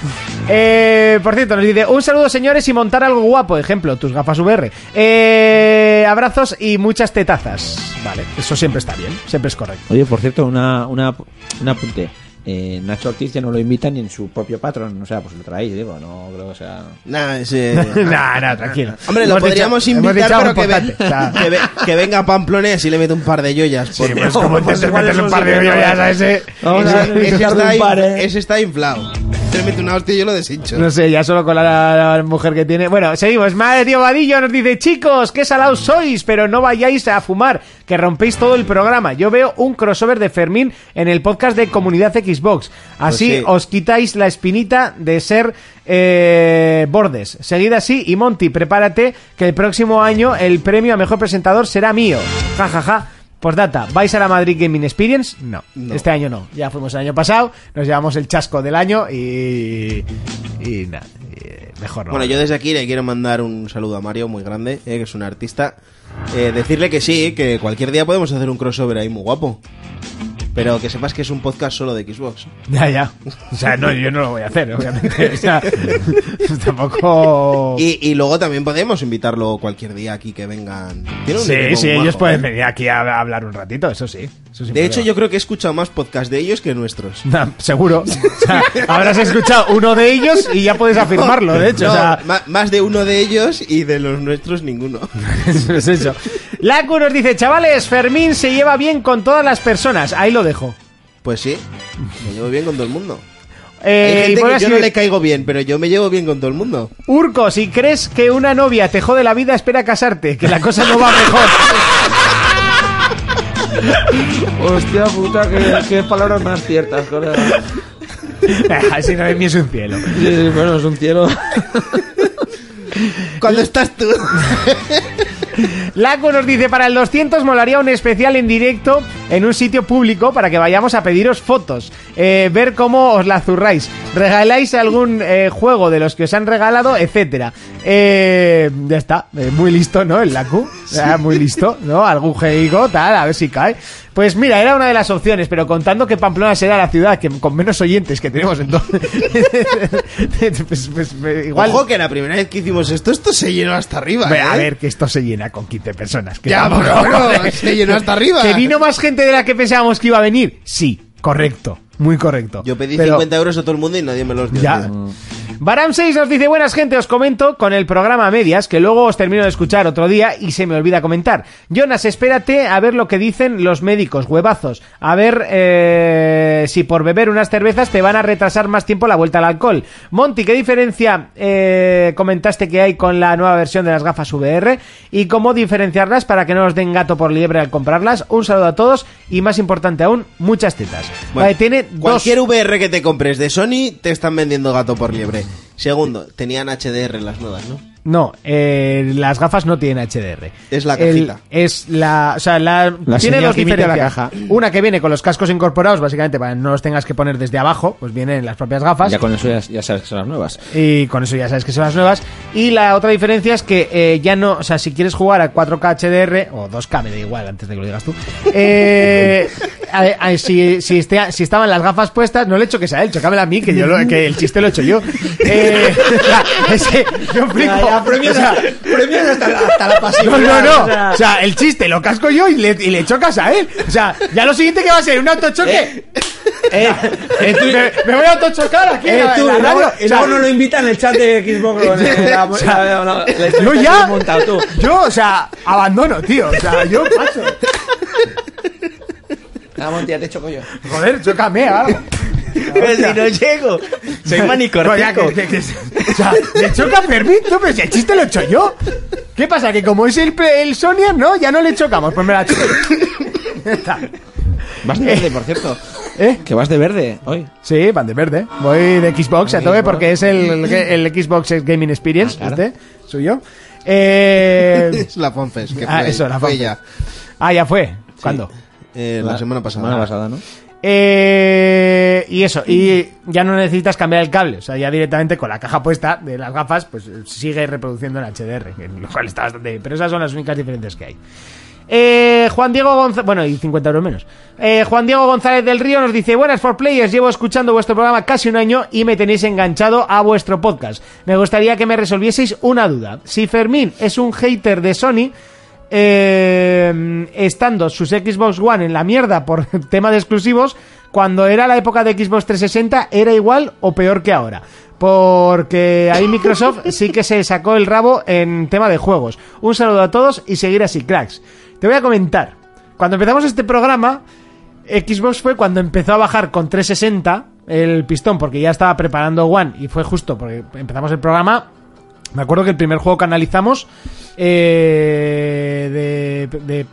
Eh, por cierto, nos dice un saludo señores y montar algo guapo, ejemplo, tus gafas VR. Eh, abrazos y muchas tetazas. Vale, eso siempre está bien, siempre es correcto. Oye, por cierto, una, una, un apunte. Eh, Nacho Ortiz ya no lo invita ni en su propio patrón. O sea, pues lo traéis, digo, no creo que sea. Nah, ese- nah, nah, tranquilo. Hombre, lo Hemos podríamos dicho- invitar, pero que, ven- o que ve- que venga a Pamplona y así le mete un par de joyas. Sí, pues como intentes igual meterle un par de joyas a ese... Vamos a ese, está, un par, eh. ese está inflado. Te le mete una hostia y yo lo deshincho. No sé, ya solo con la, la- la mujer que tiene. Bueno, seguimos. Mario Vadillo nos dice: Chicos, qué salados sois, pero no vayáis a fumar, que rompéis todo el programa. Yo veo un crossover de Fermín en el podcast de Comunidad Xbox. Así Pues sí. os quitáis la espinita de ser eh, bordes. Seguid así y Monty, prepárate que el próximo año el premio a mejor presentador será mío. Ja, ja, ja. Postdata, ¿vais a la Madrid Gaming Experience? No, No. este año no. Ya fuimos el año pasado, nos llevamos el chasco del año y. Y nada, mejor no. Bueno, yo desde aquí le quiero mandar un saludo a Mario, muy grande, eh, que es un artista. Eh, decirle que sí, que cualquier día podemos hacer un crossover ahí muy guapo. Pero que sepas que es un podcast solo de Xbox. Ya, ya. O sea, no, yo no lo voy a hacer, obviamente. O sea, tampoco. Y, y luego también podemos invitarlo cualquier día aquí que vengan. Tiene un Sí, sí, ellos majo, pueden ¿eh? venir aquí a a hablar un ratito, eso sí. eso De hecho, problema. yo creo que he escuchado más podcast de ellos que nuestros. Nah, seguro. O sea, habrás escuchado uno de ellos y ya puedes afirmarlo, de hecho. No, o sea, ma- más de uno de ellos y de los nuestros ninguno. eso es eso. Laku nos dice, chavales, Fermín se lleva bien con todas las personas. Ahí lo dejo. Pues sí, me llevo bien con todo el mundo. Eh, Hay y que yo no le caigo bien, pero yo me llevo bien con todo el mundo. Urco, si crees que una novia te jode la vida, espera a casarte, que la cosa no va mejor. Hostia puta, qué, qué palabras más ciertas, colega. Así no es un cielo. Sí, sí, bueno, es un cielo. Cuando estás tú. Laco nos dice, para el 200 molaría un especial en directo en un sitio público para que vayamos a pediros fotos, eh, ver cómo os la zurráis, regaláis algún eh, juego de los que os han regalado, etcétera. Eh, ya está, muy listo, ¿no? El Laku, Ah, muy listo, ¿no? Algún jueguico, tal, a ver si cae. Pues mira, era una de las opciones, pero contando que Pamplona será la ciudad que con menos oyentes que tenemos entonces, pues, pues, pues, igual... Ojo que la primera vez que hicimos esto, esto se llenó hasta arriba. A ver, que esto se llena con 15 personas. que Ya, pero bueno, se llenó hasta arriba. ¿Que vino más gente de la que pensábamos que iba a venir? Sí, correcto, muy correcto. Yo pedí Pero 50 euros a todo el mundo y nadie me los dio. Ya. tío. Baram 6 nos dice, buenas gente, os comento con el programa medias, que luego os termino de escuchar otro día y se me olvida comentar. Jonas, espérate a ver lo que dicen los médicos, huevazos. A ver eh, si por beber unas cervezas te van a retrasar más tiempo la vuelta al alcohol. Monty, ¿qué diferencia eh, comentaste que hay con la nueva versión de las gafas VR? ¿Y cómo diferenciarlas para que no os den gato por liebre al comprarlas? Un saludo a todos y más importante aún, muchas tetas. Bueno, Vale, tiene dos... Cualquier VR que te compres de Sony te están vendiendo gato por liebre. Segundo, tenían HDR las nuevas, ¿no? No, eh, las gafas no tienen HDR. Es la El- cajita. es la, o sea, la, La tiene dos la diferencias. caja. Una que viene con los cascos incorporados, básicamente para que no los tengas que poner desde abajo, pues vienen en las propias gafas. Ya con eso ya, ya sabes que son las nuevas. Y con eso ya sabes que son las nuevas. Y la otra diferencia es que eh, ya no, o sea, si quieres jugar a 4K HDR, o 2K, me da igual, antes de que lo digas tú, eh, a- a- si, si, esté- si estaban las gafas puestas, no le he hecho que sea él, chocámela a mí, que, yo lo- que el chiste lo he hecho yo. Eh, es que, flipo. O sea, Premios hasta la, hasta la no, pasividad. no, no. o sea, O sea, el chiste lo casco yo y le, y le chocas a él. O sea, ya lo siguiente que va a ser un autochoque. Eh, eh, tú- me, me voy a autochocar aquí eh, en la- tú, en la y luego, no lo invitan en el chat de Xbox. eh, la- la- la- la- la historia Yo ya, montado tú. yo, o sea, abandono, tío. O sea, yo paso. Ah, Monty, ya te choco yo. Joder, chócame algo. Pero si no llego. Soy manicortico. Coña, que- que- que- o sea, me choca Fermín, tú, pero si el chiste lo he hecho yo. ¿Qué pasa? Que como es el, el Sonia, no, ya no le chocamos. Pues me la choco. Ya está. Vas de verde, por cierto. ¿Eh? Que vas de verde hoy. Sí, van de verde. Voy de Xbox a tope porque es el, el, el Xbox Gaming Experience, Ah, claro. este, suyo. Eh, Es la FanFest, que ah, fue, eso, la fue ya. Ah, ya fue. ¿Cuándo? Eh, la, semana pasada. Semana pasada, ¿no? Eh, y eso, y ya no necesitas cambiar el cable, o sea, ya directamente con la caja puesta de las gafas, pues sigue reproduciendo en HDR, que- lo cual está bastante bien, pero esas son las únicas diferencias que hay. Eh, Juan Diego González, bueno, y 50 euros menos. Eh, Juan Diego González del Río nos dice: Buenas for Players, llevo escuchando vuestro programa casi un año y me tenéis enganchado a vuestro podcast. Me gustaría que me resolvieseis una duda. Si Fermín es un hater de Sony, eh, estando sus Xbox One en la mierda por tema de exclusivos, cuando era la época de Xbox 360 era igual o peor que ahora. Porque ahí Microsoft sí que se sacó el rabo en tema de juegos. Un saludo a todos y seguir así, cracks. Te voy a comentar. Cuando empezamos este programa, Xbox fue cuando empezó a bajar con 360 el pistón, porque ya estaba preparando One y fue justo porque empezamos el programa me acuerdo que el primer juego que analizamos eh, de, de,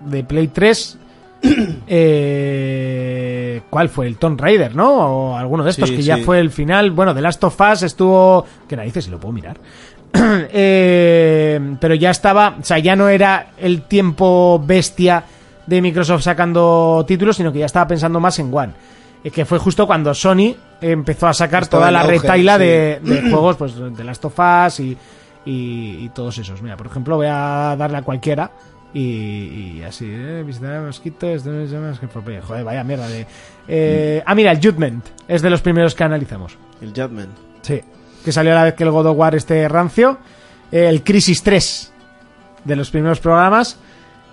de Play 3 eh, ¿Cuál fue? El Tomb Raider, ¿no? O alguno de estos Sí, que ya fue el final. Bueno, The Last of Us estuvo. ¿Qué narices? Si lo puedo mirar. Eh, pero ya estaba. O sea, ya no era el tiempo bestia de Microsoft sacando títulos, sino que ya estaba pensando más en One. Eh, que fue justo cuando Sony empezó a sacar Estaba toda la auge, retaila sí. de, de juegos, pues de Last of Us y, y, y todos esos. Mira, por ejemplo, voy a darle a cualquiera y, y así, eh, visitar el mosquito, esto no es más que. Joder, vaya mierda de... eh, Ah, mira, el Judgment es de los primeros que analizamos. El Judgment. Sí, que salió a la vez que el God of War este rancio. Eh, el Crisis 3 de los primeros programas.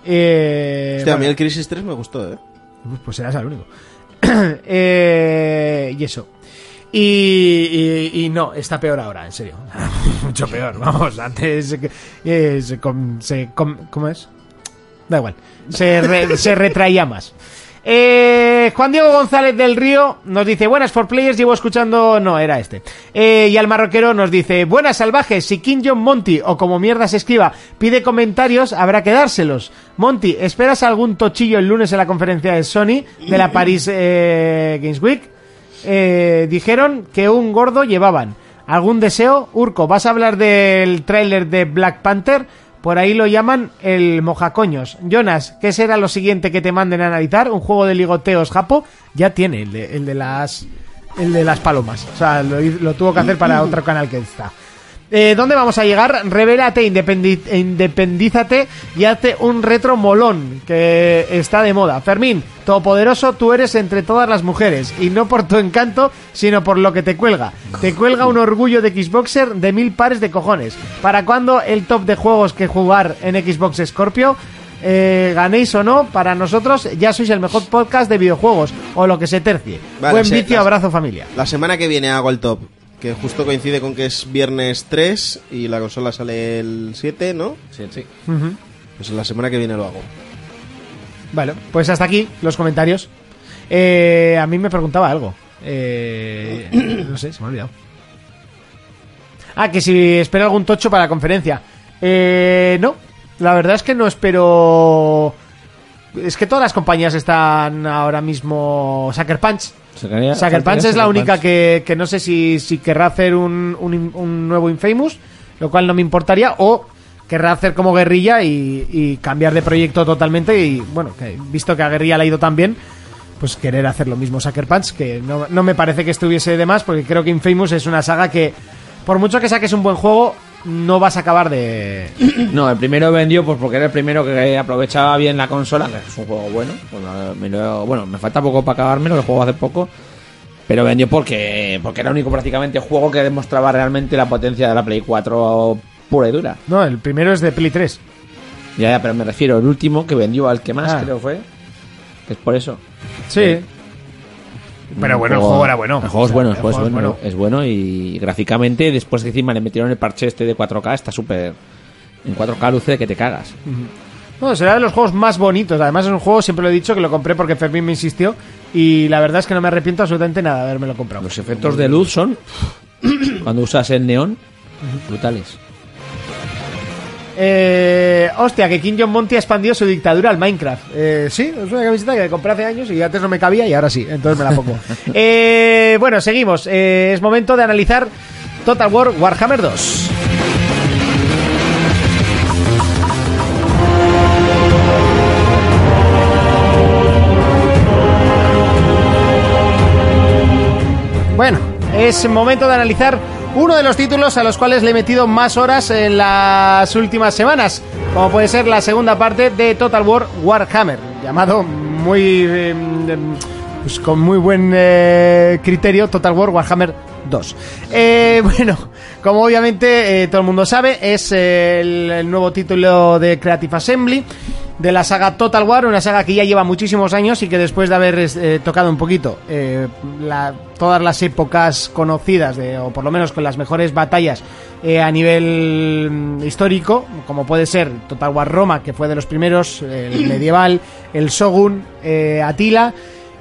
Eh, Hostia, a mí el Crisis 3 me gustó, ¿eh? Pues serás el único. Eh, y eso. Y, y- no, está peor ahora, en serio. Mucho peor, vamos. Antes eh, se, com- se com- ¿Cómo es? Da igual. Se, re- se retraía más. Eh, Juan Diego González del Río nos dice, buenas for players, llevo escuchando... No, era este. Eh, y al marroquero nos dice, buenas salvajes, si King John Monty, o como mierda se escriba, pide comentarios, habrá que dárselos. Monty, ¿esperas algún tochillo el lunes en la conferencia de Sony de la Paris eh, Games Week? Eh, dijeron que un gordo llevaban. ¿Algún deseo? Urco, ¿vas a hablar del tráiler de Black Panther? Por ahí lo llaman el mojacoños. Jonas, ¿qué será lo siguiente que te manden a analizar? Un juego de ligoteos japo. Ya tiene el de, el de las el de las palomas. O sea, lo, lo tuvo que hacer para otro canal que está. Eh, ¿Dónde vamos a llegar? Revélate, independi- independízate y hazte un retro molón que está de moda. Fermín, todopoderoso, tú eres entre todas las mujeres y no por tu encanto, sino por lo que te cuelga. Te cuelga un orgullo de Xboxer de mil pares de cojones. ¿Para cuándo el top de juegos que jugar en Xbox Scorpio? Eh, ganéis o no, para nosotros ya sois el mejor podcast de videojuegos o lo que se tercie. Vale, Buen vicio, abrazo familia. La semana que viene hago el top. Que justo coincide con que es viernes 3 y la consola sale el 7, ¿no? Sí, sí. Pues la semana que viene lo hago. Vale, pues hasta aquí los comentarios. Eh, a mí me preguntaba algo. Eh, no sé, se me ha olvidado. Ah, que si espero algún tocho para la conferencia. Eh, no, la verdad es que no espero... Es que todas las compañías están ahora mismo... Sucker Punch. Sacaría- Sucker Punch es la única que, que no sé si, si querrá hacer un, un, un nuevo Infamous, lo cual no me importaría, o querrá hacer como Guerrilla y, y cambiar de proyecto totalmente. Y bueno, que visto que a Guerrilla le ha ido tan bien, pues querer hacer lo mismo Sucker Punch, que no, no me parece que estuviese de más, porque creo que Infamous es una saga que, por mucho que saques un buen juego, no vas a acabar de. No, el primero vendió pues porque era el primero que aprovechaba bien la consola, que es un juego bueno. Bueno, me, lo- bueno, me falta poco para acabármelo, que juego hace poco. Pero vendió porque, porque era el único prácticamente juego que demostraba realmente la potencia de la Play 4 pura y dura. No, el primero es de Play 3. Ya, ya, pero me refiero, el último que vendió al que más Ah. creo fue. Que es por eso. Sí. Pero Un bueno, el juego era bueno. El juego es bueno, el juego es bueno. es bueno y gráficamente, después que encima le metieron el parche este de 4K, está súper. En 4K luce que te cagas. No, será de los juegos más bonitos. Además, es un juego, siempre lo he dicho, que lo compré porque Fermín me insistió. Y la verdad es que no me arrepiento absolutamente nada de haberme lo comprado. Los efectos de luz son. cuando usas el neón, brutales. Eh, hostia, que King John Monty ha expandido su dictadura al Minecraft. Eh, sí, es una camiseta que compré hace años y antes no me cabía y ahora sí, entonces me la pongo. Eh, bueno, seguimos. Eh, es momento de analizar Total War Warhammer 2. Bueno, es momento de analizar uno de los títulos a los cuales le he metido más horas en las últimas semanas, como puede ser la segunda parte de Total War Warhammer, llamado muy eh, pues con muy buen eh, criterio Total War Warhammer 2. Eh, bueno, como obviamente eh, todo el mundo sabe, es el nuevo título de Creative Assembly de la saga Total War, una saga que ya lleva muchísimos años y que después de haber eh, tocado un poquito eh, la- todas las épocas conocidas, de, o por lo menos con las mejores batallas eh, a nivel mm, histórico, como puede ser Total War Roma, que fue de los primeros, el medieval, el Shogun, Atila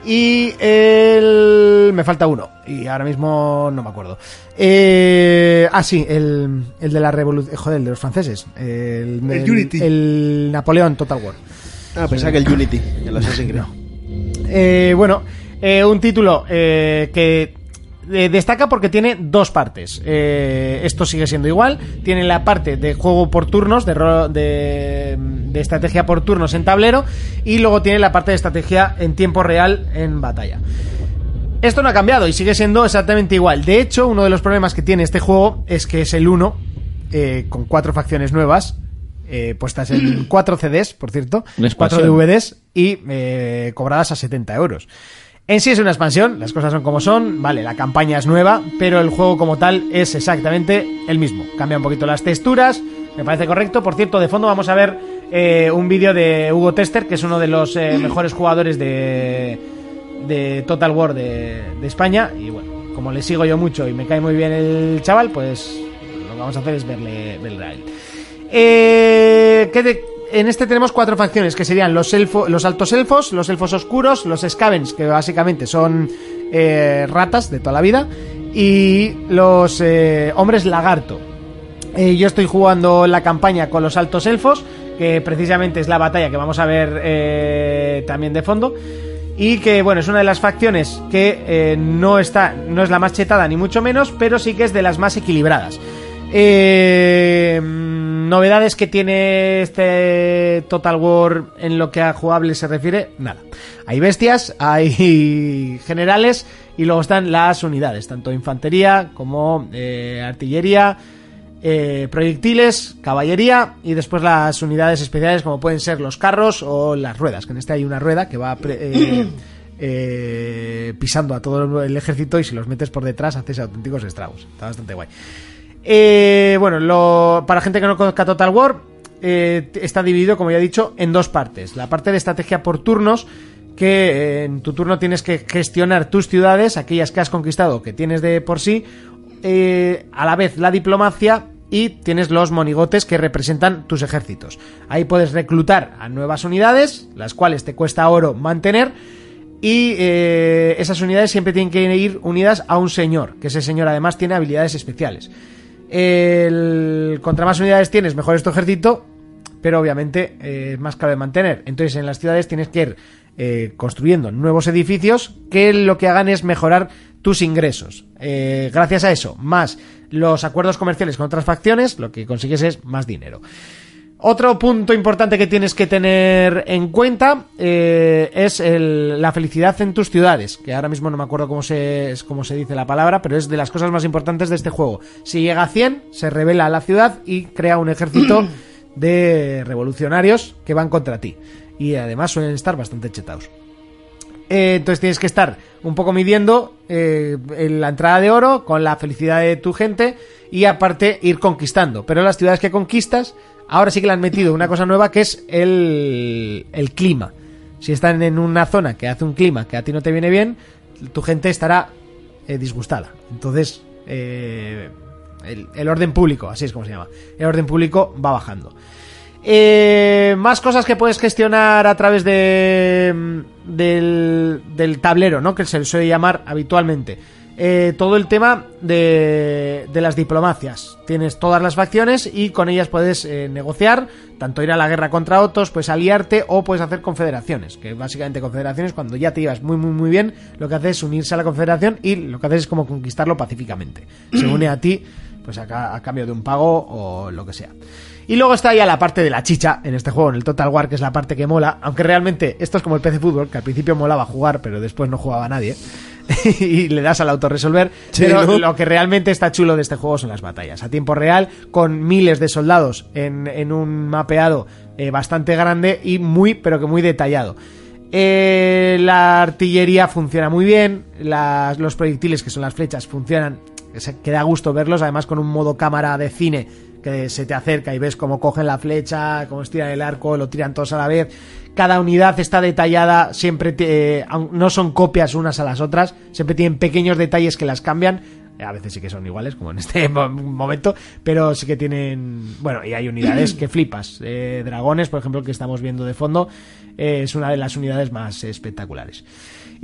y el... me falta uno y ahora mismo no me acuerdo. Eh, ah, sí, el, el de la revolución, joder, el de los franceses, el, El Unity. el Napoleón Total War. Ah, pensaba que el Unity, el Assassin's Creed. Eh, bueno, eh, un título eh, que eh, destaca porque tiene dos partes. Eh, esto sigue siendo igual. Tiene la parte de juego por turnos, de, de, de estrategia por turnos en tablero, y luego tiene la parte de estrategia en tiempo real en batalla. Esto no ha cambiado y sigue siendo exactamente igual. De hecho, uno de los problemas que tiene este juego es que es el 1 eh, con cuatro facciones nuevas. eh, puestas en cuatro CDs, por cierto, cuatro. DVDs y cobradas a 70 euros. En sí es una expansión, las cosas son como son, vale, la campaña es nueva, pero el juego como tal es exactamente el mismo. Cambia un poquito las texturas, me parece correcto. Por cierto, de fondo vamos a ver eh, un vídeo de Hugo Tester, que es uno de los eh, mejores jugadores de, de Total War de, España. Y bueno, como le sigo yo mucho y me cae muy bien el chaval, pues lo que vamos a hacer es verle, verle a él. Eh, ¿qué de- en este tenemos cuatro facciones que serían los, elfo- los altos elfos, los elfos oscuros, los scavens, que básicamente son eh, ratas de toda la vida, y los eh, hombres lagarto. Eh, yo estoy jugando la campaña con los altos elfos, que precisamente es la batalla que vamos a ver también de fondo. Y que, bueno, es una de las facciones que no está, no es la más chetada ni mucho menos, pero sí que es de las más equilibradas. Eh, novedades que tiene este Total War en lo que a jugable se refiere, nada. Hay bestias, hay generales y luego están las unidades, tanto infantería como eh, artillería, eh, proyectiles, caballería y después las unidades especiales como pueden ser los carros o las ruedas, que en este hay una rueda que va pre- eh, eh, pisando a todo el ejército y si los metes por detrás haces auténticos estragos. Está bastante guay. Eh, bueno, para gente que no conozca Total War, eh, está dividido, como ya he dicho, en dos partes. La parte de estrategia por turnos, que eh, en tu turno tienes que gestionar tus ciudades, aquellas que has conquistado, que tienes de por sí, eh, a la vez la diplomacia y tienes los monigotes que representan tus ejércitos. Ahí puedes reclutar a nuevas unidades, las cuales te cuesta oro mantener. Y esas unidades siempre tienen que ir unidas a un señor, que ese señor además tiene habilidades especiales. El, contra más unidades tienes, mejor es tu ejército, pero obviamente eh, es más caro de mantener. Entonces en las ciudades tienes que ir eh, construyendo nuevos edificios que lo que hagan es mejorar tus ingresos. Eh, gracias a eso, más los acuerdos comerciales con otras facciones, lo que consigues es más dinero. Otro punto importante que tienes que tener en cuenta eh, es el- la felicidad en tus ciudades, que ahora mismo no me acuerdo cómo se, cómo se dice la palabra, pero es de las cosas más importantes de este juego. Si llega a 100, se revela la ciudad y crea un ejército de revolucionarios que van contra ti. Y además suelen estar bastante chetados. Eh, entonces tienes que estar un poco midiendo eh, en la entrada de oro con la felicidad de tu gente y aparte ir conquistando. Pero las ciudades que conquistas, ahora sí que le han metido una cosa nueva que es el, el clima. Si están en una zona que hace un clima que a ti no te viene bien, tu gente estará eh, disgustada. Entonces, eh, el, el orden público, así es como se llama, el orden público va bajando. Eh, más cosas que puedes gestionar a través mm, del, del tablero, ¿no? Que se le suele llamar habitualmente. Eh, todo el tema de, de las diplomacias. Tienes todas las facciones y con ellas puedes eh, negociar, tanto ir a la guerra contra otros, puedes aliarte o puedes hacer confederaciones. Que básicamente confederaciones, cuando ya te llevas muy, muy, muy bien, lo que haces es unirse a la confederación y lo que haces es como conquistarlo pacíficamente. Se une a ti, pues a, a cambio de un pago o lo que sea. Y luego está ya la parte de la chicha en este juego, en el Total War, que es la parte que mola. Aunque realmente esto es como el PC Fútbol, que al principio molaba jugar, pero después no jugaba nadie. y le das al autorresolver. pero ¿no? lo que realmente está chulo de este juego son las batallas. A tiempo real, con miles de soldados en, en un mapeado eh, bastante grande y muy, pero que muy detallado. Eh, la artillería funciona muy bien, las- los proyectiles que son las flechas funcionan, que da gusto verlos, además con un modo cámara de cine que se te acerca y ves cómo cogen la flecha, cómo estiran el arco, lo tiran todos a la vez. Cada unidad está detallada, siempre te- eh, no son copias unas a las otras, siempre tienen pequeños detalles que las cambian. A veces sí que son iguales, como en este mo- momento, pero sí que tienen. Bueno, y hay unidades que flipas. Eh, dragones, por ejemplo, que estamos viendo de fondo, eh, es una de las unidades más espectaculares.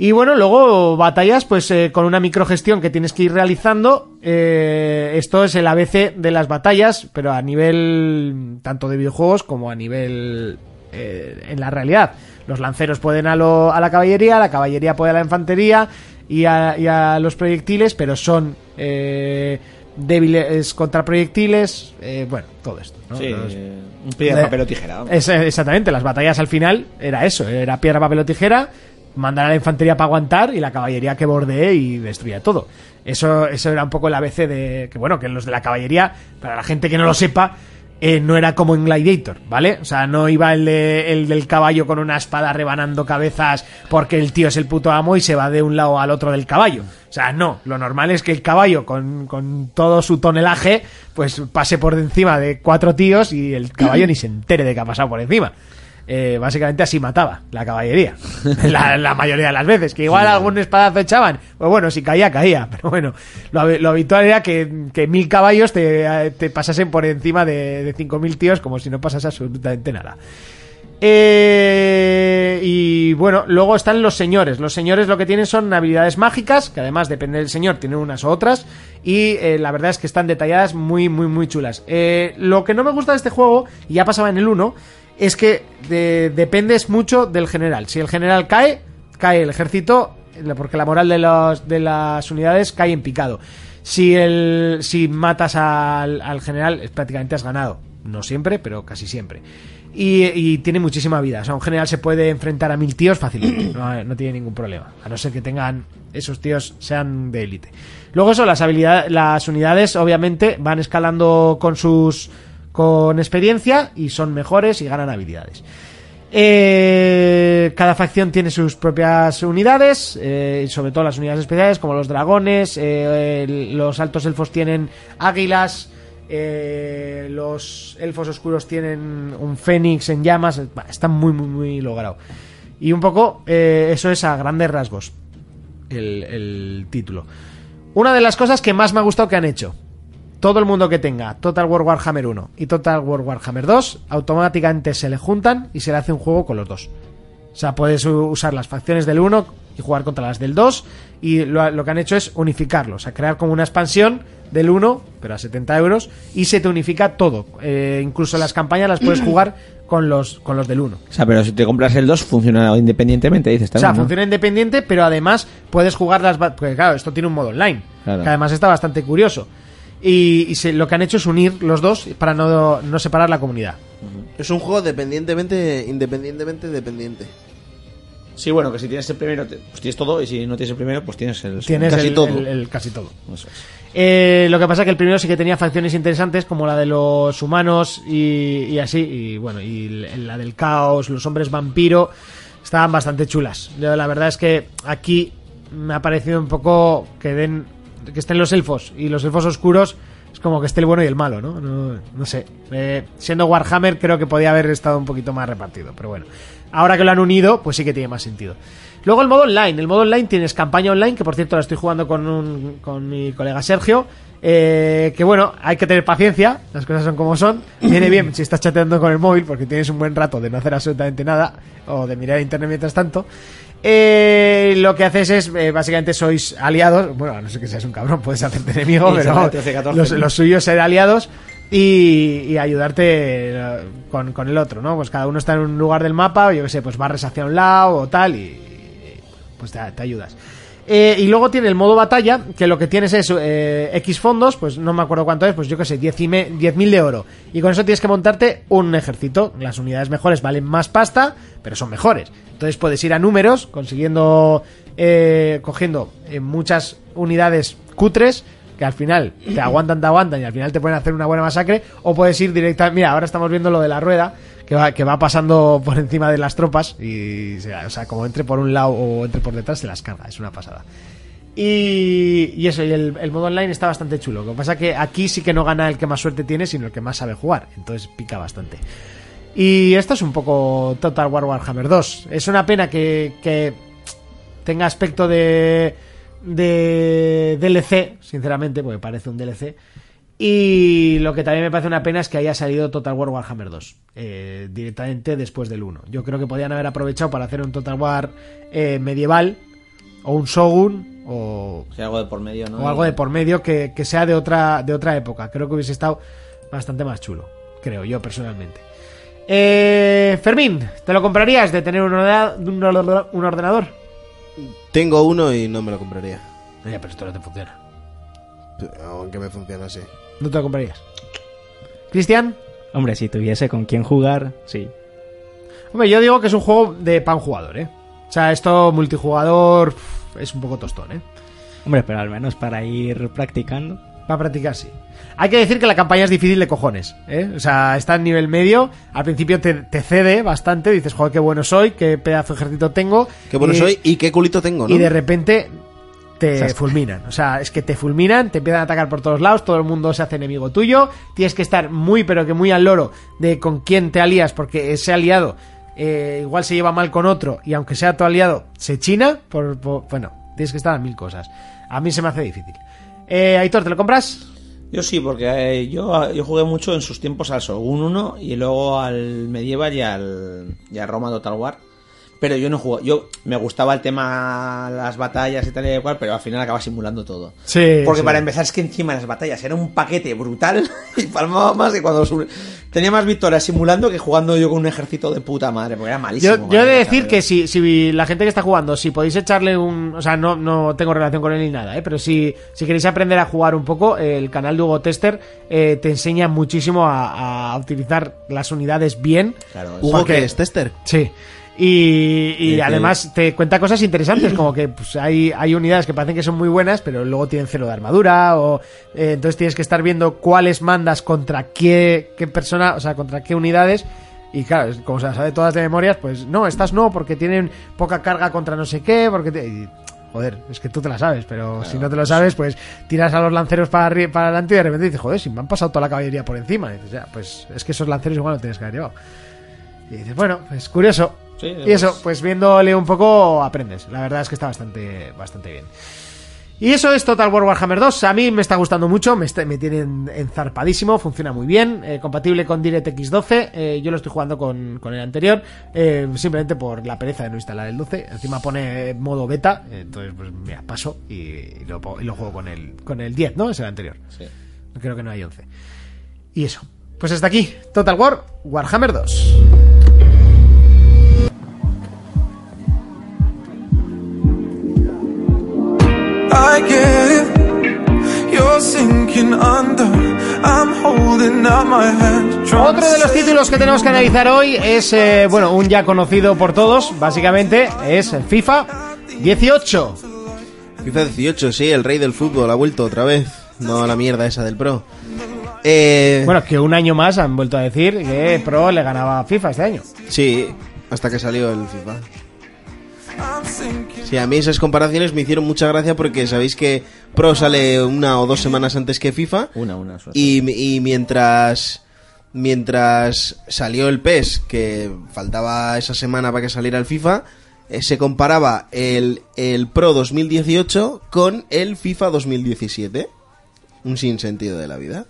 Y bueno, luego batallas, pues eh, con una microgestión que tienes que ir realizando. Eh, esto es el ABC de las batallas, pero a nivel tanto de videojuegos como a nivel eh, en la realidad. Los lanceros pueden a, lo- a la caballería, la caballería puede a la infantería y a, y a los proyectiles, pero son eh, débiles contra proyectiles. eh, bueno, todo esto. ¿no? Sí, Los- un piedra, papel o tijera. es- exactamente, las batallas al final era eso, era piedra, papel o tijera, mandar a la infantería para aguantar y la caballería que bordee y destruya todo. Eso, eso era un poco el ABC de que bueno, que los de la caballería, para la gente que no lo sepa, eh, no era como en Gladiator, ¿vale? O sea, no iba el, de- el del caballo con una espada rebanando cabezas porque el tío es el puto amo y se va de un lado al otro del caballo. O sea, no, lo normal es que el caballo con, con todo su tonelaje pues pase por encima de cuatro tíos y el caballo ni se entere de que ha pasado por encima. Eh, básicamente así mataba la caballería. La, la mayoría de las veces. Que igual algún espadazo echaban. Pues bueno, si caía, caía. Pero bueno, lo, hab- lo habitual era que, que mil caballos te, te pasasen por encima de, de cinco mil tíos como si no pasase absolutamente nada. Eh, y bueno, luego están los señores. Los señores lo que tienen son habilidades mágicas, que además depende del señor, tienen unas u otras. Y eh, la verdad es que están detalladas muy, muy, muy chulas. Eh, lo que no me gusta de este juego, y ya pasaba en el 1, es que de- dependes mucho del general. Si el general cae, cae el ejército, porque la moral de, los, de las unidades cae en picado. Si, el, si matas al, al general, prácticamente has ganado. No siempre, pero casi siempre. Y, y tiene muchísima vida. O sea, un general se puede enfrentar a mil tíos fácilmente. No, no tiene ningún problema. A no ser que tengan esos tíos sean de élite. Luego eso, las habilidades, las unidades obviamente van escalando con sus con experiencia y son mejores y ganan habilidades. Eh, cada facción tiene sus propias unidades, eh, sobre todo las unidades especiales como los dragones, eh, los altos elfos tienen águilas, eh, los elfos oscuros tienen un fénix en llamas, está muy muy muy logrado. Y un poco eh, eso es a grandes rasgos el título. Una de las cosas que más me ha gustado que han hecho. Todo el mundo que tenga Total War Warhammer 1 y Total War Warhammer 2 automáticamente se le juntan y se le hace un juego con los dos. O sea, puedes usar las facciones del 1 y jugar contra las del 2 y lo, lo que han hecho es unificarlos, o sea, crear como una expansión del 1, pero a 70 euros, y se te unifica todo. Eh, incluso las campañas las puedes jugar con los, con los del 1. O sea, pero si te compras el 2, funciona independientemente, dices O sea, también. ¿no? funciona independiente, pero además puedes jugar las... Porque claro, esto tiene un modo online, Claro. que además está bastante curioso. Y, y se- lo que han hecho es unir los dos para no, no separar la comunidad. Es un juego dependientemente, independientemente dependiente. Sí, bueno, que si tienes el primero, te- pues tienes todo, y si no tienes el primero, pues tienes el Tienes Casi el, todo. el- el casi todo. Eso es. Eh, lo que pasa que el primero sí que tenía facciones interesantes como la de los humanos y, y así, y bueno, y l- la del caos, los hombres vampiro, estaban bastante chulas. Yo, la verdad es que aquí me ha parecido un poco que den, que estén los elfos y los elfos oscuros, es como que esté el bueno y el malo, ¿no? No, no sé. Eh, siendo Warhammer creo que podía haber estado un poquito más repartido, pero bueno. Ahora que lo han unido, pues sí que tiene más sentido. Luego el modo online. El modo online tienes campaña online, que por cierto la estoy jugando con, un, con mi colega Sergio. eh, que bueno, hay que tener paciencia, las cosas son como son. Viene bien si estás chateando con el móvil porque tienes un buen rato de no hacer absolutamente nada o de mirar internet mientras tanto. Eh, lo que haces es, eh, básicamente sois aliados, bueno, a no ser que seas un cabrón, puedes hacerte enemigo, pero va a 13, 14, los, ¿no? los suyos ser aliados y, y ayudarte eh, con, con el otro, ¿no? Pues cada uno está en un lugar del mapa, yo qué sé, pues barres hacia un lado o tal y pues te, te ayudas. Eh, y luego tiene el modo batalla, que lo que tienes es eh, X fondos, pues no me acuerdo cuánto es, pues yo qué sé, 10 y me- 10.000 de oro. Y con eso tienes que montarte un ejército. Las unidades mejores valen más pasta, pero son mejores. Entonces puedes ir a números, consiguiendo, eh, cogiendo eh, muchas unidades cutres, que al final te aguantan, te aguantan y al final te pueden hacer una buena masacre, o puedes ir directamente, mira, ahora estamos viendo lo de la rueda, que va, pasando por encima de las tropas y, o sea, como entre por un lado o entre por detrás, se las carga, es una pasada. Y, y eso, y el, modo online está bastante chulo. Lo que pasa que aquí sí que no gana el que más suerte tiene, sino el que más sabe jugar. Entonces pica bastante. Y esto es un poco Total War Warhammer 2. Es una pena que, que tenga aspecto de, de DLC, sinceramente, porque parece un DLC. Y lo que también me parece una pena es que haya salido Total War Warhammer 2 eh, directamente después del 1. Yo creo que podían haber aprovechado para hacer un Total War eh, medieval o un Shogun o, O sea, algo de por medio, ¿no? o algo de por medio que, que sea de otra, de otra época. Creo que hubiese estado bastante más chulo, creo yo personalmente. Eh, Fermín, ¿te lo comprarías de tener un, ordena- un orde- un ordenador? Tengo uno y no me lo compraría. Oye, pero esto no te funciona. Aunque me funciona así. ¿No te lo comprarías? ¿Cristian? Hombre, si tuviese con quién jugar, sí. Hombre, yo digo que es un juego de pan jugador, ¿eh? O sea, esto multijugador es un poco tostón, ¿eh? Hombre, pero al menos para ir practicando. Para practicar, sí. Hay que decir que la campaña es difícil de cojones, ¿eh? O sea, está en nivel medio. Al principio te, te cede bastante. Dices, joder, qué bueno soy, qué pedazo de ejército tengo. Qué bueno Y- soy y qué culito tengo, ¿no? Y de repente te fulminan. O sea, es que te fulminan, te empiezan a atacar por todos lados, todo el mundo se hace enemigo tuyo. Tienes que estar muy, pero que muy al loro de con quién te alías, porque ese aliado eh, igual se lleva mal con otro y aunque sea tu aliado, se china. Por, por- bueno, tienes que estar a mil cosas. A mí se me hace difícil. Eh, Aitor, ¿te lo compras? Yo sí, porque eh, yo, yo jugué mucho en sus tiempos al Shogun 1 y luego al Medieval y al, y al Roma Total War. Pero yo no jugué, yo me gustaba el tema, las batallas y tal y cual, pero al final acaba simulando todo. Sí. Porque sí. para empezar es que encima las batallas era un paquete brutal y palmaba más que cuando su- tenía más victorias simulando que jugando yo con un ejército de puta madre, porque era malísimo. Yo, yo he de decir que si, si la gente que está jugando, si podéis echarle un... O sea, no, no tengo relación con él ni nada, ¿eh? pero si, si queréis aprender a jugar un poco, el canal de Hugo Tester eh, te enseña muchísimo a, a utilizar las unidades bien. Claro, Hugo, porque- que es tester. Sí. Y, además te cuenta cosas interesantes, como que pues, hay, hay unidades que parecen que son muy buenas, pero luego tienen cero de armadura, o eh, entonces tienes que estar viendo cuáles mandas contra qué, qué persona, o sea, contra qué unidades. Y claro, es- como se las sabe todas de memorias, pues no, estas no, porque tienen poca carga contra no sé qué, porque... te- y, joder, es que tú te la sabes, pero si no te lo sabes, pues tiras a los lanceros para, para adelante y de repente dices, joder, si me han pasado toda la caballería por encima. Y dices, ya, pues es que esos lanceros igual no tienes que haber llevado. Y dices, bueno, pues curioso. Sí, y eso, pues viéndole un poco aprendes. La verdad es que está bastante, bastante bien. Y eso es Total War Warhammer 2. A mí me está gustando mucho, me, está- me tienen enzarpadísimo, funciona muy bien, eh, compatible con DirectX 12. eh, yo lo estoy jugando con, con el anterior, eh, simplemente por la pereza de no instalar el 12. Encima pone modo beta, entonces pues mira, paso y, y lo, po- y lo juego con el, con el 10, ¿no? Es el anterior. Sí. Creo que no hay 11. Y eso. Pues hasta aquí, Total War Warhammer 2. I get it. You're sinking under. I'm holding out my hand. trying Otro de los títulos que tenemos que analizar hoy es, eh, bueno, un ya conocido por todos, básicamente, es FIFA 18. FIFA 18, sí, el rey del fútbol ha vuelto otra vez. No la mierda esa del pro. Eh, Bueno, que un año más han vuelto a decir que Pro le ganaba a FIFA este año. Sí, hasta que salió el FIFA. Sí, a mí esas comparaciones me hicieron mucha gracia porque sabéis que Pro sale una o dos semanas antes que FIFA. Una, una. suerte. Y, y mientras mientras salió el PES, que faltaba esa semana para que saliera el FIFA, eh, se comparaba el, el Pro 2018 con el FIFA 2017. Un sinsentido de la vida.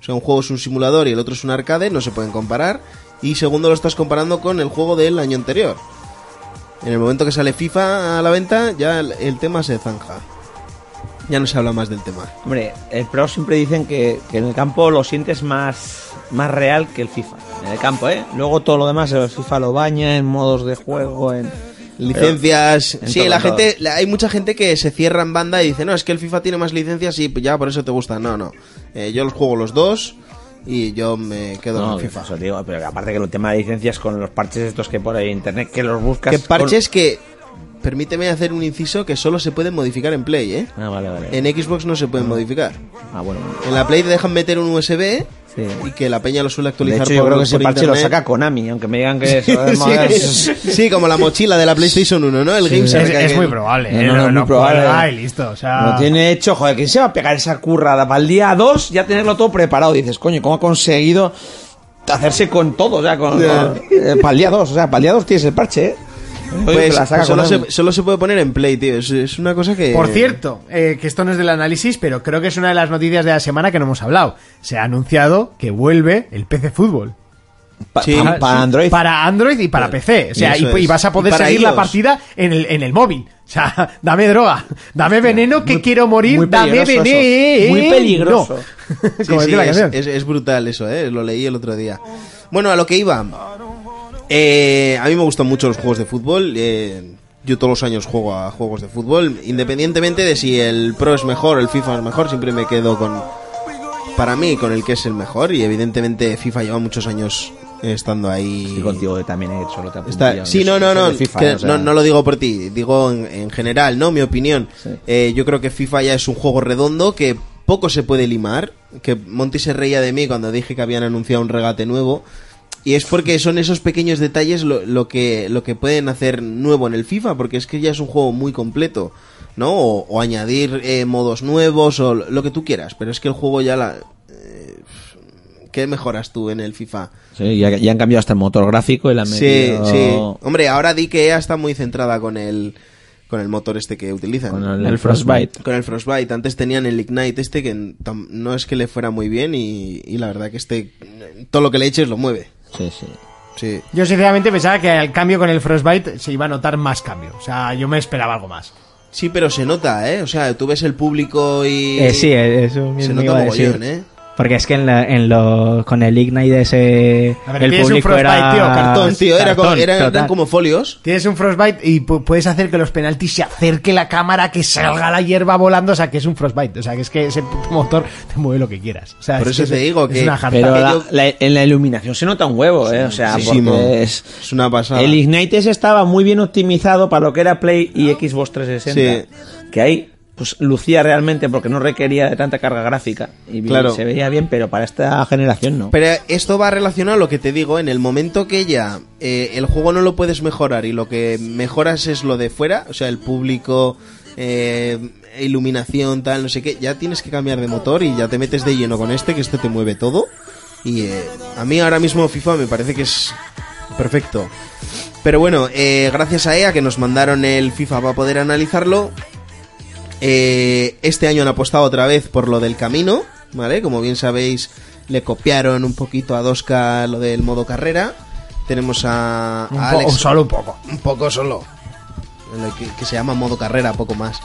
O sea, un juego es un simulador y el otro es un arcade, no se pueden comparar. Y segundo, lo estás comparando con el juego del año anterior. En el momento que sale FIFA a la venta, ya el, el tema se zanja. Ya no se habla más del tema. Hombre, el Pro siempre dicen que, que en el campo lo sientes más, más real que el FIFA. En el campo, ¿eh? Luego todo lo demás, el FIFA lo baña en modos de juego, en... Licencias. en sí, todo, la gente, la- hay mucha gente que se cierra en banda y dice, no, es que el FIFA tiene más licencias y ya por eso te gusta. No, no. Eh, yo los juego los dos y yo me quedo No, con FIFA. eso digo, pero que aparte que el tema de licencias con los parches estos que por ahí en internet, que los buscas... Que con- parches que, permíteme hacer un inciso, que solo se pueden modificar en Play, ¿eh? Ah, vale, vale. En Xbox no se pueden modificar. Ah, bueno. En la Play te dejan meter un USB Sí. y que la peña lo suele De actualizar hecho, yo por- creo que ese por parche lo saca Konami, aunque me digan que eso es más- Sí, sí, como la mochila de la PlayStation 1, ¿no? El Game Es, es muy probable. No, ¿eh? no, No, no, no, muy probable. listo. O sea, Lo tiene hecho, joder, ¿quién se va a pegar esa currada para el día 2 ya tenerlo todo preparado? Dices, coño, ¿cómo ha conseguido hacerse con todo? O sea, con, Ya. con- eh, para el día 2, o sea, para el día 2 tienes el parche, ¿eh? Pues la saca solo, se, solo se puede poner en Play, tío. Es, es una cosa que... Por cierto, eh, que esto no es del análisis, pero creo que es una de las noticias de la semana que no hemos hablado. Se ha anunciado que vuelve el PC Fútbol. Pa- Sí. pa- para Android. Para Android y para PC. O sea, Y vas a poder seguir la iOS. partida en el, en el móvil. O sea, dame droga, dame veneno que quiero morir, dame veneno. Muy peligroso. Sí, sí, la es- es brutal eso, ¿eh? Lo leí el otro día. Bueno, a lo que iba. Eh, a mí me gustan mucho los juegos de fútbol. eh, yo todos los años juego a juegos de fútbol. Independientemente de si el Pro es mejor o el FIFA es mejor, siempre me quedo con... Para mí, con el que es el mejor. Y evidentemente FIFA lleva muchos años estando ahí. Y contigo también he hecho lo que Está- sí, no, no, no, que no, no lo digo por ti, digo en, en general, ¿no? Mi opinión. Sí. Eh, yo creo que FIFA ya es un juego redondo que poco se puede limar, que Monty se reía de mí cuando dije que habían anunciado un regate nuevo. Y es porque son esos pequeños detalles lo, lo que, lo que pueden hacer nuevo en el FIFA, porque es que ya es un juego muy completo, ¿no? O, o añadir eh, modos nuevos o lo que tú quieras, pero es que el juego ya la... eh, ¿Qué mejoras tú en el FIFA? Sí, ya, ya han cambiado hasta el motor gráfico y la han Sí, metido sí. Hombre, ahora di que EA está muy centrada con el con el motor este que utilizan. con el, el Frostbite. Con el Frostbite. Antes tenían el Ignite este que no es que le fuera muy bien y, y la verdad que este todo lo que le eches lo mueve. Sí, sí. Sí. Yo sinceramente pensaba que al cambio con el Frostbite se iba a notar más cambio. O sea, yo me esperaba algo más. Sí, pero se nota, ¿eh? O sea, tú ves el público y Eh, sí, eso se mismo nota iba a decir. mogollón, ¿eh? Porque es que en, la- en lo, con el Ignite ese. A ver, el tienes un público Frostbite, era. tío, Cartón, tío, era Cartón, como, eran folios. Tienes un Frostbite y pu- puedes hacer que los penaltis se acerque la cámara, que salga la hierba volando. O sea, que es un Frostbite. O sea, que es que ese puto motor te mueve lo que quieras. O sea, Por es eso que te es- digo es que- una jarta. Pero que la- yo- la- en la iluminación se nota un huevo, ¿eh? O sea, porque es... Es una pasada. El Ignite ese estaba muy bien optimizado para lo que era Play y Xbox 360. Que ahí pues lucía realmente porque no requería de tanta carga gráfica. Y Claro. se veía bien, pero para esta generación no. Pero esto va relacionado a lo que te digo, en el momento que ya eh, el juego no lo puedes mejorar y lo que mejoras es lo de fuera, o sea, el público, eh, iluminación, tal, no sé qué, ya tienes que cambiar de motor y ya te metes de lleno con este, que este te mueve todo. Y eh, a mí ahora mismo FIFA me parece que es perfecto. Pero bueno, eh, gracias a EA que nos mandaron el FIFA para poder analizarlo. Eh, este año han apostado otra vez por lo del camino, ¿vale? Como bien sabéis, le copiaron un poquito a 2K lo del modo carrera. Tenemos a, Un a po- Alex. solo un poco. Un poco solo. Lo Que, que se llama modo carrera, poco más.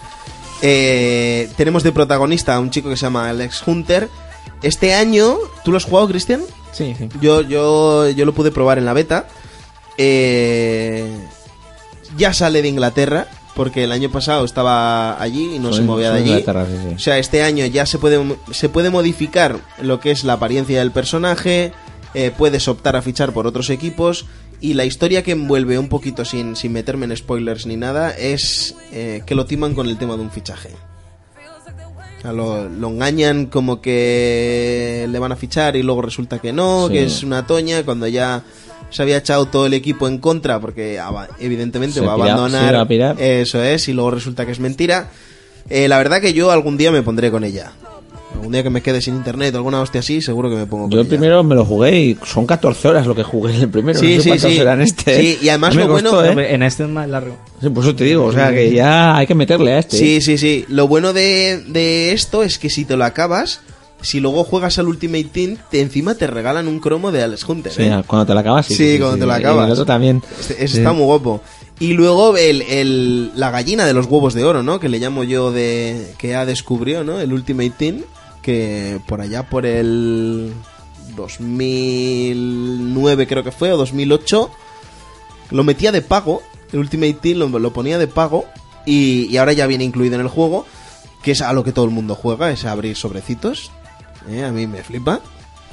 Eh, tenemos de protagonista a un chico que se llama Alex Hunter. Este año, ¿tú lo has jugado, Cristian? Sí, sí. Yo, yo, yo lo pude probar en la beta. Eh, ya sale de Inglaterra, porque el año pasado estaba allí y no se movía de allí. Inglaterra, sí, sí. O sea, este año ya se puede, se puede modificar lo que es la apariencia del personaje, eh, puedes optar a fichar por otros equipos y la historia que envuelve un poquito sin, sin meterme en spoilers ni nada es eh, que lo timan con el tema de un fichaje. O sea, lo, lo engañan como que le van a fichar y luego resulta que no, Sí. que es una toña cuando ya se había echado todo el equipo en contra porque aba- evidentemente Se va a pira- abandonar. va a pirar. Eso es, y luego resulta que es mentira. Eh, la verdad que yo algún día me pondré con ella. algún día que me quede sin internet o alguna hostia así, seguro que me pongo con Yo el ella. primero me lo jugué y son 14 horas lo que jugué en el primero. Sí, no sé sí, sí. eran este. Sí, y además lo bueno- costó, ¿eh? Hombre, En este es más largo. Sí, por eso te digo, o sea que ya hay que meterle a este. Sí, sí, sí. Lo bueno de, de esto es que si te lo acabas, si luego juegas al Ultimate Team, te, encima te regalan un cromo de Alex Hunter. Sí, ¿eh? cuando te la acabas, sí. Sí, cuando te la Y acabas. el otro también. Este- está muy guapo. Y luego el, el- la gallina de los huevos de oro, ¿no? Que le llamo yo de... que ha descubrió, ¿no? El Ultimate Team, que por allá por el 2009 creo que fue, o 2008, lo metía de pago, el Ultimate Team lo, lo ponía de pago, y, y ahora ya viene incluido en el juego, que es a lo que todo el mundo juega, es abrir sobrecitos. ¿Eh? A mí me flipa.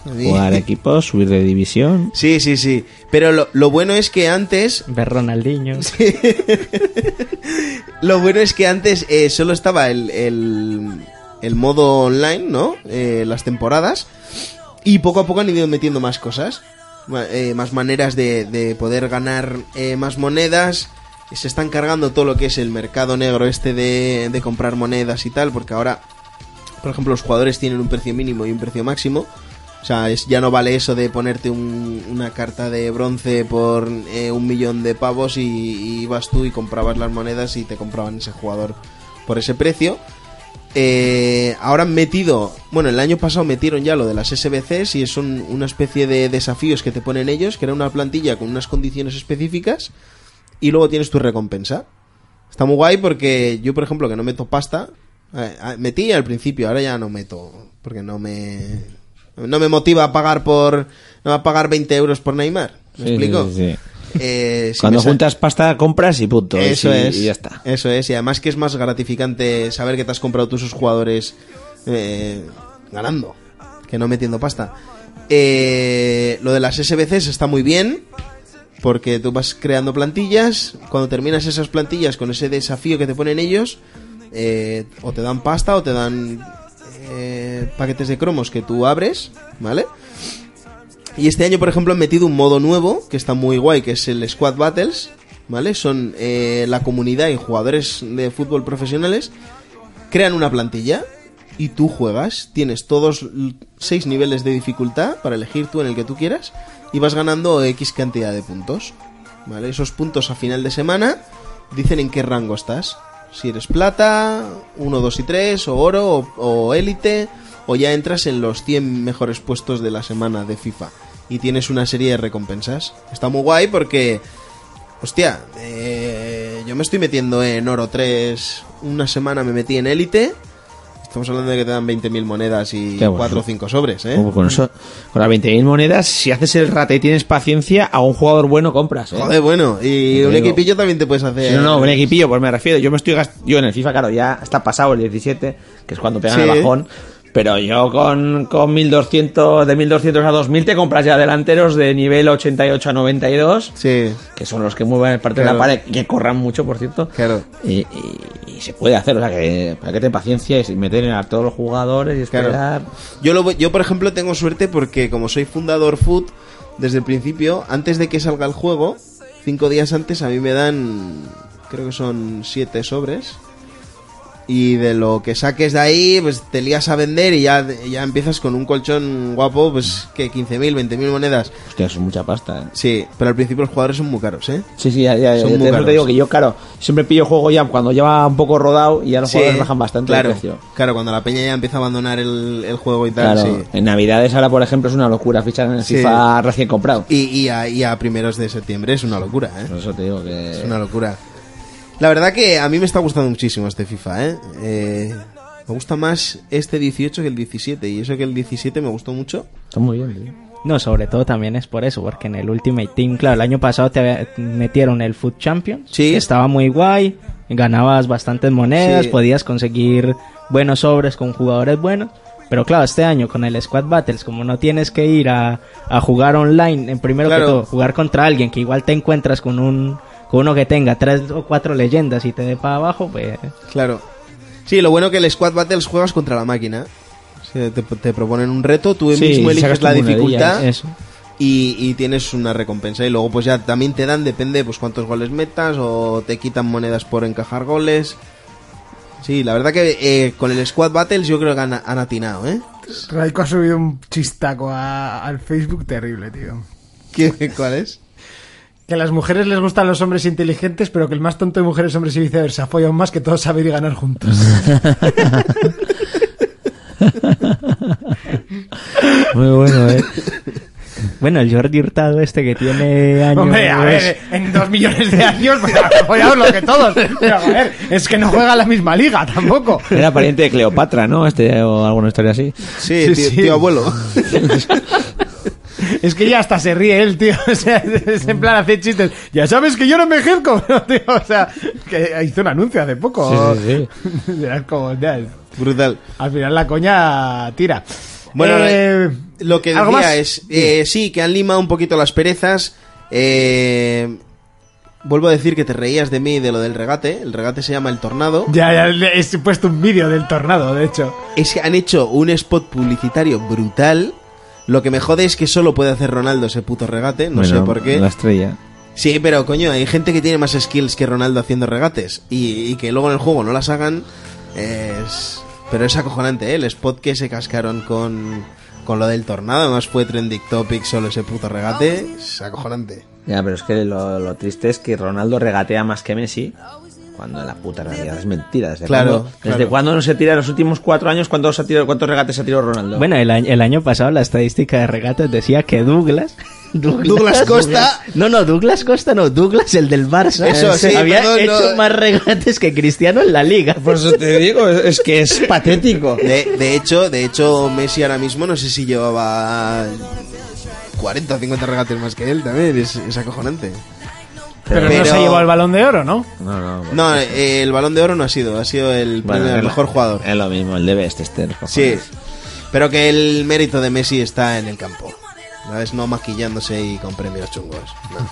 Jugar equipos, subir de división. Sí, sí, sí. Pero lo, lo bueno es que antes Ver Ronaldinho. Lo bueno es que antes eh, solo estaba el, el, el modo online, ¿no? Eh, las temporadas. Y poco a poco han ido metiendo más cosas. Eh, más maneras de, de poder ganar eh, más monedas. Se están cargando todo lo que es el mercado negro este de, de comprar monedas y tal. Porque ahora, por ejemplo, los jugadores tienen un precio mínimo y un precio máximo. O sea, ya no vale eso de ponerte un- una carta de bronce por eh, un millón de pavos y, y ibas tú y comprabas las monedas y te compraban ese jugador por ese precio. Eh, ahora han metido, bueno, el año pasado metieron ya lo de las SBCs y es un- una especie de desafíos que te ponen ellos, que era una plantilla con unas condiciones específicas y luego tienes tu recompensa. Está muy guay porque yo, por ejemplo, que no meto pasta, metí al principio, ahora ya no meto, porque no me no me motiva a pagar por no a pagar 20 euros por Neymar. ¿Me Sí, explico? sí, sí. Eh, si Cuando sa- juntas pasta, compras y punto. eso es. Y ya está. Eso es. Y además que es más gratificante saber que te has comprado tú esos jugadores eh, ganando que no metiendo pasta. Eh, lo de las SBCs está muy bien. Porque tú vas creando plantillas. Cuando terminas esas plantillas con ese desafío que te ponen ellos, eh, o te dan pasta o te dan eh, paquetes de cromos que tú abres, ¿vale? Y este año, por ejemplo, han metido un modo nuevo que está muy guay, que es el Squad Battles, ¿vale? Son eh, la comunidad y jugadores de fútbol profesionales crean una plantilla y tú juegas. Tienes todos seis niveles de dificultad para elegir tú en el que tú quieras y vas ganando X cantidad de puntos, ¿vale? Esos puntos a final de semana dicen en qué rango estás. Si eres plata, 1, 2 y 3, o oro, o, o élite, o ya entras en los 100 mejores puestos de la semana de FIFA. Y tienes una serie de recompensas. Está muy guay porque, hostia, eh, yo me estoy metiendo en oro 3, una semana me metí en élite. Estamos hablando de que te dan 20.000 monedas y bueno. 4 o 5 sobres, ¿eh? Como con eso, con las 20.000 monedas, si haces el rata y tienes paciencia, a un jugador bueno compras. ¿eh? Joder, bueno, y un digo. equipillo también te puedes hacer. Sí, no, no, un equipillo, pues me refiero. Yo me estoy gast- yo en el FIFA, claro, ya está pasado el 17, que es cuando pegan Sí. el bajón. Pero yo con, con 1200, de 1200 a 2000 te compras ya delanteros de nivel 88 a 92, Sí, que son los que mueven el parte de Claro. la pared, que corran mucho, por cierto. claro. Y, y- y se puede hacer, o sea, que para que tengan paciencia y meter a todos los jugadores y Claro. esperar. Yo, lo, yo, por ejemplo, tengo suerte porque como soy fundador Food, desde el principio, antes de que salga el juego, cinco días antes a mí me dan, creo que son siete sobres. Y de lo que saques de ahí, pues te lías a vender y ya, ya empiezas con un colchón guapo, pues que 15.000, 20.000 monedas. Hostia, eso es mucha pasta, ¿eh? Sí, pero al principio los jugadores son muy caros, ¿eh? Sí, sí, ya, ya, ya, Son de muy caros. te digo que yo, claro, siempre pillo juego ya cuando lleva un poco rodado y ya los Sí, jugadores bajan bastante claro, el precio. Claro, cuando la peña ya empieza a abandonar el, el juego y tal, Claro, sí. en Navidades ahora, por ejemplo, es una locura fichar en el Sí. FIFA recién comprado. Y, y, a, y a primeros de septiembre es una locura, ¿eh? Por eso te digo que... Es una locura. La verdad que a mí me está gustando muchísimo este FIFA, ¿eh? Eh, me gusta más este 18 que el 17. Y eso que el 17 me gustó mucho. Está muy bien, tío. No, sobre todo también es por eso, porque en el Ultimate Team, claro, el año pasado te metieron el Food Champions, Sí. que estaba muy guay, ganabas bastantes monedas, Sí. podías conseguir buenos sobres con jugadores buenos, pero claro, este año con el Squad Battles, como no tienes que ir a, a jugar online, en primero Claro. que todo, jugar contra alguien que igual te encuentras con un con uno que tenga tres o cuatro leyendas y te dé para abajo, pues Claro. Sí, lo bueno que el Squad Battles juegas contra la máquina. O sea, te, te proponen un reto, tú Sí, mismo eliges la dificultad eso. y, y tienes una recompensa. Y luego pues ya también te dan, depende pues cuántos goles metas o te quitan monedas por encajar goles. Sí, la verdad que eh, con el Squad Battles yo creo que han, han atinado, ¿eh? Raiko ha subido un chistaco a- al Facebook terrible, tío. ¿Qué- ¿Cuál es? Que a las mujeres les gustan los hombres inteligentes, pero que el más tonto de mujeres, hombres y viceversa, follan más que todos saber y ganar juntos. Muy bueno, eh. Bueno, el Jordi Hurtado este que tiene años... Hombre, a ver, en dos millones de años, pues ha follado lo que todos. Pero, a ver, es que no juega la misma liga tampoco. Era pariente de Cleopatra, ¿no? Este o alguna historia así. Sí, Sí, tío, sí. tío abuelo. Es que ya hasta se ríe él, tío. O sea, es en plan hace chistes. Ya sabes que yo no me envejezco, pero, tío. O sea, que hizo un anuncio hace poco. Sí, sí, Era como, ya, Brutal. al final la coña tira. Bueno, Eh, lo que ¿algo decía es, eh, sí, que han limado un poquito las perezas. Eh, vuelvo a decir que te reías de mí de lo del regate. El regate se llama El Tornado. Ya, ya he puesto un vídeo del tornado, de hecho. Es que han hecho un spot publicitario brutal. Lo que me jode es que solo puede hacer Ronaldo ese puto regate. No sé por qué. La estrella. Sí, pero coño, hay gente que tiene más skills que Ronaldo haciendo regates. Y, y que luego en el juego no las hagan. Es... Pero es acojonante, ¿eh? El spot que se cascaron con, con lo del tornado. Además fue trending topic solo ese puto regate. Es acojonante. Ya, pero es que lo, lo triste es que Ronaldo regatea más que Messi. Cuando la puta realidad es mentira. ¿Desde Claro, cuándo, ¿Desde claro. cuándo no se tira en los últimos cuatro años? ¿Cuántos, ha tirado- cuántos regates ha tirado Ronaldo? Bueno, el año, el año pasado la estadística de regates decía que Douglas... Douglas Costa. No, no, Douglas Costa no, Douglas el del Barça. Eso, sí, había perdón, hecho no. más regates que Cristiano en la liga. Por eso te digo, es, es que es patético. De, de hecho, de hecho, Messi ahora mismo no sé si llevaba 40 o 50 regates más que él también. Es, es acojonante. Pero, no se llevó el balón de oro, ¿no? No, no. bueno, No, eh, el balón de oro no ha sido, ha sido el bueno, lo- mejor jugador. Es lo mismo, el de Best este. Sí, pero que el mérito de Messi está en el campo. ¿Sabes? No maquillándose y con premios chungos. No.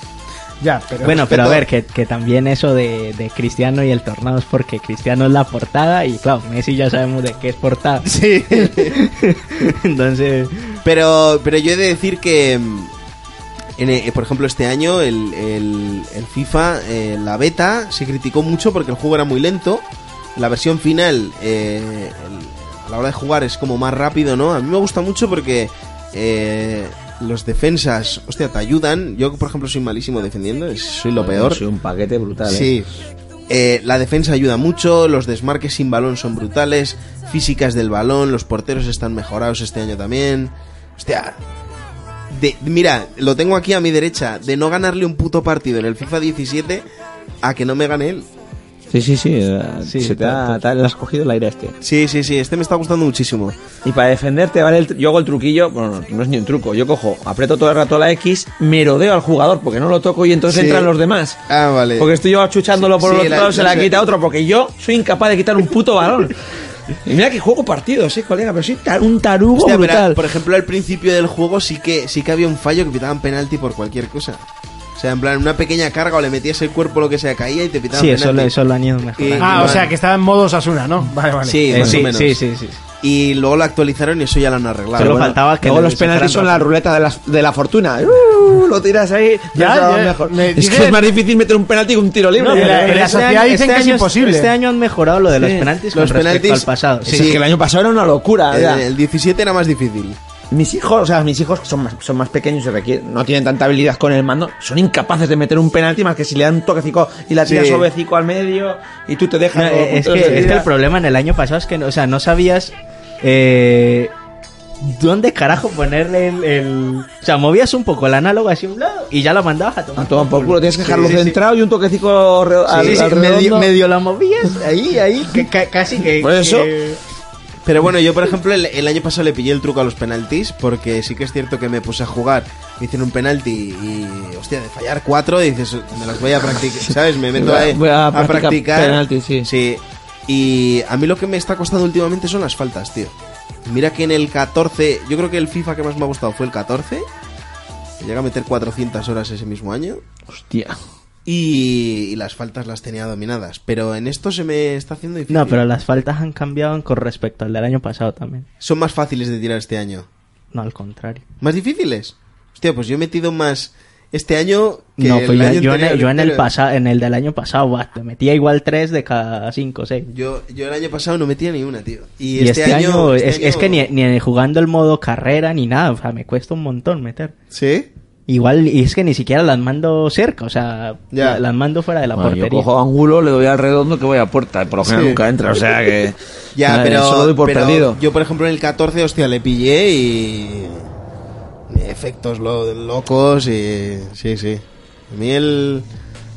Ya, pero... Bueno, pero a ver, que, que también eso de, de Cristiano y el tornado es porque Cristiano es la portada y claro, Messi ya sabemos de qué es portada. Sí. Entonces, pero, pero yo he de decir que, en, eh, por ejemplo, este año el, el- el FIFA, eh, la beta, se criticó mucho porque el juego era muy lento. La versión final, eh, el- a la hora de jugar es como más rápido, ¿no? A mí me gusta mucho porque eh, los defensas, hostia, te ayudan. Yo, por ejemplo, soy malísimo defendiendo, soy lo peor. Soy un paquete brutal, ¿eh? Sí. La defensa ayuda mucho, los desmarques sin balón son brutales, físicas del balón, los porteros están mejorados este año también. Hostia. De, mira, lo tengo aquí a mi derecha, de no ganarle un puto partido en el FIFA 17 a que no me gane él. Sí, sí, sí. eh, Sí, se te ha, te has cogido el aire este. Sí, sí, sí, este me está gustando muchísimo. Y para defenderte, ¿vale? El yo hago el truquillo, bueno, no, es ni un truco. Yo cojo, aprieto todo el rato la X, merodeo al jugador porque no lo toco y entonces Sí. entran los demás. Ah, vale. Porque estoy yo achuchándolo por Sí, el otro la- lado, se la sé. quita otro, porque yo soy incapaz de quitar un puto balón. Y mira que juego partidos, eh, colega, pero soy un tarugo Hostia, pero, brutal. por ejemplo, al principio del juego sí que sí que había un fallo que pitaban penalti por cualquier cosa. O sea, en plan, una pequeña carga o le metías el cuerpo lo que sea, caía y te pitaban sí, eso, penalti. eso lo han ido mejorando. Y- Ah, o Vale. sea, que estaba en modo Asuna, ¿no? Vale, vale. Sí, Eh, más sí, o menos. sí, sí, sí. Y luego lo actualizaron y eso ya lo han arreglado. Solo Bueno, faltaba que Luego los penaltis son la ruleta de la, de la fortuna. Uh, lo tiras ahí. Ya, ya, ya, mejor. me Es que es más difícil meter un penalti que un tiro libre. No, en la- Pero en la este sociedad año- dicen este que es imposible. Este año han mejorado lo de los Sí, penaltis los con respecto penaltis- al pasado. Sí, Sí, es que el año pasado era una locura. el, el 17 era más difícil. Mis hijos, o sea, mis hijos son más, son más pequeños y requieren, no tienen tanta habilidad con el mando, son incapaces de meter un penalti más que si le dan un toquecico y la tiras Sí. suavecico al medio y tú te dejas. No, es, que, es que el problema en el año pasado es que, no- o sea, no sabías eh, dónde carajo ponerle el, el- O sea, movías un poco el análogo hacia un lado y ya lo mandabas a tomar. Ah, toma por culo, tienes que dejarlo sí, sí. centrado y un toquecico re- al- Sí, sí, al medio, medio la movías ahí, ahí, que, ca- casi que... Por eso- que- Pero bueno, yo por ejemplo el, el año pasado le pillé el truco a los penaltis porque sí que es cierto que me puse a jugar, me hicieron un penalti y, hostia, de fallar cuatro, dices, me las voy a practicar, ¿sabes? Me meto Voy a- a a practicar practicar. penaltis, sí. Sí. Y a mí lo que me está costando últimamente son las faltas, tío. Mira que en el 14, yo creo que el FIFA que más me ha gustado fue el 14. que Llega a meter 400 horas ese mismo año. Hostia. Y, y las faltas las tenía dominadas. Pero en esto se me está haciendo difícil. No, pero las faltas han cambiado con respecto al del año pasado también. Son más fáciles de tirar este año. No, al contrario. ¿Más difíciles? Hostia, pues yo he metido más este año que No, pues el yo, año yo en, yo en el pero- pasa, en el del año pasado, buah, te metía igual 3 de cada 5 o 6. Yo, yo el año pasado no metía ni una, tío. Y, Y, este, año, este es, que ni, ni jugando el modo carrera ni nada, o sea, me cuesta un montón meter. ¿Sí? Igual, y es que ni siquiera las mando cerca, o sea, Ya. la- las mando fuera de la Bueno, yo portería. cojo ángulo, le doy al redondo que voy a puerta. Por lo general Sí. nunca entra, o sea que. Ya, nada, pero, doy por pero perdido. yo, por ejemplo, en el 14, hostia, le pillé y... Efectos lo- locos y... Sí, sí. A mí el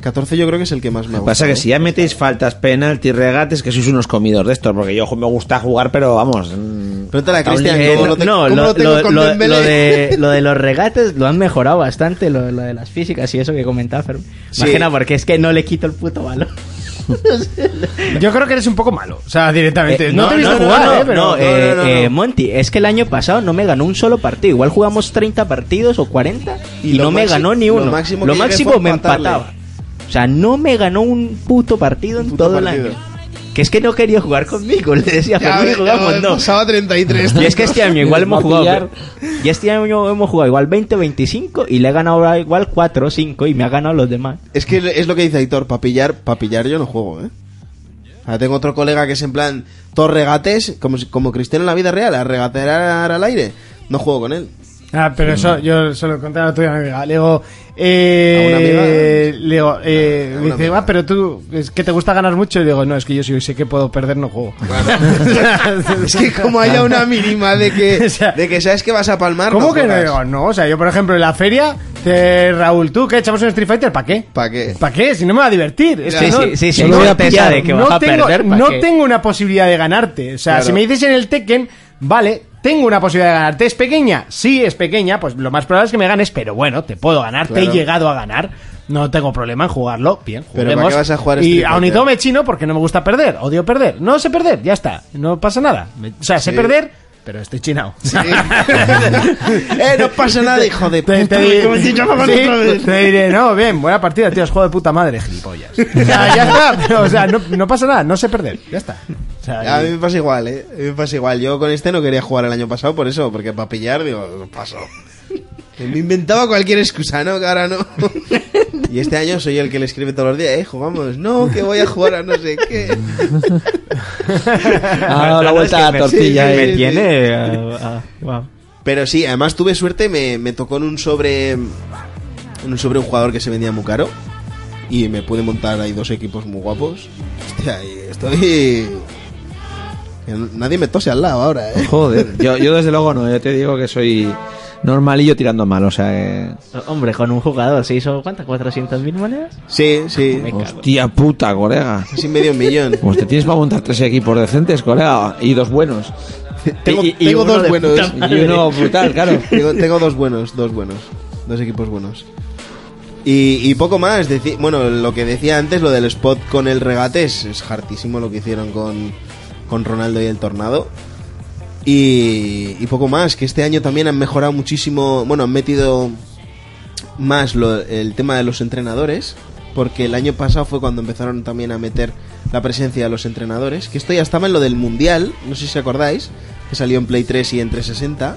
14 yo creo que es el que más me gusta. pasa que ¿eh? si ya metéis faltas, penaltis, regates, que sois unos comidos de estos, porque yo me gusta jugar, pero vamos. mm, Pregúntale a Cristian cómo lo, te- no, cómo lo, lo tengo lo- con lo- Dembélé. lo de, lo de los regates lo han mejorado bastante, lo, lo de las físicas y eso que comentaba. Sí. Imagina, porque es que no le quito el puto balón. Yo creo que eres un poco malo. O sea, directamente. Eh, no, te he visto no, jugar, no, ¿eh? Pero... no, eh, no, no, eh. Monty, es que el año pasado no me ganó un solo partido. Igual jugamos 30 partidos o 40 y, Y lo no me ganó ni lo uno. máximo Lo máximo fue me empatarle. empataba. O sea, no me ganó un puto partido en puto todo partido. el año. Que es que no quería jugar conmigo. Le decía, Ya, Fermín, ya, jugamos ya, no. pasaba 33. Y es que este año igual hemos jugado. Y este año hemos jugado igual 20-25 y le he ganado ahora igual 4 o 5 y me ha ganado los demás. Es que es lo que dice Aitor, para pillar, pa pillar yo no juego, ¿eh? Sea, tengo otro colega que es en plan, todos regates, como, si- como Cristiano en la vida real, a regatear al aire. No juego con él. Ah, pero eso yo se lo conté a la tuya amiga. Le digo, eh, ¿A una amiga? Le digo, eh, me una dice, ah, pero tú, es que te gusta ganar mucho. Y digo, no, es que yo si sé que puedo perder, no juego. Es que como haya una mínima de que, O sea, de que sabes que vas a palmar. ¿Cómo que no? Digo, no, o sea, yo por ejemplo en la feria, te, Raúl, ¿tú qué echamos un Street Fighter? ¿Para qué? ¿Para qué? ¿Para qué? Si no me va a divertir. Es Ya. que Sí, no, sí, sí, sí, no, no voy a pensar de que no vas a perder, ¿pa' no qué? tengo una posibilidad de ganarte. O sea, Claro. si me dices en el Tekken, vale, tengo una posibilidad de ganarte. ¿Es pequeña? Sí, es pequeña. Pues lo más probable es que me ganes, pero bueno, te puedo ganar, te he llegado a ganar. No tengo problema en jugarlo. Bien, Pero juguemos. ¿para qué vas a jugar Y aun y Fighter? todo me chino porque no me gusta perder. Odio perder. No sé perder, ya está. No pasa nada. O sea, sé perder, pero estoy chinado. eh, no pasa nada, hijo de Te, puta. te diré- sí, otra vez. te no, bien, buena partida, tío, es juego de puta madre, gilipollas. O sea, ya está, pero, o sea, no, no pasa nada, no sé perder, ya está. O sea, A mí me pasa igual, ¿eh? A mí me pasa igual. Yo con este no quería jugar el año pasado por eso, porque para pillar, digo, paso. Me inventaba cualquier excusa, ¿no? Que ahora no. Y este año soy el que le escribe todos los días, eh, jugamos. No, que voy a jugar a no sé qué. Ha dado la vuelta a la tortilla. sí, me sí. tiene. ah, ah, wow. Pero sí, además tuve suerte, me, me tocó en un sobre. En un sobre un jugador que se vendía muy caro. Y me pude montar ahí dos equipos muy guapos. Hostia, y estoy. Nadie me tose al lado ahora, eh. Joder, yo, yo desde luego no, yo te digo que soy normalillo tirando mal, o sea que... Hombre, con un jugador se hizo, ¿cuántas? ¿400.000 monedas? Sí, sí. Me cago. Hostia puta, colega. Casi medio millón. Pues te tienes para montar tres equipos decentes, colega, y dos buenos. Tengo, Y- y tengo dos buenos. Y uno brutal, claro. Tengo, tengo dos buenos, dos buenos. Dos equipos buenos. Y, y poco más. deci- bueno, lo que decía antes, lo del spot con el regate, es, es hartísimo lo que hicieron con, con Ronaldo y el Tornado. Y, y poco más, que este año también han mejorado muchísimo. Bueno, han metido más lo- el tema de los entrenadores. Porque el año pasado fue cuando empezaron también a meter la presencia de los entrenadores. Que esto ya estaba en lo del Mundial, no sé si acordáis, que salió en Play 3 y en 360.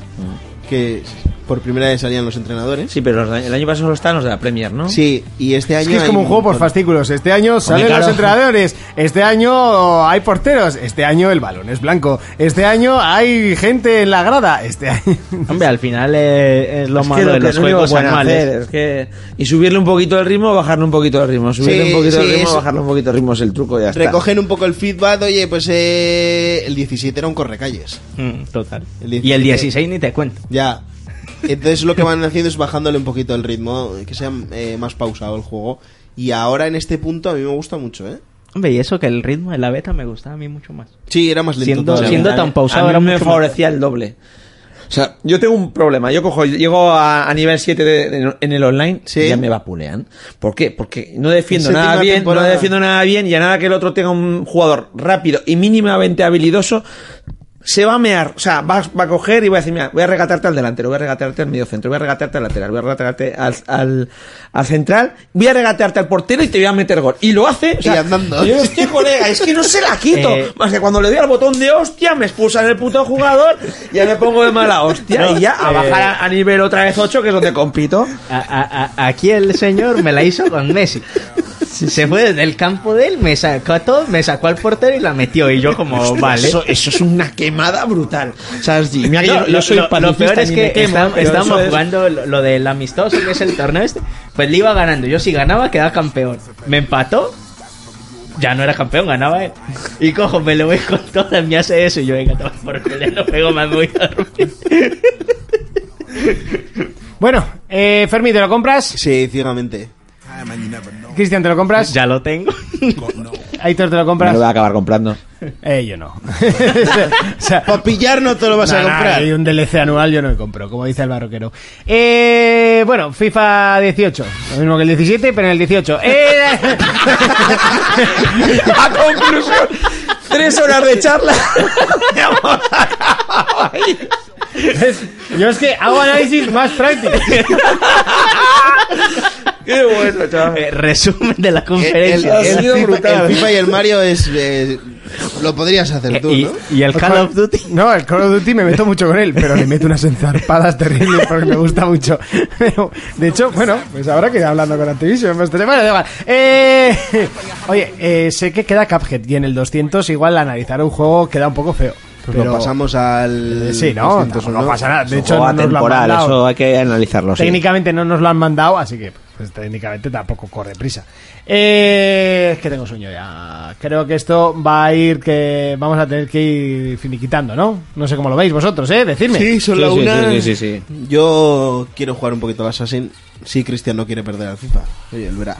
Que por primera vez salían los entrenadores. Sí, pero los- el año pasado solo están los de la Premier, ¿no? Sí, y este año. Es que es como un juego por fascículos. Este año salen los entrenadores. Este año hay porteros. Este año el balón es blanco. Este año hay gente en la grada. Este año. Hombre, al final eh, es lo Es que malo lo de los lo juegos pueden anuales. hacer es que... Y subirle un poquito el ritmo, bajarle un poquito el ritmo. Subirle Sí, un poquito sí, el ritmo, eso- bajarle un poquito el ritmo es el truco y ya está. Recogen un poco el feedback. Oye, pues eh, el 17 era un correcalles. Mm, total. El y el 17 16 ni te cuento. Ya. Entonces lo que van haciendo es bajándole un poquito el ritmo, que sea eh, más pausado el juego. Y ahora en este punto a mí me gusta mucho, ¿eh? Hombre, y eso que el ritmo de la beta me gustaba a mí mucho más. Sí, era más lento. Siendo- tan pausado a mí era me favorecía el doble. O sea, yo tengo un problema. Yo cojo, llego a, a nivel 7 de- de- en el online Sí. y ya me vapulean. ¿Por qué? Porque no defiendo nada bien, temporada. no defiendo nada bien y a nada que el otro tenga un jugador rápido y mínimamente habilidoso, se va a mear, o sea, va, va a coger y va a decir, mira, voy a regatarte al delantero, voy a regatearte al medio centro, voy a regatearte al lateral, voy a regatearte al, al, al central, voy a regatearte al portero y te voy a meter gol. Y lo hace, o sea, Y andando. y yo, hostia, colega, es que no se la quito. Eh. Más que cuando le doy al botón de hostia, me expulsan el puto jugador, ya me pongo de mala hostia y ya a eh. bajar a, a nivel otra vez 8, que es donde compito. A- a- a- aquí el señor me la hizo con Messi. Se fue desde el campo de él, me sacó a todo, me sacó al portero y la metió. Y yo como, vale. Eso, eso es una quemada brutal. O sea, es- mira que No, yo, yo soy lo- lo peor es que me quemo, está- pero estábamos es- jugando lo, lo del amistoso, que es el torneo este. Pues le iba ganando. Yo si ganaba, quedaba campeón. Me empató. Ya no era campeón, ganaba él. Y cojo, me lo voy con todas, me hace eso. Y yo, venga, toma por ya no pego más, me voy a dormir. Bueno, eh, Fermi, ¿te lo compras? Sí, ciegamente. Cristian, ¿te lo compras? Ya lo tengo. Aitor, ¿te lo Me compras? lo voy a acabar comprando. Eh, yo no. o sea, Para pillar no te lo vas a no, no, comprar. hay un DLC anual yo no me compro, como dice el barroquero. Eh, bueno, FIFA 18, lo mismo que el 17, pero en el 18. Eh, A conclusión, tres horas de charla. Yo es que hago análisis más prácticos. Qué bueno, chaval. Eh, resumen de la El, conferencia. el Ha sido FIFA, brutal. el FIFA y el Mario es. eh, lo podrías hacer tú, Eh, y, ¿no? y el Call of Duty. No, el Call of Duty me meto mucho con él, pero le meto unas enzarpadas terribles porque me gusta mucho. Pero, de hecho, bueno, pues ahora que hablando con Activision, pues, bueno, da igual. Eh, oye, eh, sé que queda Cuphead y en el 200 igual analizar un juego queda un poco feo. Pues pero- lo pasamos al. Sí, no, 201. no pasa nada. De hecho, no nos lo han mandado. eso hay que analizarlo. sí. Técnicamente no nos lo han mandado, así que pues técnicamente tampoco corre prisa. Eh, es que tengo sueño ya. Creo que esto va a ir que vamos a tener que ir finiquitando, ¿no? No sé cómo lo veis vosotros, ¿eh? Decidme. Sí, son Sí, la sí, una. sí, sí, sí. Yo quiero jugar un poquito al Assassin. Sí, Cristian no quiere perder al FIFA. Oye, él verá.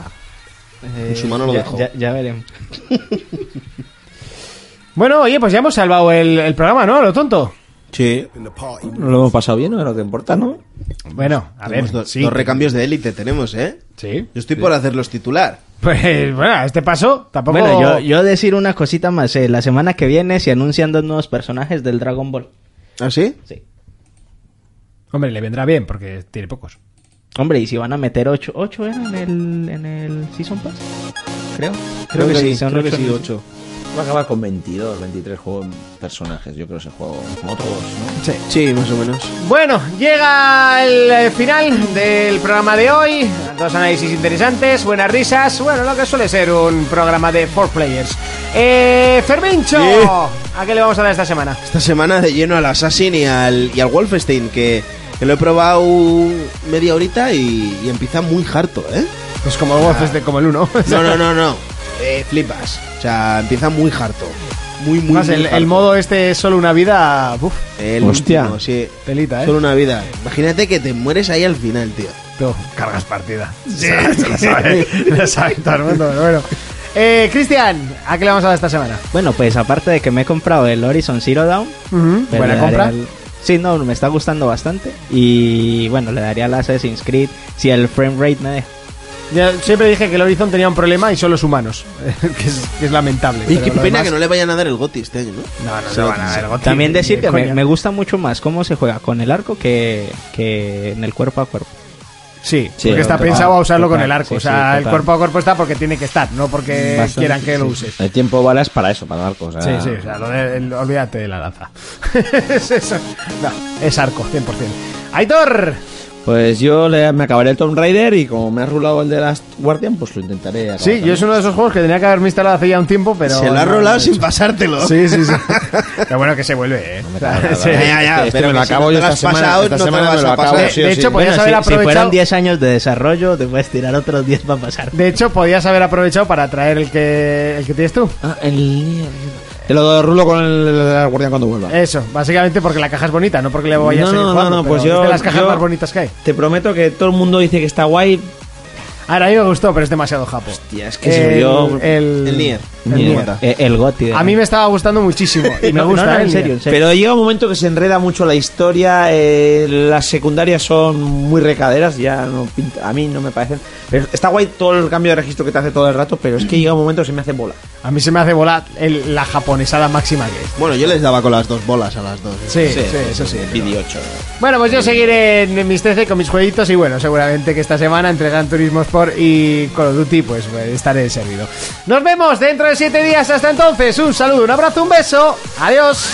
En su mano lo ya, dejó. ya- ya veremos. Bueno, oye, pues ya hemos salvado el, el programa, ¿no? Lo tonto. Sí. Nos lo hemos pasado bien, ¿no? Es lo que importa, ¿no? Bueno, a ver, Tenemos do- sí. dos recambios de élite tenemos, ¿eh? Sí. Yo estoy por hacerlos titular. Pues bueno, a este paso tampoco. Bueno, yo, yo decir una cosita más. eh, la semana que viene se anuncian dos nuevos personajes del Dragon Ball. ¿Ah, sí? Sí. Hombre, le vendrá bien porque tiene pocos. Hombre, y si van a meter ocho, ocho eran en el, en el Season Pass, creo. Creo que sí, son creo que ocho sí, en el- ocho. Va a acabar con 22, 23 juegos personajes. Yo creo ese juego, como todos, ¿no? Sí. Sí, más o menos. Bueno, llega el eh, final del programa de hoy. Dos análisis interesantes, buenas risas. Bueno, lo que suele ser un programa de 4 players. Eh, Fermincho. ¿a qué le vamos a dar esta semana? Esta semana de lleno al Assassin y al, y al Wolfenstein, que, que lo he probado media horita y, y empieza muy harto, ¿eh? Pues como el Wolfenstein, como el 1. No, no, no, no. Eh, flipas. O sea, empieza muy harto. Muy, muy, Más muy el, harto. el modo este es solo una vida. Uf, El Hostia. último, sí. telita, ¿eh? Solo una vida. Imagínate que te mueres ahí al final, tío. Tú, cargas partida. Sí, lo sabe, lo sabe todo el mundo, pero bueno. Eh, Cristian, ¿a qué le vamos a dar esta semana? Bueno, pues aparte de que me he comprado el Horizon Zero Dawn. Pues Buena le daré compra. al- Sí, no, me está gustando bastante. Y bueno, le daría al Assassin's Creed si el frame rate me deja. Ya siempre dije que el Horizon tenía un problema y son los humanos, que, es, que es lamentable. Y qué pena demás- que no le vayan a dar el GOTI este año, ¿no? No, no, no van a dar el GOTY, También decir de que me, gusta mucho más cómo se juega con el arco que, que en el cuerpo a cuerpo. Sí, Sí, porque está total, pensado a usarlo con el arco. sí, o sea, sí, el cuerpo a cuerpo está porque tiene que estar, no porque Bastante, quieran que lo uses. El tiempo bala es para eso, para dar cosas. Sí, sí, o sea, lo de- el- olvídate de la lanza. es eso. No, es arco, 100%. Aitor, Pues yo le- me acabaré el Tomb Raider y como me ha rulado el de Last Guardian, pues lo intentaré. acabar sí, yo es uno de esos juegos que tenía que haberme instalado hace ya un tiempo, pero. Se lo ha no, rolado no, sin no. pasártelo. Sí, sí, sí. Pero bueno, que se vuelve, ¿eh? O sea, nada, sí. Ya, ya, ya. Este pero me lo si acabo no yo esta semana, pasado, esta no te semana lo me vas lo a acabo, pasar. sí, De sí. hecho, podías Bueno, haber si, si aprovechado. fueran 10 años de desarrollo, te puedes tirar otros 10 para pasar. De hecho, podías haber aprovechado para traer el que, el que tienes tú. Ah, el... Te lo rulo con el, el Last Guardian cuando vuelva. Eso, básicamente porque la caja es bonita, no porque le vayas No, a ir no, no, jugando, no, pues es yo- de las cajas yo- más bonitas que hay. Te prometo que todo el mundo dice que está guay. Ahora, a mí me gustó, pero es demasiado japo. Hostia, es que se yo... el, El Nier. el El Nier. Nier. Eh, el Goti. A mí me estaba gustando muchísimo y me gusta, no, no, ¿eh? en el serio, en serio. Pero llega un momento que se enreda mucho la historia, eh, las secundarias son muy recaderas, ya no pinta- a mí no me parecen. Pero está guay todo el cambio de registro que te hace todo el rato, pero es que llega un momento que se me hace bola. A mí se me hace volar el- la japonesada máxima que es. Bueno, yo les daba con las dos bolas a las dos. Sí, sí, eso sí. 8. Bueno, pues yo seguiré en mis TC con mis jueguitos y bueno, seguramente que esta semana entre Gran Turismo Sport y Call of Duty pues, pues, estaré servido. Nos vemos dentro de siete días. Hasta entonces, un saludo, un abrazo, un beso. Adiós.